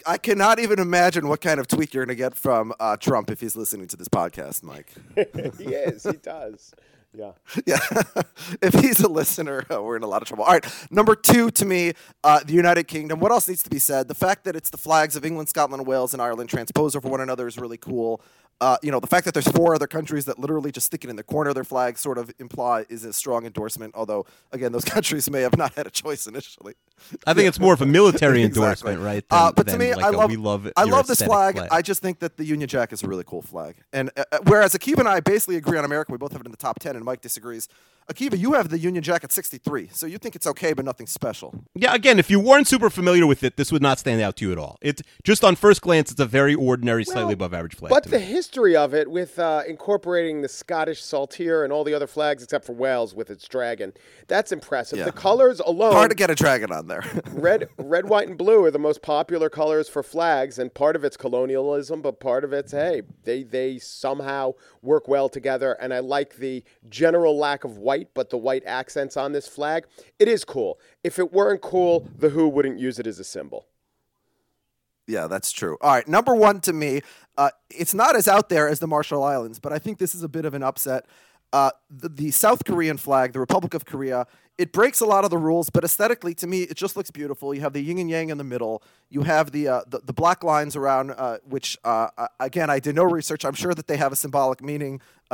I cannot even imagine what kind of tweet you're going to get from uh, Trump if he's listening to this podcast, Mike. he is, he does. Yeah. yeah. if he's a listener, uh, we're in a lot of trouble. All right. Number two to me, uh, the United Kingdom. What else needs to be said? The fact that it's the flags of England, Scotland, Wales, and Ireland transposed over one another is really cool. Uh, you know, the fact that there's four other countries that literally just stick it in the corner of their flag sort of imply is a strong endorsement. Although, again, those countries may have not had a choice initially. I think it's more of a military Exactly. endorsement, right? uh, than- but to me, like I a, love we love it. I love this aesthetic flag. I just think that the Union Jack is a really cool flag. And uh, uh, whereas Akib and I basically agree on America, we both have it in the top ten, and Mike disagrees. Akiva, you have the Union Jack at 63, so you think it's okay, but nothing special. Yeah, again, if you weren't super familiar with it, this would not stand out to you at all. It's just on first glance, it's a very ordinary, slightly above average flag. But the me. history of it, with uh, incorporating the Scottish saltire and all the other flags except for Wales with its dragon, that's impressive. Yeah. The colors alone, Hard to get a dragon on there. red, red, white, and blue are the most popular colors for flags, and part of it's colonialism, but part of it's hey, they they somehow work well together. And I like the general lack of white, but the white accents on this flag. It is cool. If it weren't cool, the Who wouldn't use it as a symbol. Yeah, that's true. All right, number one to me, uh, it's not as out there as the Marshall Islands, but I think this is a bit of an upset. Uh, the, the South Korean flag, the Republic of Korea, it breaks a lot of the rules, but aesthetically, to me, it just looks beautiful. You have the yin and yang in the middle. You have the uh, the, the black lines around, uh, which uh, uh, again, I did no research. I'm sure that they have a symbolic meaning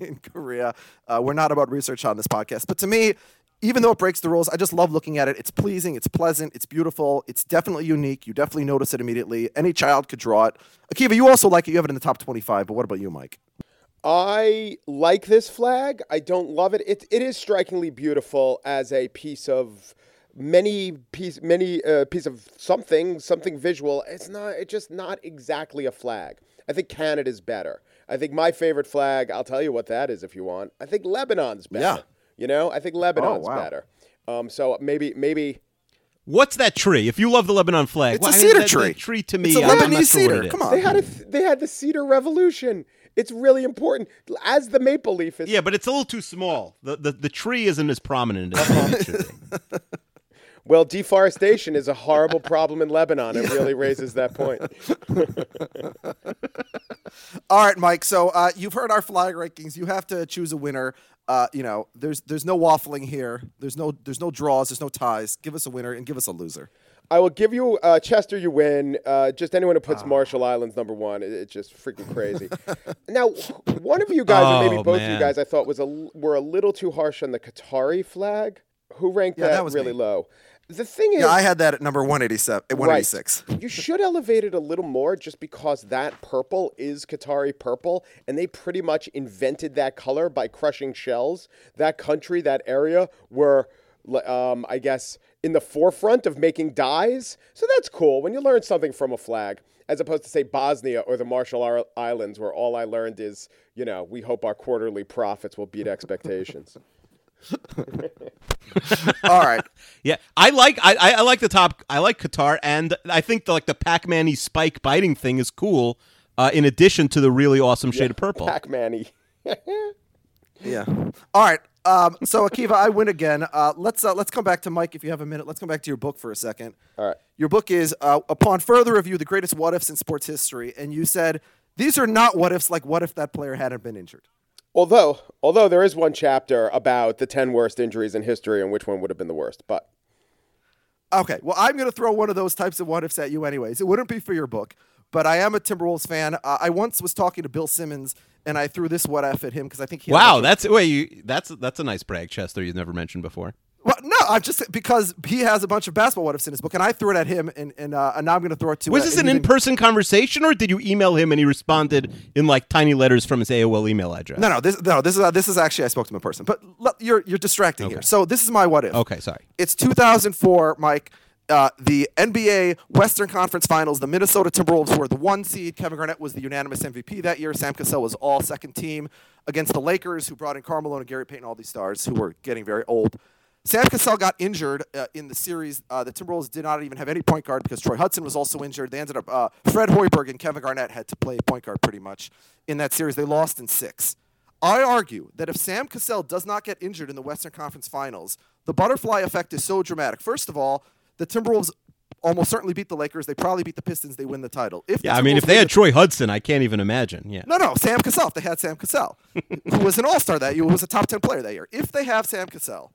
in Korea. We're not about research on this podcast, but to me, even though it breaks the rules, I just love looking at it. It's pleasing, it's pleasant, it's beautiful, it's definitely unique. You definitely notice it immediately. Any child could draw it. Akiva, you also like it. You have it in the top 25, but what about you, Mike? I like this flag. I don't love it. It it is strikingly beautiful as a piece of many piece many uh, piece of something something visual. It's not. It's just not exactly a flag. I think Canada's better. I think my favorite flag. I'll tell you what that is if you want. I think Lebanon's better. Yeah. You know, I think Lebanon's wow. better. Um, so maybe maybe What's that tree? If you love the Lebanon flag, It's a why- cedar that- tree. That tree to me, It's a I'm not sure what cedar. it is. Come on. they had a they had the cedar revolution. It's really important as the maple leaf is. Yeah, but it's a little too small. The the, the tree isn't as prominent as it should be. Well, deforestation is a horrible problem in Lebanon. It really raises that point. All right, Mike. So uh, you've heard our flag rankings. You have to choose a winner. Uh, you know, there's there's no waffling here. There's no there's no draws. There's no ties. Give us a winner and give us a loser. I will give you uh, Chester. You win. Uh, just anyone who puts Marshall Islands number one, it, it's just freaking crazy. now, one of you guys, or maybe Oh, both of you guys, I thought was a were a little too harsh on the Qatari flag. Who ranked Yeah, that, that was really me. low? The thing is, Yeah, I had that at number 187, at 186. you should elevate it a little more just because that purple is Qatari purple, and they pretty much invented that color by crushing shells. That country, that area, were, um, I guess, in the forefront of making dyes. So that's cool when you learn something from a flag, as opposed to, say, Bosnia or the Marshall Ar- Islands, where all I learned is, you know, we hope our quarterly profits will beat expectations. All right. Yeah, I like I, I I like the top. I like Qatar, and I think the, like the Pac-Man-y spike biting thing is cool. Uh, in addition to the really awesome shade of purple. Pac Man Yeah. All right. Um, so Akiva, I win again. Uh, let's uh, let's come back to Mike if you have a minute. Let's come back to your book for a second. All right. Your book is uh, upon further review, the greatest what ifs in sports history, and you said these are not what ifs like what if that player hadn't been injured. Although, although there is one chapter about the ten worst injuries in history and which one would have been the worst, but Okay, well, I'm going to throw one of those types of what ifs at you, anyways. It wouldn't be for your book, but I am a Timberwolves fan. Uh, I once was talking to Bill Simmons, and I threw this what if at him because I think he. Wow, bunch of- that's wait, you, that's that's a nice brag, Chester. You've never mentioned before. Well, no, I'm just because he has a bunch of basketball what ifs in his book, and I threw it at him, and and, uh, and now I'm going to throw it to. Was uh, this an in-person conversation, or did you email him and he responded in like tiny letters from his AOL email address? No, no, this no, this is uh, this is actually I spoke to him in person, but l- you're you're distracting here. So this is my what if. Okay, sorry. It's 2004, Mike. Uh, the NBA Western Conference Finals. The Minnesota Timberwolves were the one seed. Kevin Garnett was the unanimous MVP that year. Sam Cassell was all second team against the Lakers, who brought in Karl Malone and Gary Payton, all these stars who were getting very old. Sam Cassell got injured uh, in the series. Uh, the Timberwolves did not even have any point guard because Troy Hudson was also injured. They ended up uh, Fred Hoiberg and Kevin Garnett had to play point guard pretty much in that series. They lost in six. I argue that if Sam Cassell does not get injured in the Western Conference Finals, the butterfly effect is so dramatic. First of all, the Timberwolves almost certainly beat the Lakers. They probably beat the Pistons. They win the title. If the Yeah, I mean, if they had the- Troy Hudson, I can't even imagine. Yeah. no, no, Sam Cassell. If they had Sam Cassell, who was an All Star that year, who was a top ten player that year. If they have Sam Cassell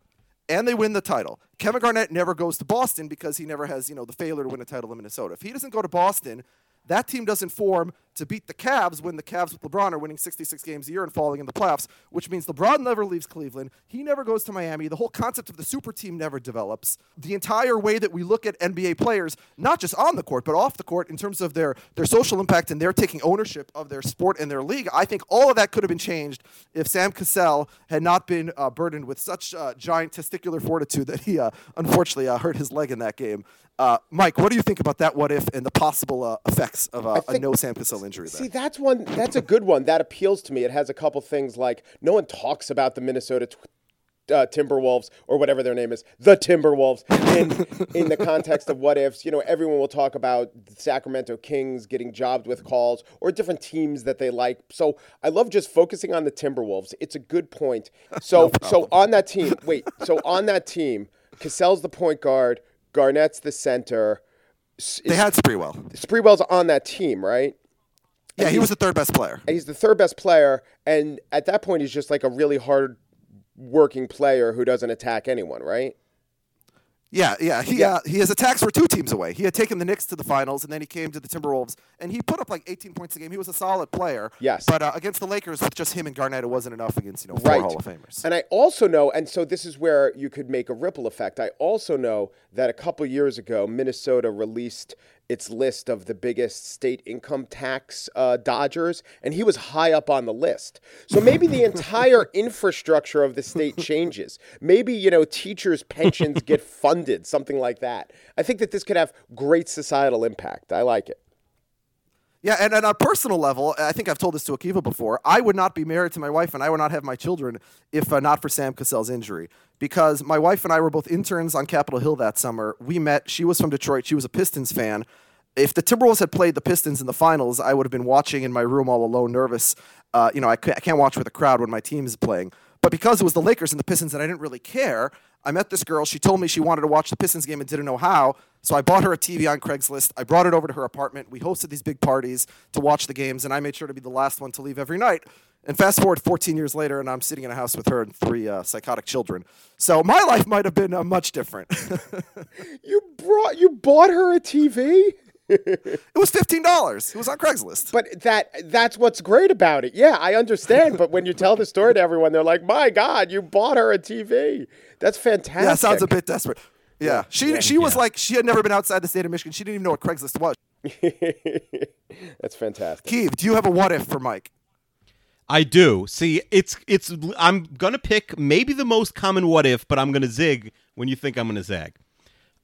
and they win the title, Kevin Garnett never goes to Boston because he never has you know the failure to win a title in Minnesota. If he doesn't go to Boston, that team doesn't form to beat the Cavs when the Cavs with LeBron are winning 66 games a year and falling in the playoffs, which means LeBron never leaves Cleveland. He never goes to Miami. The whole concept of the super team never develops. The entire way that we look at NBA players, not just on the court, but off the court in terms of their, their social impact and their taking ownership of their sport and their league, I think all of that could have been changed if Sam Cassell had not been uh, burdened with such uh, giant testicular fortitude that he uh, unfortunately uh, hurt his leg in that game. Uh, Mike, what do you think about that? What if and the possible uh, effects of uh, a no Sam Cassell injury? There? See, that's one. That's a good one. That appeals to me. It has a couple things like no one talks about the Minnesota tw- uh, Timberwolves or whatever their name is, the Timberwolves, in in the context of what ifs. You know, everyone will talk about Sacramento Kings getting jobbed with calls or different teams that they like. So I love just focusing on the Timberwolves. It's a good point. So so on that team, wait. So on that team, Cassell's the point guard, Garnett's the center. They had Sprewell. Sprewell's on that team, right? Yeah, he was the third best player. and he's the third best player. And at that point, he's just like a really hard working player who doesn't attack anyone, right? Yeah, yeah. He Yeah. Uh, he has attacks for two teams away. He had taken the Knicks to the finals, and then he came to the Timberwolves, and he put up like 18 points a game. He was a solid player. Yes. But uh, against the Lakers, with just him and Garnett, it wasn't enough against you know four right. Hall of Famers. And I also know, and so this is where you could make a ripple effect. I also know that a couple years ago, Minnesota released its list of the biggest state income tax uh, dodgers, and he was high up on the list. So maybe the entire infrastructure of the state changes. Maybe you know teachers' pensions get funded, something like that. I think that this could have great societal impact. I like it. Yeah, and, on a personal level, I think I've told this to Akiva before. I would not be married to my wife, and I would not have my children if uh, not for Sam Cassell's injury. Because my wife and I were both interns on Capitol Hill that summer. We met. She was from Detroit. She was a Pistons fan. If the Timberwolves had played the Pistons in the finals, I would have been watching in my room all alone, nervous. Uh, you know, I, I can't watch with a crowd when my team is playing. But because it was the Lakers and the Pistons and I didn't really care, I met this girl. She told me she wanted to watch the Pistons game and didn't know how. So I bought her a TV on Craigslist. I brought it over to her apartment. We hosted these big parties to watch the games, and I made sure to be the last one to leave every night. And fast forward 14 years later, and I'm sitting in a house with her and three uh, psychotic children. So my life might have been uh, much different. You brought, you bought her a TV. It was fifteen dollars. It was on Craigslist. But that that's what's great about it. Yeah, I understand. but when you tell the story to everyone, they're like, "My God, you bought her a TV." That's fantastic. yeah, sounds a bit desperate. Yeah, she she was like she had never been outside the state of Michigan. She didn't even know what Craigslist was. That's fantastic. Keith, do you have a what if for Mike? I do. See, it's it's. I'm gonna pick maybe the most common what if, but I'm gonna zig when you think I'm gonna zag.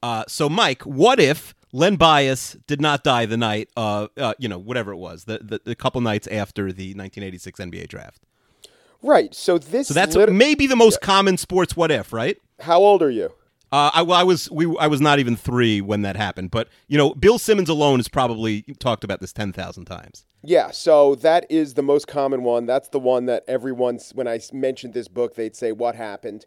Uh, so, Mike, what if Len Bias did not die the night, uh, uh you know, whatever it was, the, the the couple nights after the 1986 NBA draft? Right. So this. So that's lit- maybe the most common sports what if, right? How old are you? Uh, I, well, I was we I was not even three when that happened, but you know, Bill Simmons alone has probably talked about this ten thousand times. Yeah. So that is the most common one. That's the one that everyone's when I mentioned this book, they'd say, "What happened?"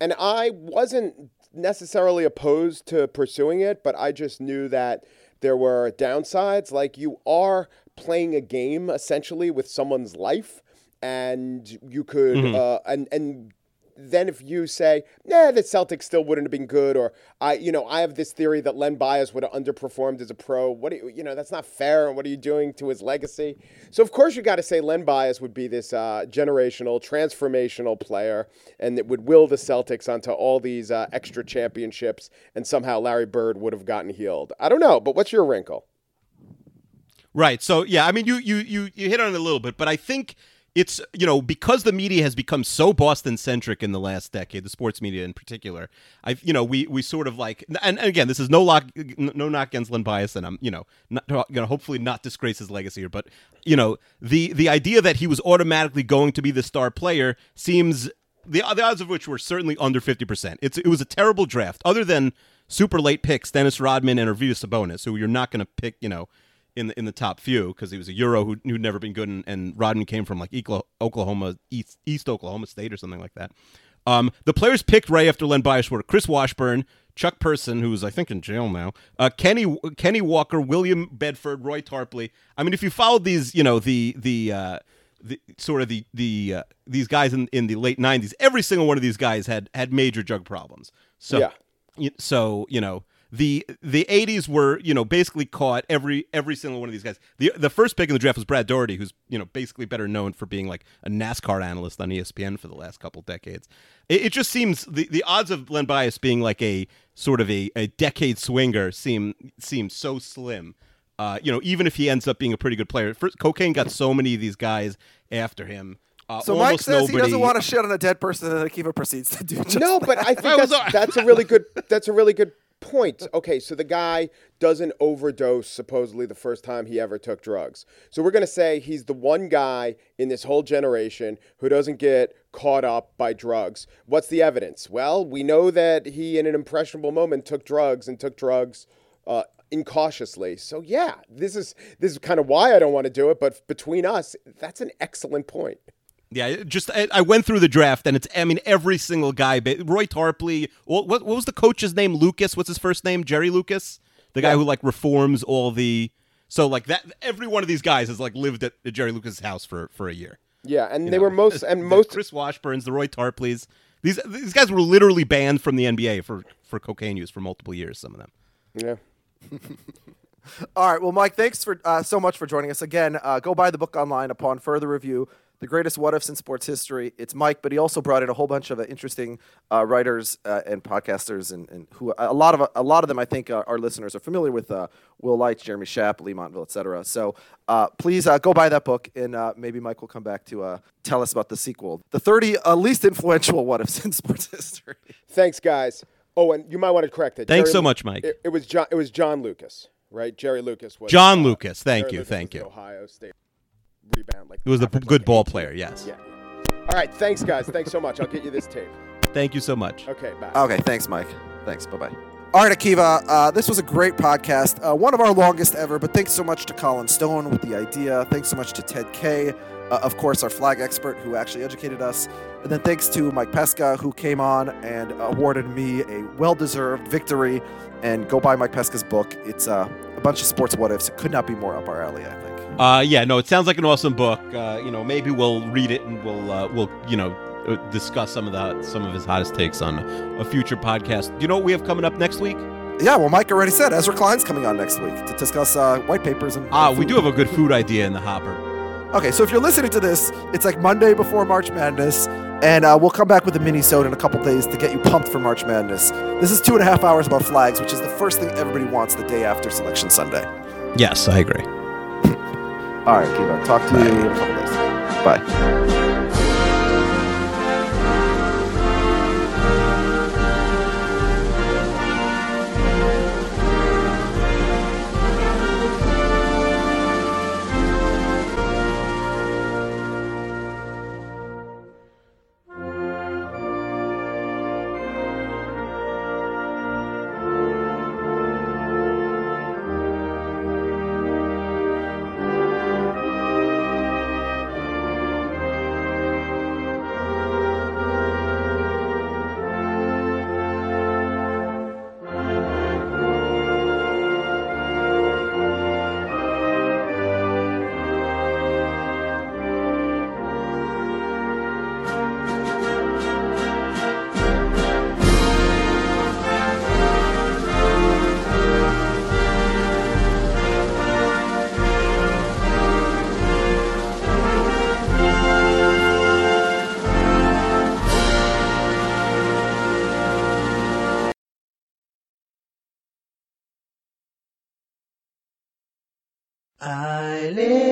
And I wasn't necessarily opposed to pursuing it, but I just knew that there were downsides. Like you are playing a game essentially with someone's life, and you could uh, and and then if you say, nah, the Celtics still wouldn't have been good, or I, you know, I have this theory that Len Bias would have underperformed as a pro. What do you, you know, that's not fair. And what are you doing to his legacy? So of course you got to say Len Bias would be this uh, generational, transformational player, and it would will the Celtics onto all these uh, extra championships, and somehow Larry Bird would have gotten healed. I don't know, but what's your wrinkle? Right. So yeah, I mean, you you you you hit on it a little bit, but I think it's you know because the media has become so Boston centric in the last decade, the sports media in particular. I you know we we sort of like and, and again this is no lock no knock against Len Bias and I'm you know not going to hopefully not disgrace his legacy here, but you know the the idea that he was automatically going to be the star player seems the the odds of which were certainly under fifty percent. It's it was a terrible draft, other than super late picks, Dennis Rodman and Arvydas Sabonis, who you're not going to pick you know in the in the top few because he was a Euro who, who'd never been good, and, and Rodman came from like Oklahoma East, East Oklahoma State or something like that. Um, the players picked Ray after Len Bias were Chris Washburn, Chuck Person, who's I think in jail now, uh, Kenny Kenny Walker, William Bedford, Roy Tarpley. I mean, if you followed these, you know the the. Uh, the, sort of the the uh, these guys in, in the late '90s, every single one of these guys had had major drug problems. So Yeah. so you know the the '80s were you know basically caught every every single one of these guys. the The first pick in the draft was Brad Daugherty, who's you know basically better known for being like a NASCAR analyst on ESPN for the last couple decades. It, it just seems the the odds of Len Bias being like a sort of a, a decade swinger seem seem so slim. Uh, you know, even if he ends up being a pretty good player, First, cocaine got so many of these guys after him. Uh, So Mike almost says he doesn't want to shit on a dead person, and Akiva proceeds to do just No, but I think That that's, all- that's a really good that's a really good point. Okay, so the guy doesn't overdose supposedly the first time he ever took drugs. So we're going to say he's the one guy in this whole generation who doesn't get caught up by drugs. What's the evidence? Well, we know that he in an impressionable moment took drugs and took drugs uh, incautiously. So yeah, this is this is kind of why I don't want to do it, but between us, that's an excellent point. Yeah, just I, I went through the draft, and it's I mean every single guy. Roy Tarpley. What, what what was the coach's name? Lucas. What's his first name? Jerry Lucas, the guy who like reforms all the. So like that, every one of these guys has like lived at Jerry Lucas's house for for a year. Yeah, and You they know, were most and the most Chris Washburns, the Roy Tarpleys. These these guys were literally banned from the NBA for for cocaine use for multiple years. Some of them. yeah. All right. Well, Mike, thanks for uh, so much for joining us again. Uh, go buy the book online upon further review. The greatest what ifs in sports history. It's Mike, but he also brought in a whole bunch of uh, interesting uh, writers uh, and podcasters, and, and who a lot of a lot of them I think uh, our listeners are familiar with. Uh, Will Light, Jeremy Schaap, Leigh Montville, etc. So uh, please uh, go buy that book, and uh, maybe Mike will come back to uh, tell us about the sequel, the thirty uh, least influential what ifs in sports history. Thanks, guys. Oh, and you might want to correct it. Thanks Jerry so much, Mike. It, it was John. It was John Lucas, right? Jerry Lucas was John uh, Lucas. Thank Jerry you, Lucas thank you. Ohio State rebound. Like It was the averaged good ball player. Yes. Yeah. All right. Thanks, guys. Thanks so much. I'll get you this tape. Thank you so much. Okay. Bye. Okay, thanks, Mike. Thanks. Bye bye. All right, Akiva, uh, this was a great podcast, uh, one of our longest ever. But thanks so much to Colin Stone with the idea. Thanks so much to Ted Kaye, uh, of course, our flag expert who actually educated us. And then thanks to Mike Pesca who came on and awarded me a well-deserved victory. And go buy Mike Pesca's book. It's uh, a bunch of sports what ifs. It could not be more up our alley, I think. Uh, yeah, no, it sounds like an awesome book. Uh, you know, maybe we'll read it and we'll uh, we'll you know uh, discuss some of the some of his hottest takes on a future podcast. Do you know what we have coming up next week? Yeah, well, Mike already said Ezra Klein's coming on next week to discuss uh, white papers and. Ah, we do have a good food idea in the hopper. Okay, so if you're listening to this, it's like Monday before March Madness, and uh, we'll come back with a mini sode in a couple days to get you pumped for March Madness. This is two and a half hours about flags, which is the first thing everybody wants the day after Selection Sunday. Yes, I agree. All right, Kiva, talk to you in a couple days. Bye. Ailing